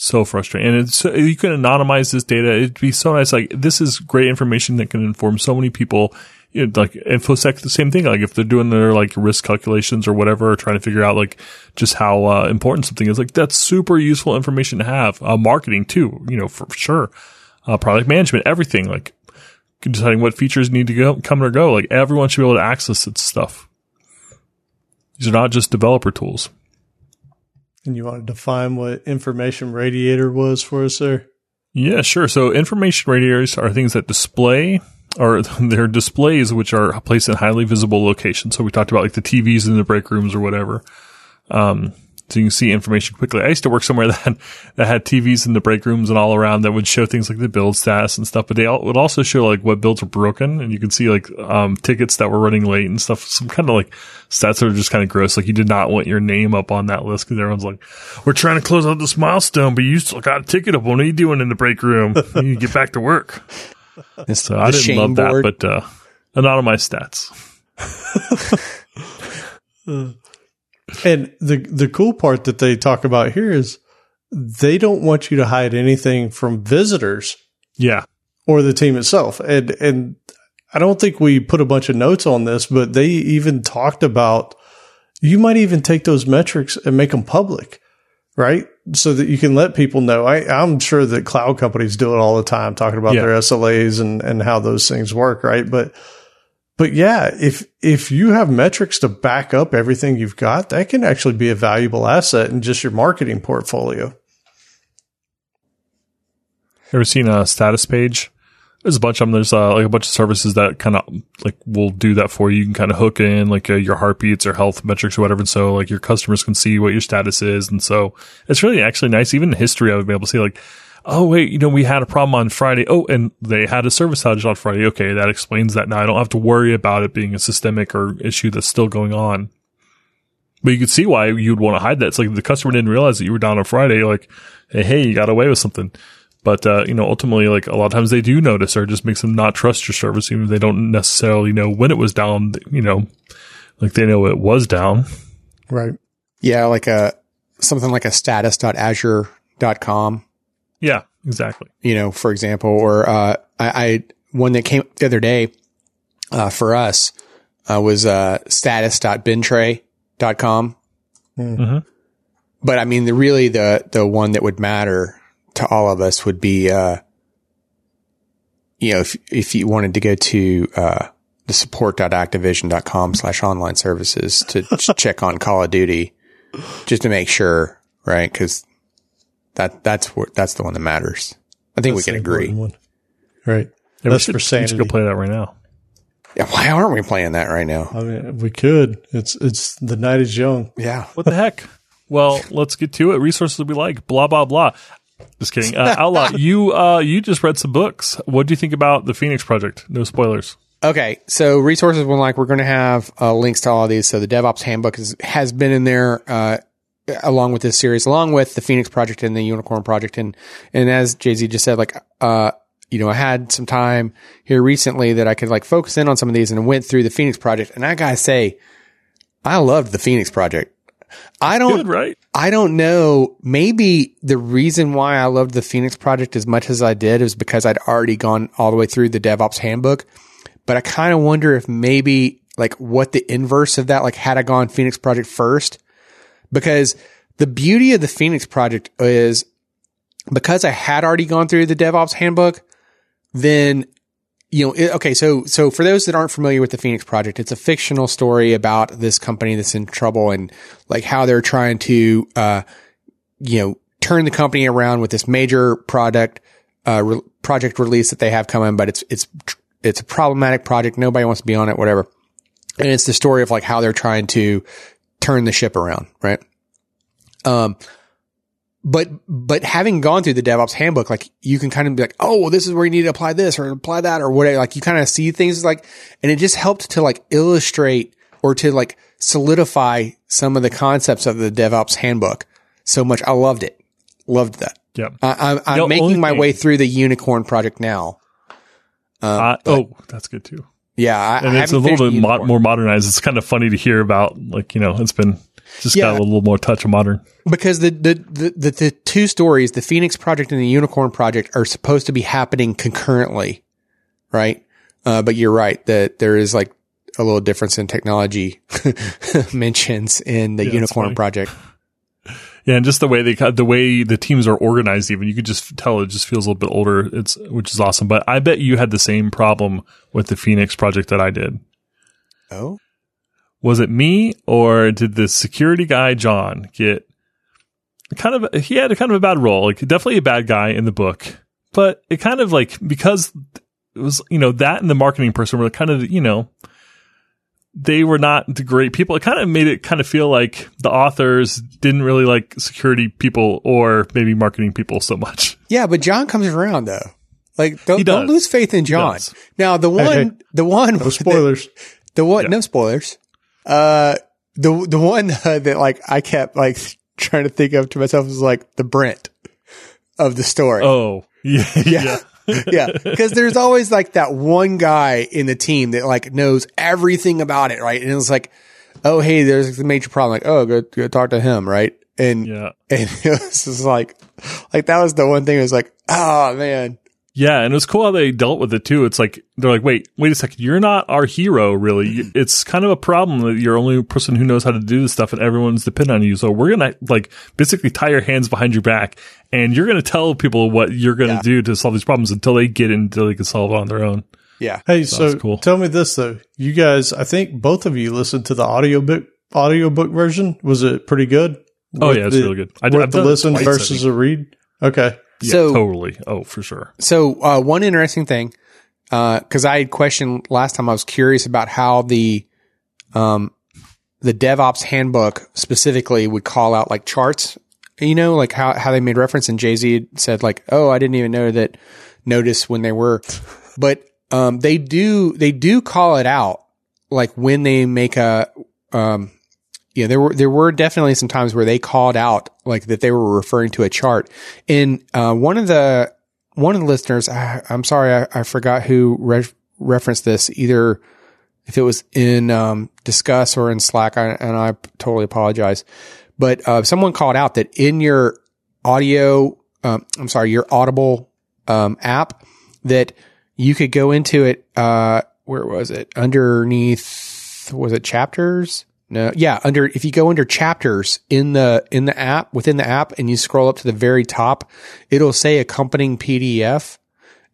[SPEAKER 2] So frustrating. And it's, you can anonymize this data. It'd be so nice. Like, this is great information that can inform so many people. You know, like InfoSec, the same thing. Like, if they're doing their like risk calculations or whatever, or trying to figure out like just how uh, important something is, like, that's super useful information to have. Uh, marketing too, you know, for sure. Uh, product management, everything. Like, deciding what features need to go, come or go. Like everyone should be able to access its stuff. These are not just developer tools.
[SPEAKER 3] And you want to define what information radiator was for us there?
[SPEAKER 2] Yeah, sure. So information radiators are things that display or they're displays which are placed in highly visible locations. So we talked about like the TVs in the break rooms or whatever. Um, so you can see information quickly. I used to work somewhere that had, that had TVs in the break rooms and all around that would show things like the build status and stuff, but they all, would also show like what builds were broken and you can see like, um, tickets that were running late and stuff. Some kind of like stats that are just kind of gross. Like you did not want your name up on that list because everyone's like, we're trying to close out this milestone, but you still got a ticket up. What are you doing in the break room? You need to get back to work. so I didn't love board. that, but, uh, not on my stats.
[SPEAKER 3] And the the cool part that they talk about here is they don't want you to hide anything from visitors.
[SPEAKER 2] Yeah.
[SPEAKER 3] Or the team itself. And and I don't think we put a bunch of notes on this, but they even talked about you might even take those metrics and make them public, right? So that you can let people know. I, I'm sure that cloud companies do it all the time, talking about yeah. their SLAs and, and how those things work, right? But but yeah, if if you have metrics to back up everything you've got, that can actually be a valuable asset in just your marketing portfolio.
[SPEAKER 2] Ever seen a status page? There's a bunch of them. There's uh, like a bunch of services that kind of like will do that for you. You can kind of hook in like uh, your heartbeats or health metrics or whatever. And so like your customers can see what your status is. And so it's really actually nice. Even in history, I would be able to see like, oh wait, you know, we had a problem on Friday. Oh, and they had a service outage on Friday. Okay, that explains that. Now I don't have to worry about it being a systemic or issue that's still going on. But you could see why you'd want to hide that. It's like the customer didn't realize that you were down on Friday. Like, hey, hey, you got away with something. But uh, you know, ultimately, like a lot of times they do notice, or just makes them not trust your service, even if they don't necessarily know when it was down. You know, like they know it was down.
[SPEAKER 3] Right.
[SPEAKER 1] Yeah, like a something like a status.azure.com
[SPEAKER 2] yeah, exactly.
[SPEAKER 1] You know, for example, or, uh, I, I, one that came the other day, uh, for us, uh, was, uh, status.bintray.com. Mm-hmm. But I mean, the really the, the one that would matter to all of us would be, uh, you know, if, if you wanted to go to, uh, the support.activision.com slash online services to check on Call of Duty just to make sure, right? Cause that that's what that's the one that matters. I think that's we can agree. One.
[SPEAKER 3] Right.
[SPEAKER 2] Yeah, that's for sanity. We should go play that right now.
[SPEAKER 1] Yeah, why aren't we playing that right now?
[SPEAKER 3] I mean, we could. It's it's the night is young.
[SPEAKER 1] Yeah.
[SPEAKER 2] What the heck? Well, let's get to it. Resources we like. Blah blah blah. Just kidding. Uh, Outlaw, you uh, you just read some books. What do you think about the Phoenix Project? No spoilers.
[SPEAKER 1] Okay, so resources we like. We're going to have uh, links to all of these. So the DevOps Handbook is, has been in there. Uh, along with this series, along with the Phoenix project and the Unicorn project. And, and as Jay Z just said, like, uh, you know, I had some time here recently that I could like focus in on some of these and went through the Phoenix project. And I gotta say, I loved the Phoenix project. I don't,
[SPEAKER 2] Good, right?
[SPEAKER 1] I don't know. Maybe the reason why I loved the Phoenix project as much as I did is because I'd already gone all the way through the DevOps handbook. But I kind of wonder if maybe like what the inverse of that, like had I gone Phoenix project first, because the beauty of the Phoenix project is because I had already gone through the DevOps handbook, then you know, it, okay, so so for those that aren't familiar with the Phoenix project, it's a fictional story about this company that's in trouble and like how they're trying to uh you know, turn the company around with this major product uh re- project release that they have coming, but it's it's it's a problematic project, nobody wants to be on it, whatever. And it's the story of like how they're trying to turn the ship around, right? Um, but, but having gone through the DevOps handbook, like you can kind of be like, oh, well, this is where you need to apply this or apply that or whatever. Like you kind of see things like, and it just helped to like illustrate or to like solidify some of the concepts of the DevOps handbook so much. I loved it. Loved that.
[SPEAKER 2] Yeah.
[SPEAKER 1] I, am I'm making my thing. way through the unicorn project now.
[SPEAKER 2] Uh, oh, that's good too.
[SPEAKER 1] Yeah, I,
[SPEAKER 2] and it's a little bit mo- more modernized. It's kind of funny to hear about, like you know, it's been just yeah, got a little more touch of modern.
[SPEAKER 1] Because the, the the, the the two stories, the Phoenix Project and the Unicorn Project, are supposed to be happening concurrently, right? Uh, but you're right that there is like a little difference in technology mentions in the yeah, Unicorn Project.
[SPEAKER 2] Yeah, and just the way they the way the teams are organized, even you could just tell it just feels a little bit older. It's which is awesome. But I bet you had the same problem with the Phoenix project that I did.
[SPEAKER 1] Oh,
[SPEAKER 2] Was it me or did the security guy John get kind of? He had a kind of a bad role, like definitely a bad guy in the book, but it kind of like because it was you know that and the marketing person were kind of you know they were not the great people. It kind of made it kind of feel like the authors didn't really like security people or maybe marketing people so much.
[SPEAKER 1] yeah, but John comes around though. Like, don't,
[SPEAKER 2] He
[SPEAKER 1] don't lose faith in John. Now, the one,
[SPEAKER 3] hey.
[SPEAKER 1] the one,
[SPEAKER 3] No spoilers.
[SPEAKER 1] The one,
[SPEAKER 2] Yeah.
[SPEAKER 1] no spoilers. Uh, the the one uh, that like I kept like trying to think of to myself was like the Brent of the story.
[SPEAKER 2] Oh, yeah, yeah.
[SPEAKER 1] yeah, because there's always like that one guy in the team that like knows everything about it, right? And it's like, oh hey, there's a major problem. Like, oh, go go talk to him, right? And
[SPEAKER 2] yeah.
[SPEAKER 1] and it was just like, like that was the one thing. It was like, oh man,
[SPEAKER 2] Yeah, and it was cool how they dealt with it too. It's like they're like, "Wait, wait a second, you're not our hero, really. Mm-hmm. It's kind of a problem that you're the only person who knows how to do this stuff, and everyone's dependent on you. So we're gonna like basically tie your hands behind your back, and you're gonna tell people what you're gonna
[SPEAKER 1] Yeah.
[SPEAKER 2] do to solve these problems until they get in, until they can solve it on their own."
[SPEAKER 1] yeah,
[SPEAKER 3] Hey,
[SPEAKER 2] Sounds
[SPEAKER 3] so
[SPEAKER 2] cool.
[SPEAKER 3] tell me this though. You guys, I think both of you listened to the audiobook audiobook version. Was it pretty good?
[SPEAKER 2] Oh yeah, it's
[SPEAKER 3] the-
[SPEAKER 2] really good. I
[SPEAKER 3] did,
[SPEAKER 2] I've
[SPEAKER 3] the listen
[SPEAKER 2] twice,
[SPEAKER 3] versus a read. Okay.
[SPEAKER 2] Yeah,
[SPEAKER 1] So-
[SPEAKER 2] totally. Oh, for sure.
[SPEAKER 1] So uh, one interesting thing, because I had questioned last time, I was curious about how the um, the DevOps handbook specifically would call out like charts. You know, like how how they made reference, and Jay Z said like, "Oh, I didn't even know that." Notice when they were, but um, they do they do call it out like when they make a um, yeah, there were there were definitely some times where they called out like that they were referring to a chart. And uh, one of the one of the listeners, I, I'm sorry, I, I forgot who re- referenced this. Either if it was in um, Disqus or in Slack, I, and I totally apologize. But uh, someone called out that in your audio, um, I'm sorry, your Audible um, app, that you could go into it. Uh, where was it? Underneath, was it chapters? No, yeah, under if you go under chapters in the in the app within the app and you scroll up to the very top, it'll say accompanying PDF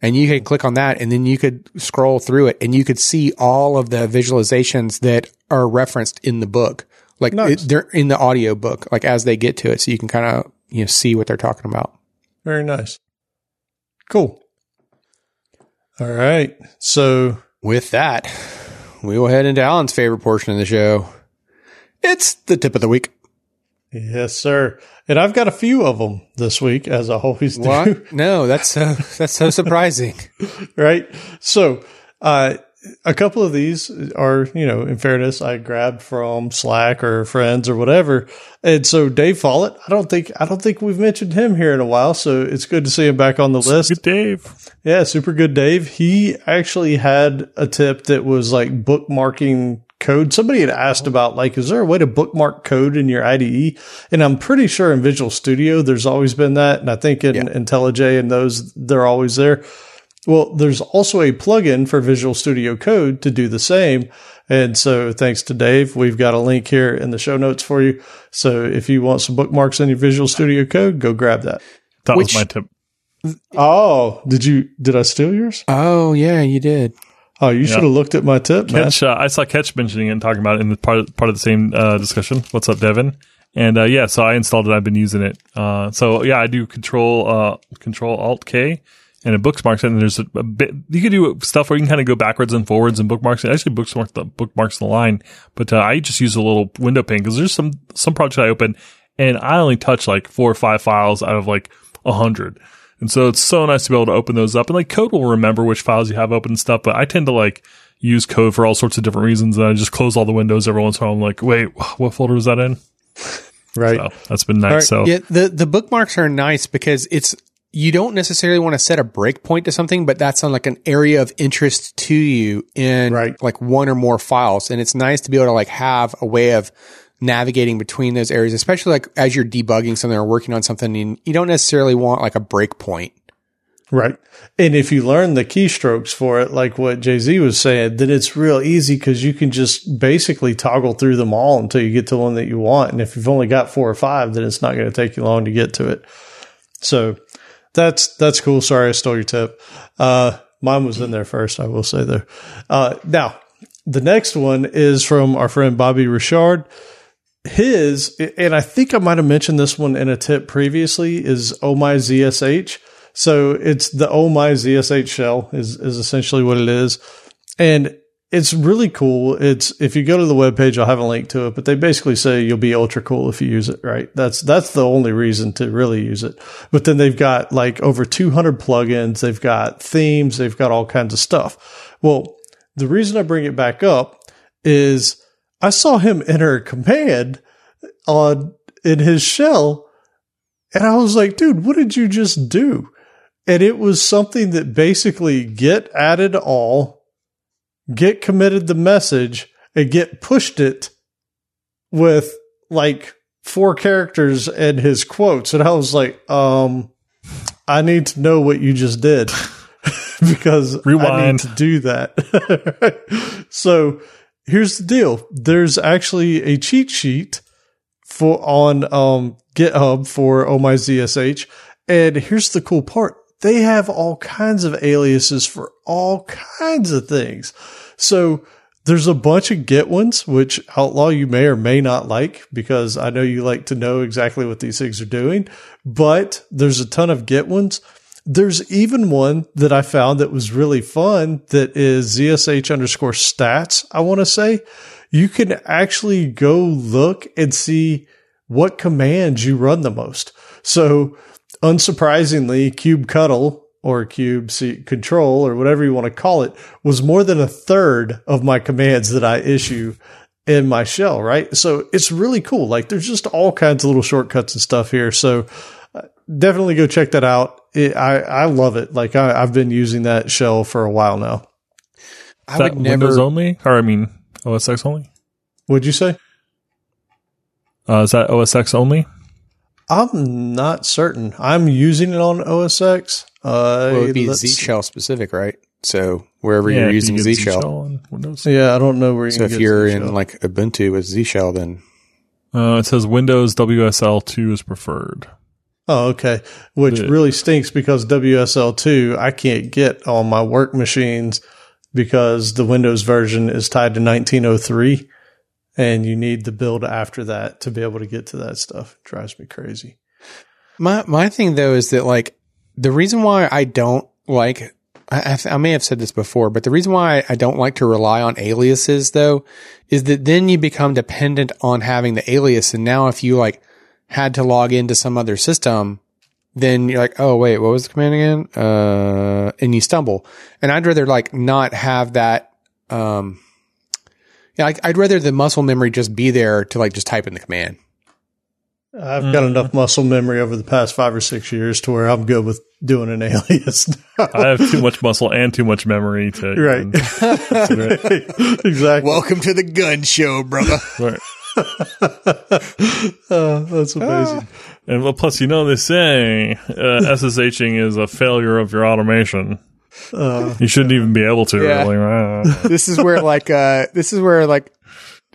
[SPEAKER 1] and you can click on that and then you could scroll through it and you could see all of the visualizations that are referenced in the book. Like
[SPEAKER 3] Nice.
[SPEAKER 1] it, they're in the audio book, like as they get to it, so you can kind of you know see what they're talking about.
[SPEAKER 3] Very nice. Cool. All right. So
[SPEAKER 1] With that, we will head into Alan's favorite portion of the show. It's the tip of the week.
[SPEAKER 3] yes, sir. And I've got a few of them this week, as I always do.
[SPEAKER 1] What? no, that's so that's so surprising.
[SPEAKER 3] right? So, uh, a couple of these are, you know, in fairness, I grabbed from Slack or friends or whatever. And so Dave Follett, I don't think, I don't think we've mentioned him here in a while. So it's good to see him back on the list.
[SPEAKER 2] Good Dave.
[SPEAKER 3] Yeah, super good, Dave. He actually had a tip that was like bookmarking code. Somebody had asked about like, is there a way to bookmark code in your IDE? And I'm pretty sure in Visual Studio, there's always been that. And I think in IntelliJ and those, they're always there. Well, there's also a plugin for Visual Studio Code to do the same. And so thanks to Dave, we've got a link here in the show notes for you. So if you want some bookmarks in your Visual Studio Code, go grab that.
[SPEAKER 2] That
[SPEAKER 1] Which-
[SPEAKER 2] was my tip.
[SPEAKER 3] Oh, did you, did I steal yours?
[SPEAKER 1] Oh yeah, you did.
[SPEAKER 3] Oh, you should have looked at my tip, man.
[SPEAKER 2] Uh, I saw Catch mentioning it and talking about it in the part of, part of the same uh, discussion. What's up, Devin? And uh, yeah, so I installed it. I've been using it. Uh, so yeah, I do Control uh, Control Alt K, and it bookmarks it. And there's a, a bit you can do stuff where you can kind of go backwards and forwards and bookmarks. It actually bookmarks the bookmarks the line, but uh, I just use a little window pane because there's some some projects I open and I only touch like four or five files out of like a hundred. And so it's so nice to be able to open those up. And like code will remember which files you have open and stuff, but I tend to like use code for all sorts of different reasons. And I just close all the windows every once in a while. I'm like, wait, what folder was that in?
[SPEAKER 3] Right.
[SPEAKER 2] So that's been nice.
[SPEAKER 3] right.
[SPEAKER 2] So
[SPEAKER 1] Yeah, the the bookmarks are nice because it's you don't necessarily want to set a breakpoint to something, but that's on like an area of interest to you in
[SPEAKER 3] Right.
[SPEAKER 1] like one or more files, and it's nice to be able to like have a way of navigating between those areas, especially like as you're debugging something or working on something, and you don't necessarily want like a breakpoint.
[SPEAKER 3] Right. And if you learn the keystrokes for it, like what Jay Z was saying, then it's real easy because you can just basically toggle through them all until you get to one that you want. And if you've only got four or five, then it's not going to take you long to get to it. So that's that's cool. Sorry, I stole your tip. Uh, mine was in there first. I will say there. Uh, now the next one is from our friend Bobby Richard. His and I think I might have mentioned this one in a tip previously is Oh My ZSH. So it's the Oh My ZSH shell is is essentially what it is, and it's really cool. It's if you go to the webpage, I'll have a link to it, but they basically say you'll be ultra cool if you use it, right? That's that's the only reason to really use it. But then they've got like over 200 plugins, they've got themes, they've got all kinds of stuff. Well, the reason I bring it back up is I saw him enter a command on in his shell and I was like, dude, what did you just do? And it was something that basically get added all, get committed the message, and get pushed it with like four characters and his quotes. And I was like, um, I need to know what you just did because Rewind. I need to do that. so here's the deal. There's actually a cheat sheet for on um, GitHub for Oh My ZSH. And here's the cool part they have all kinds of aliases for all kinds of things. So there's a bunch of git ones, which outlaw you may or may not like because I know you like to know exactly what these things are doing, but there's a ton of git ones. There's even one that I found that was really fun that is ZSH underscore stats. I want to say you can actually go look and see what commands you run the most. So unsurprisingly, kubectl or cube control or whatever you want to call it was more than a third of my commands that I issue in my shell, right? So it's really cool. Like there's just all kinds of little shortcuts and stuff here. So uh, definitely go check that out. It, I, I love it. Like I, have been using that shell for a while now.
[SPEAKER 2] I would never Windows only, or I mean OS X only.
[SPEAKER 3] Would you say?
[SPEAKER 2] Uh, is that OS X only?
[SPEAKER 3] I'm not certain. I'm using it on OS X.
[SPEAKER 1] Uh, well, it would be Z shell specific, right? So wherever yeah, you're using Z shell.
[SPEAKER 3] Yeah, I don't know where. You
[SPEAKER 1] so if you're Z-shell. in like Ubuntu with Z shell, then
[SPEAKER 2] uh, it says Windows WSL two is preferred.
[SPEAKER 3] Oh, okay. Which but, really stinks because WSL two I can't get on my work machines because the Windows version is tied to 1903 and you need the build after that to be able to get to that stuff. It drives me crazy.
[SPEAKER 1] My my thing though is that like the reason why I don't like I, I, may have said this before, but the reason why I don't like to rely on aliases though is that then you become dependent on having the alias. And now if you like had to log into some other system, then you're like, oh wait, what was the command again? Uh, and you stumble. And I'd rather like not have that, um, yeah, I, would rather the muscle memory just be there to like just type in the command.
[SPEAKER 3] I've got mm. enough muscle memory over the past five or six years to where I'm good with doing an alias.
[SPEAKER 2] I have too much muscle and too much memory to
[SPEAKER 3] right. exactly.
[SPEAKER 1] Welcome to the gun show, brother. right.
[SPEAKER 3] that's amazing.
[SPEAKER 2] And well, plus, you know, they say uh, SSHing is a failure of your automation. Uh, you shouldn't even be able to. Yeah. Really.
[SPEAKER 1] this is where like uh, this is where like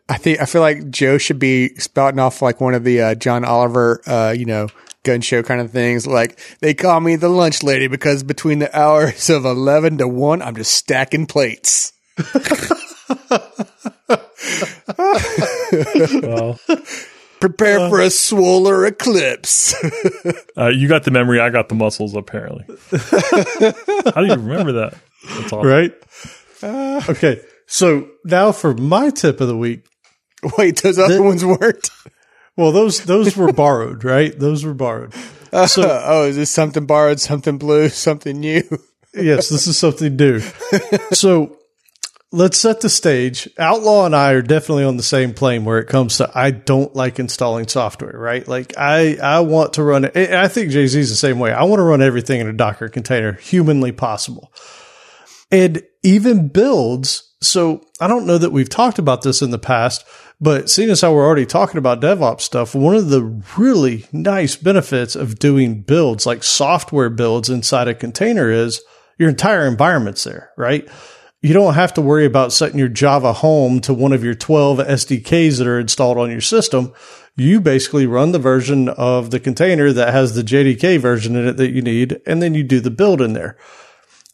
[SPEAKER 1] I think I feel like Joe should be spouting off like one of the uh, John Oliver, uh, you know, gun show kind of things. Like they call me the lunch lady because between the hours of eleven to one, I'm just stacking plates. well, Prepare uh, for a swoller eclipse.
[SPEAKER 2] uh, you got the memory. I got the muscles. Apparently. How do you remember that?
[SPEAKER 3] That's awesome. Right. Uh, okay. So now for my tip of the week.
[SPEAKER 1] Wait, those other the, ones weren't.
[SPEAKER 3] Well, those those were borrowed, right? Those were borrowed.
[SPEAKER 1] So, oh, is this something borrowed, something blue, something new?
[SPEAKER 3] yes, this is something new. So let's set the stage. Outlaw and I are definitely on the same plane where it comes to I don't like installing software, right? Like I I want to run it. I think Jay Z's the same way. I want to run everything in a Docker container, humanly possible, and even builds. So I don't know that we've talked about this in the past, But seeing as how we're already talking about DevOps stuff, one of the really nice benefits of doing builds like software builds inside a container is your entire environment's there, right? You don't have to worry about setting your Java home to one of your 12 SDKs that are installed on your system. You basically run the version of the container that has the JDK version in it that you need, and then you do the build in there.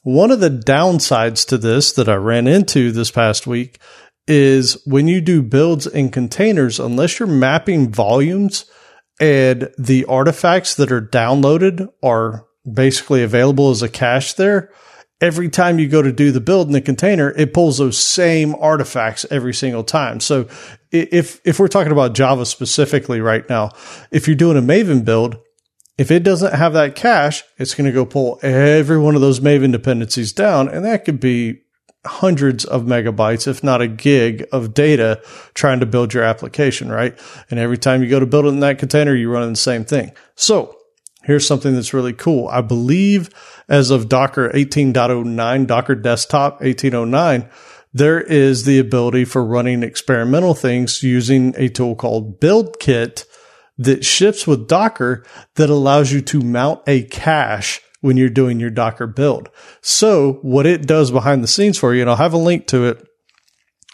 [SPEAKER 3] One of the downsides to this that I ran into this past week is when you do builds in containers, unless you're mapping volumes and the artifacts that are downloaded are basically available as a cache there, every time you go to do the build in the container, it pulls those same artifacts every single time. So if, if we're talking about Java specifically right now, if you're doing a Maven build, if it doesn't have that cache, it's going to go pull every one of those Maven dependencies down. And that could be hundreds of megabytes, if not a gig of data trying to build your application, right? And every time you go to build it in that container, you run the same thing. So here's something that's really cool. I believe as of Docker 18.09, Docker Desktop 1809, there is the ability for running experimental things using a tool called BuildKit that ships with Docker that allows you to mount a cache when you're doing your Docker build. So what it does behind the scenes for you, and I'll have a link to it.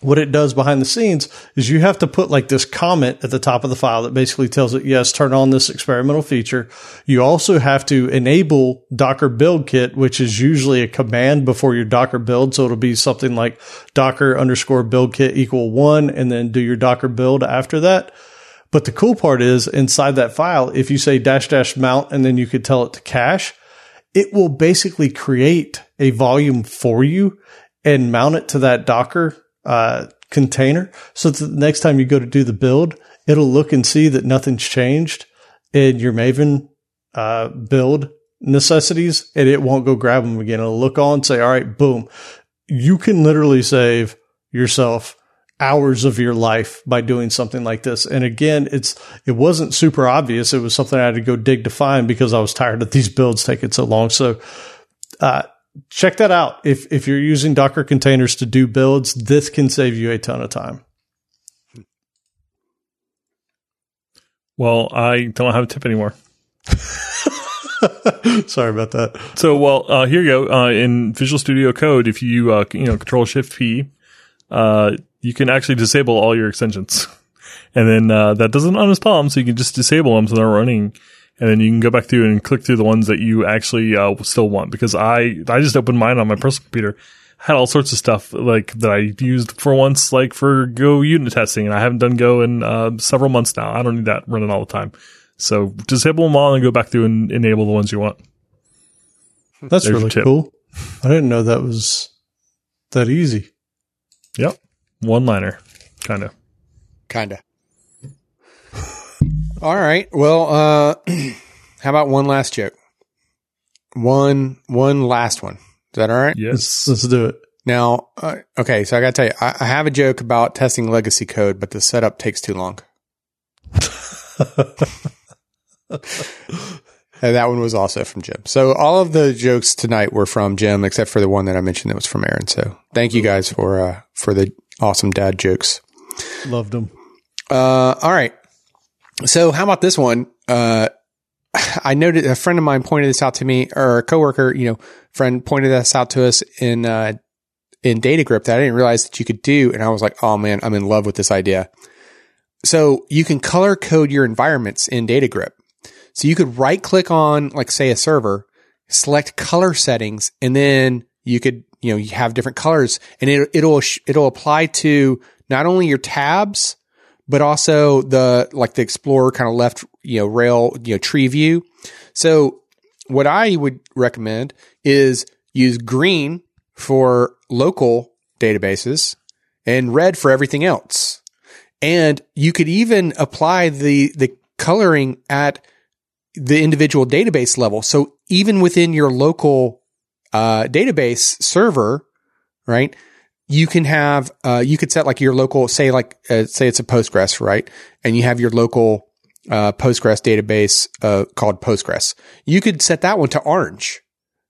[SPEAKER 3] What it does behind the scenes is you have to put like this comment at the top of the file that basically tells it, yes, turn on this experimental feature. You also have to enable Docker build kit, which is usually a command before your Docker build. So it'll be something like Docker underscore build kit equal one and then do your Docker build after that. But the cool part is inside that file, if you say dash dash mount and then you could tell it to cache, it will basically create a volume for you and mount it to that Docker uh, container. So the next time you go to do the build, it'll look and see that nothing's changed in your Maven uh, build necessities, and it won't go grab them again. It'll look on say, "All right, boom." You can literally save yourself hours of your life by doing something like this. And again, it's it wasn't super obvious. It was something I had to go dig to find because I was tired of these builds taking so long. So uh, check that out. If if you're using Docker containers to do builds, this can save you a ton of time.
[SPEAKER 2] Well, I don't have a tip anymore.
[SPEAKER 3] Sorry about that.
[SPEAKER 2] So, well, uh, here you go. Uh, in Visual Studio Code, if you uh, you know Control Shift P, uh, you can actually disable all your extensions. And then uh, that doesn't uninstall them, so you can just disable them so they're running. And then you can go back through and click through the ones that you actually uh, still want. Because I I just opened mine on my personal computer, had all sorts of stuff like that I used for once, like for Go unit testing, and I haven't done Go in uh, several months now. I don't need that running all the time. So disable them all and go back through and enable the ones you want.
[SPEAKER 3] That's There's really cool. I didn't know that was that easy.
[SPEAKER 2] Yep. One liner, kind of.
[SPEAKER 1] Kind of. All right. Well, uh, how about one last joke? One, one last one. Is that all right?
[SPEAKER 2] Yes.
[SPEAKER 3] Let's, let's do it.
[SPEAKER 1] Now, uh, okay. So I got to tell you, I, I have a joke about testing legacy code, but the setup takes too long. And that one was also from Jim. So all of the jokes tonight were from Jim, except for the one that I mentioned that was from Aaron. So thank you guys for uh, for the awesome dad jokes.
[SPEAKER 3] Loved them.
[SPEAKER 1] Uh, all right. So how about this one? Uh, I noted a friend of mine pointed this out to me, or a coworker, you know, friend pointed this out to us in uh, in DataGrip that I didn't realize that you could do, and I was like, oh man, I'm in love with this idea. So you can color code your environments in DataGrip. So you could right click on, like, say, a server, select color settings, and then you could, you know, you have different colors, and it, it'll it'll apply to not only your tabs, but also the like the Explorer kind of left, you know, rail, you know, tree view. So what I would recommend is use green for local databases and red for everything else. And you could even apply the the coloring at the individual database level. So even within your local uh, database server, right? You can have uh, you could set like your local say like uh, say it's a Postgres, right? And you have your local uh, Postgres database uh, called Postgres. You could set that one to orange,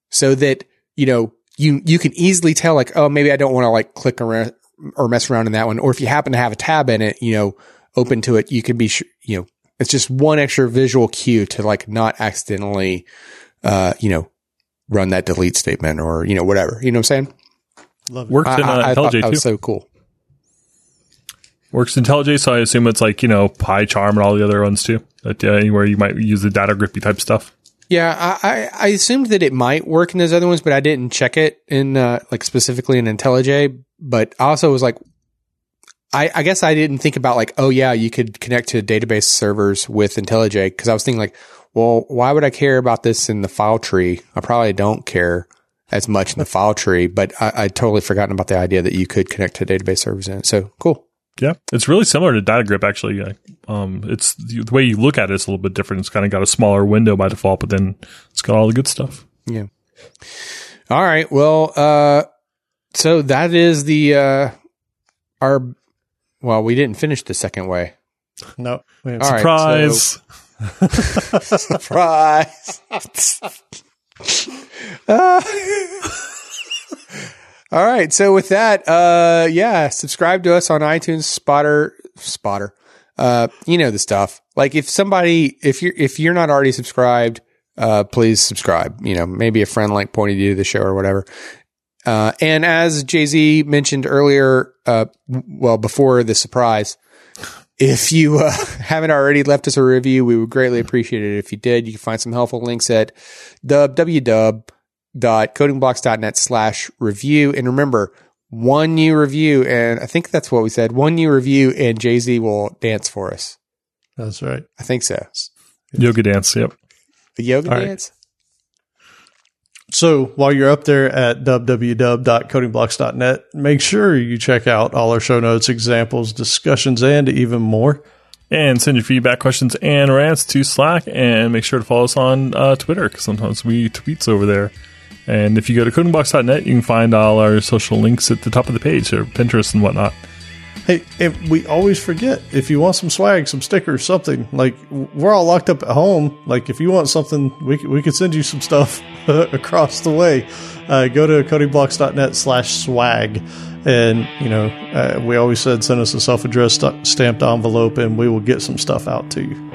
[SPEAKER 1] so that you know you you can easily tell like oh maybe I don't want to like click around or mess around in that one. Or if you happen to have a tab in it, you know, open to it, you can be, you know, it's just one extra visual cue to like not accidentally, uh, you know, run that delete statement or, you know, whatever. You know what I'm saying?
[SPEAKER 3] Love it.
[SPEAKER 2] Works in uh,
[SPEAKER 1] I thought
[SPEAKER 2] IntelliJ too.
[SPEAKER 1] so cool.
[SPEAKER 2] Works in IntelliJ, so I assume it's like you know PyCharm and all the other ones too. That uh, anywhere you might use the data grippy type stuff.
[SPEAKER 1] Yeah, I, I, I assumed that it might work in those other ones, but I didn't check it in uh, like specifically in IntelliJ. But I also was like, I, I guess I didn't think about like, oh yeah, you could connect to database servers with IntelliJ because I was thinking like, well, why would I care about this in the file tree? I probably don't care as much in the file tree, but I, I totally forgotten about the idea that you could connect to database servers in it. So cool.
[SPEAKER 2] Yeah, it's really similar to DataGrip actually. Uh, Um, it's the the way you look at it is a little bit different. It's kind of got a smaller window by default, but then it's got all the good stuff.
[SPEAKER 1] Yeah. All right. Well, uh, so that is the, uh, our, well, we didn't finish the second way.
[SPEAKER 3] No. we have
[SPEAKER 1] All right.
[SPEAKER 2] Surprise!
[SPEAKER 1] Surprise. Uh, all right. So with that, uh, yeah, subscribe to us on iTunes, Spotter, Spotter. Uh, you know the stuff. Like if somebody, if you're, if you're not already subscribed, uh, please subscribe. You know, maybe a friend like pointed you to the show or whatever. Uh, and as Jay Z mentioned earlier, uh, well, before the surprise, if you uh, haven't already left us a review, we would greatly appreciate it if you did. You can find some helpful links at www.codingblocks.net slash review. And remember, one new review, and I think that's what we said, one new review, and Jay Z will dance for us.
[SPEAKER 3] That's right.
[SPEAKER 1] I think so.
[SPEAKER 2] Yoga dance. Yep.
[SPEAKER 1] The yoga
[SPEAKER 3] All right. So while you're up there at www.codingblocks.net, make sure you check out all our show notes, examples, discussions, and even more.
[SPEAKER 2] And send your feedback, questions, and rants to Slack, and make sure to follow us on uh, Twitter because sometimes we tweets over there. And if you go to codingblocks.net, you can find all our social links at the top of the page, or Pinterest and whatnot.
[SPEAKER 3] Hey, we always forget if you want some swag, some stickers, something like we're all locked up at home. Like if you want something, we we could send you some stuff across the way. Uh, go to codingblocks.net slash swag. And, you know, uh, we always said send us a self addressed stamped envelope and we will get some stuff out to you.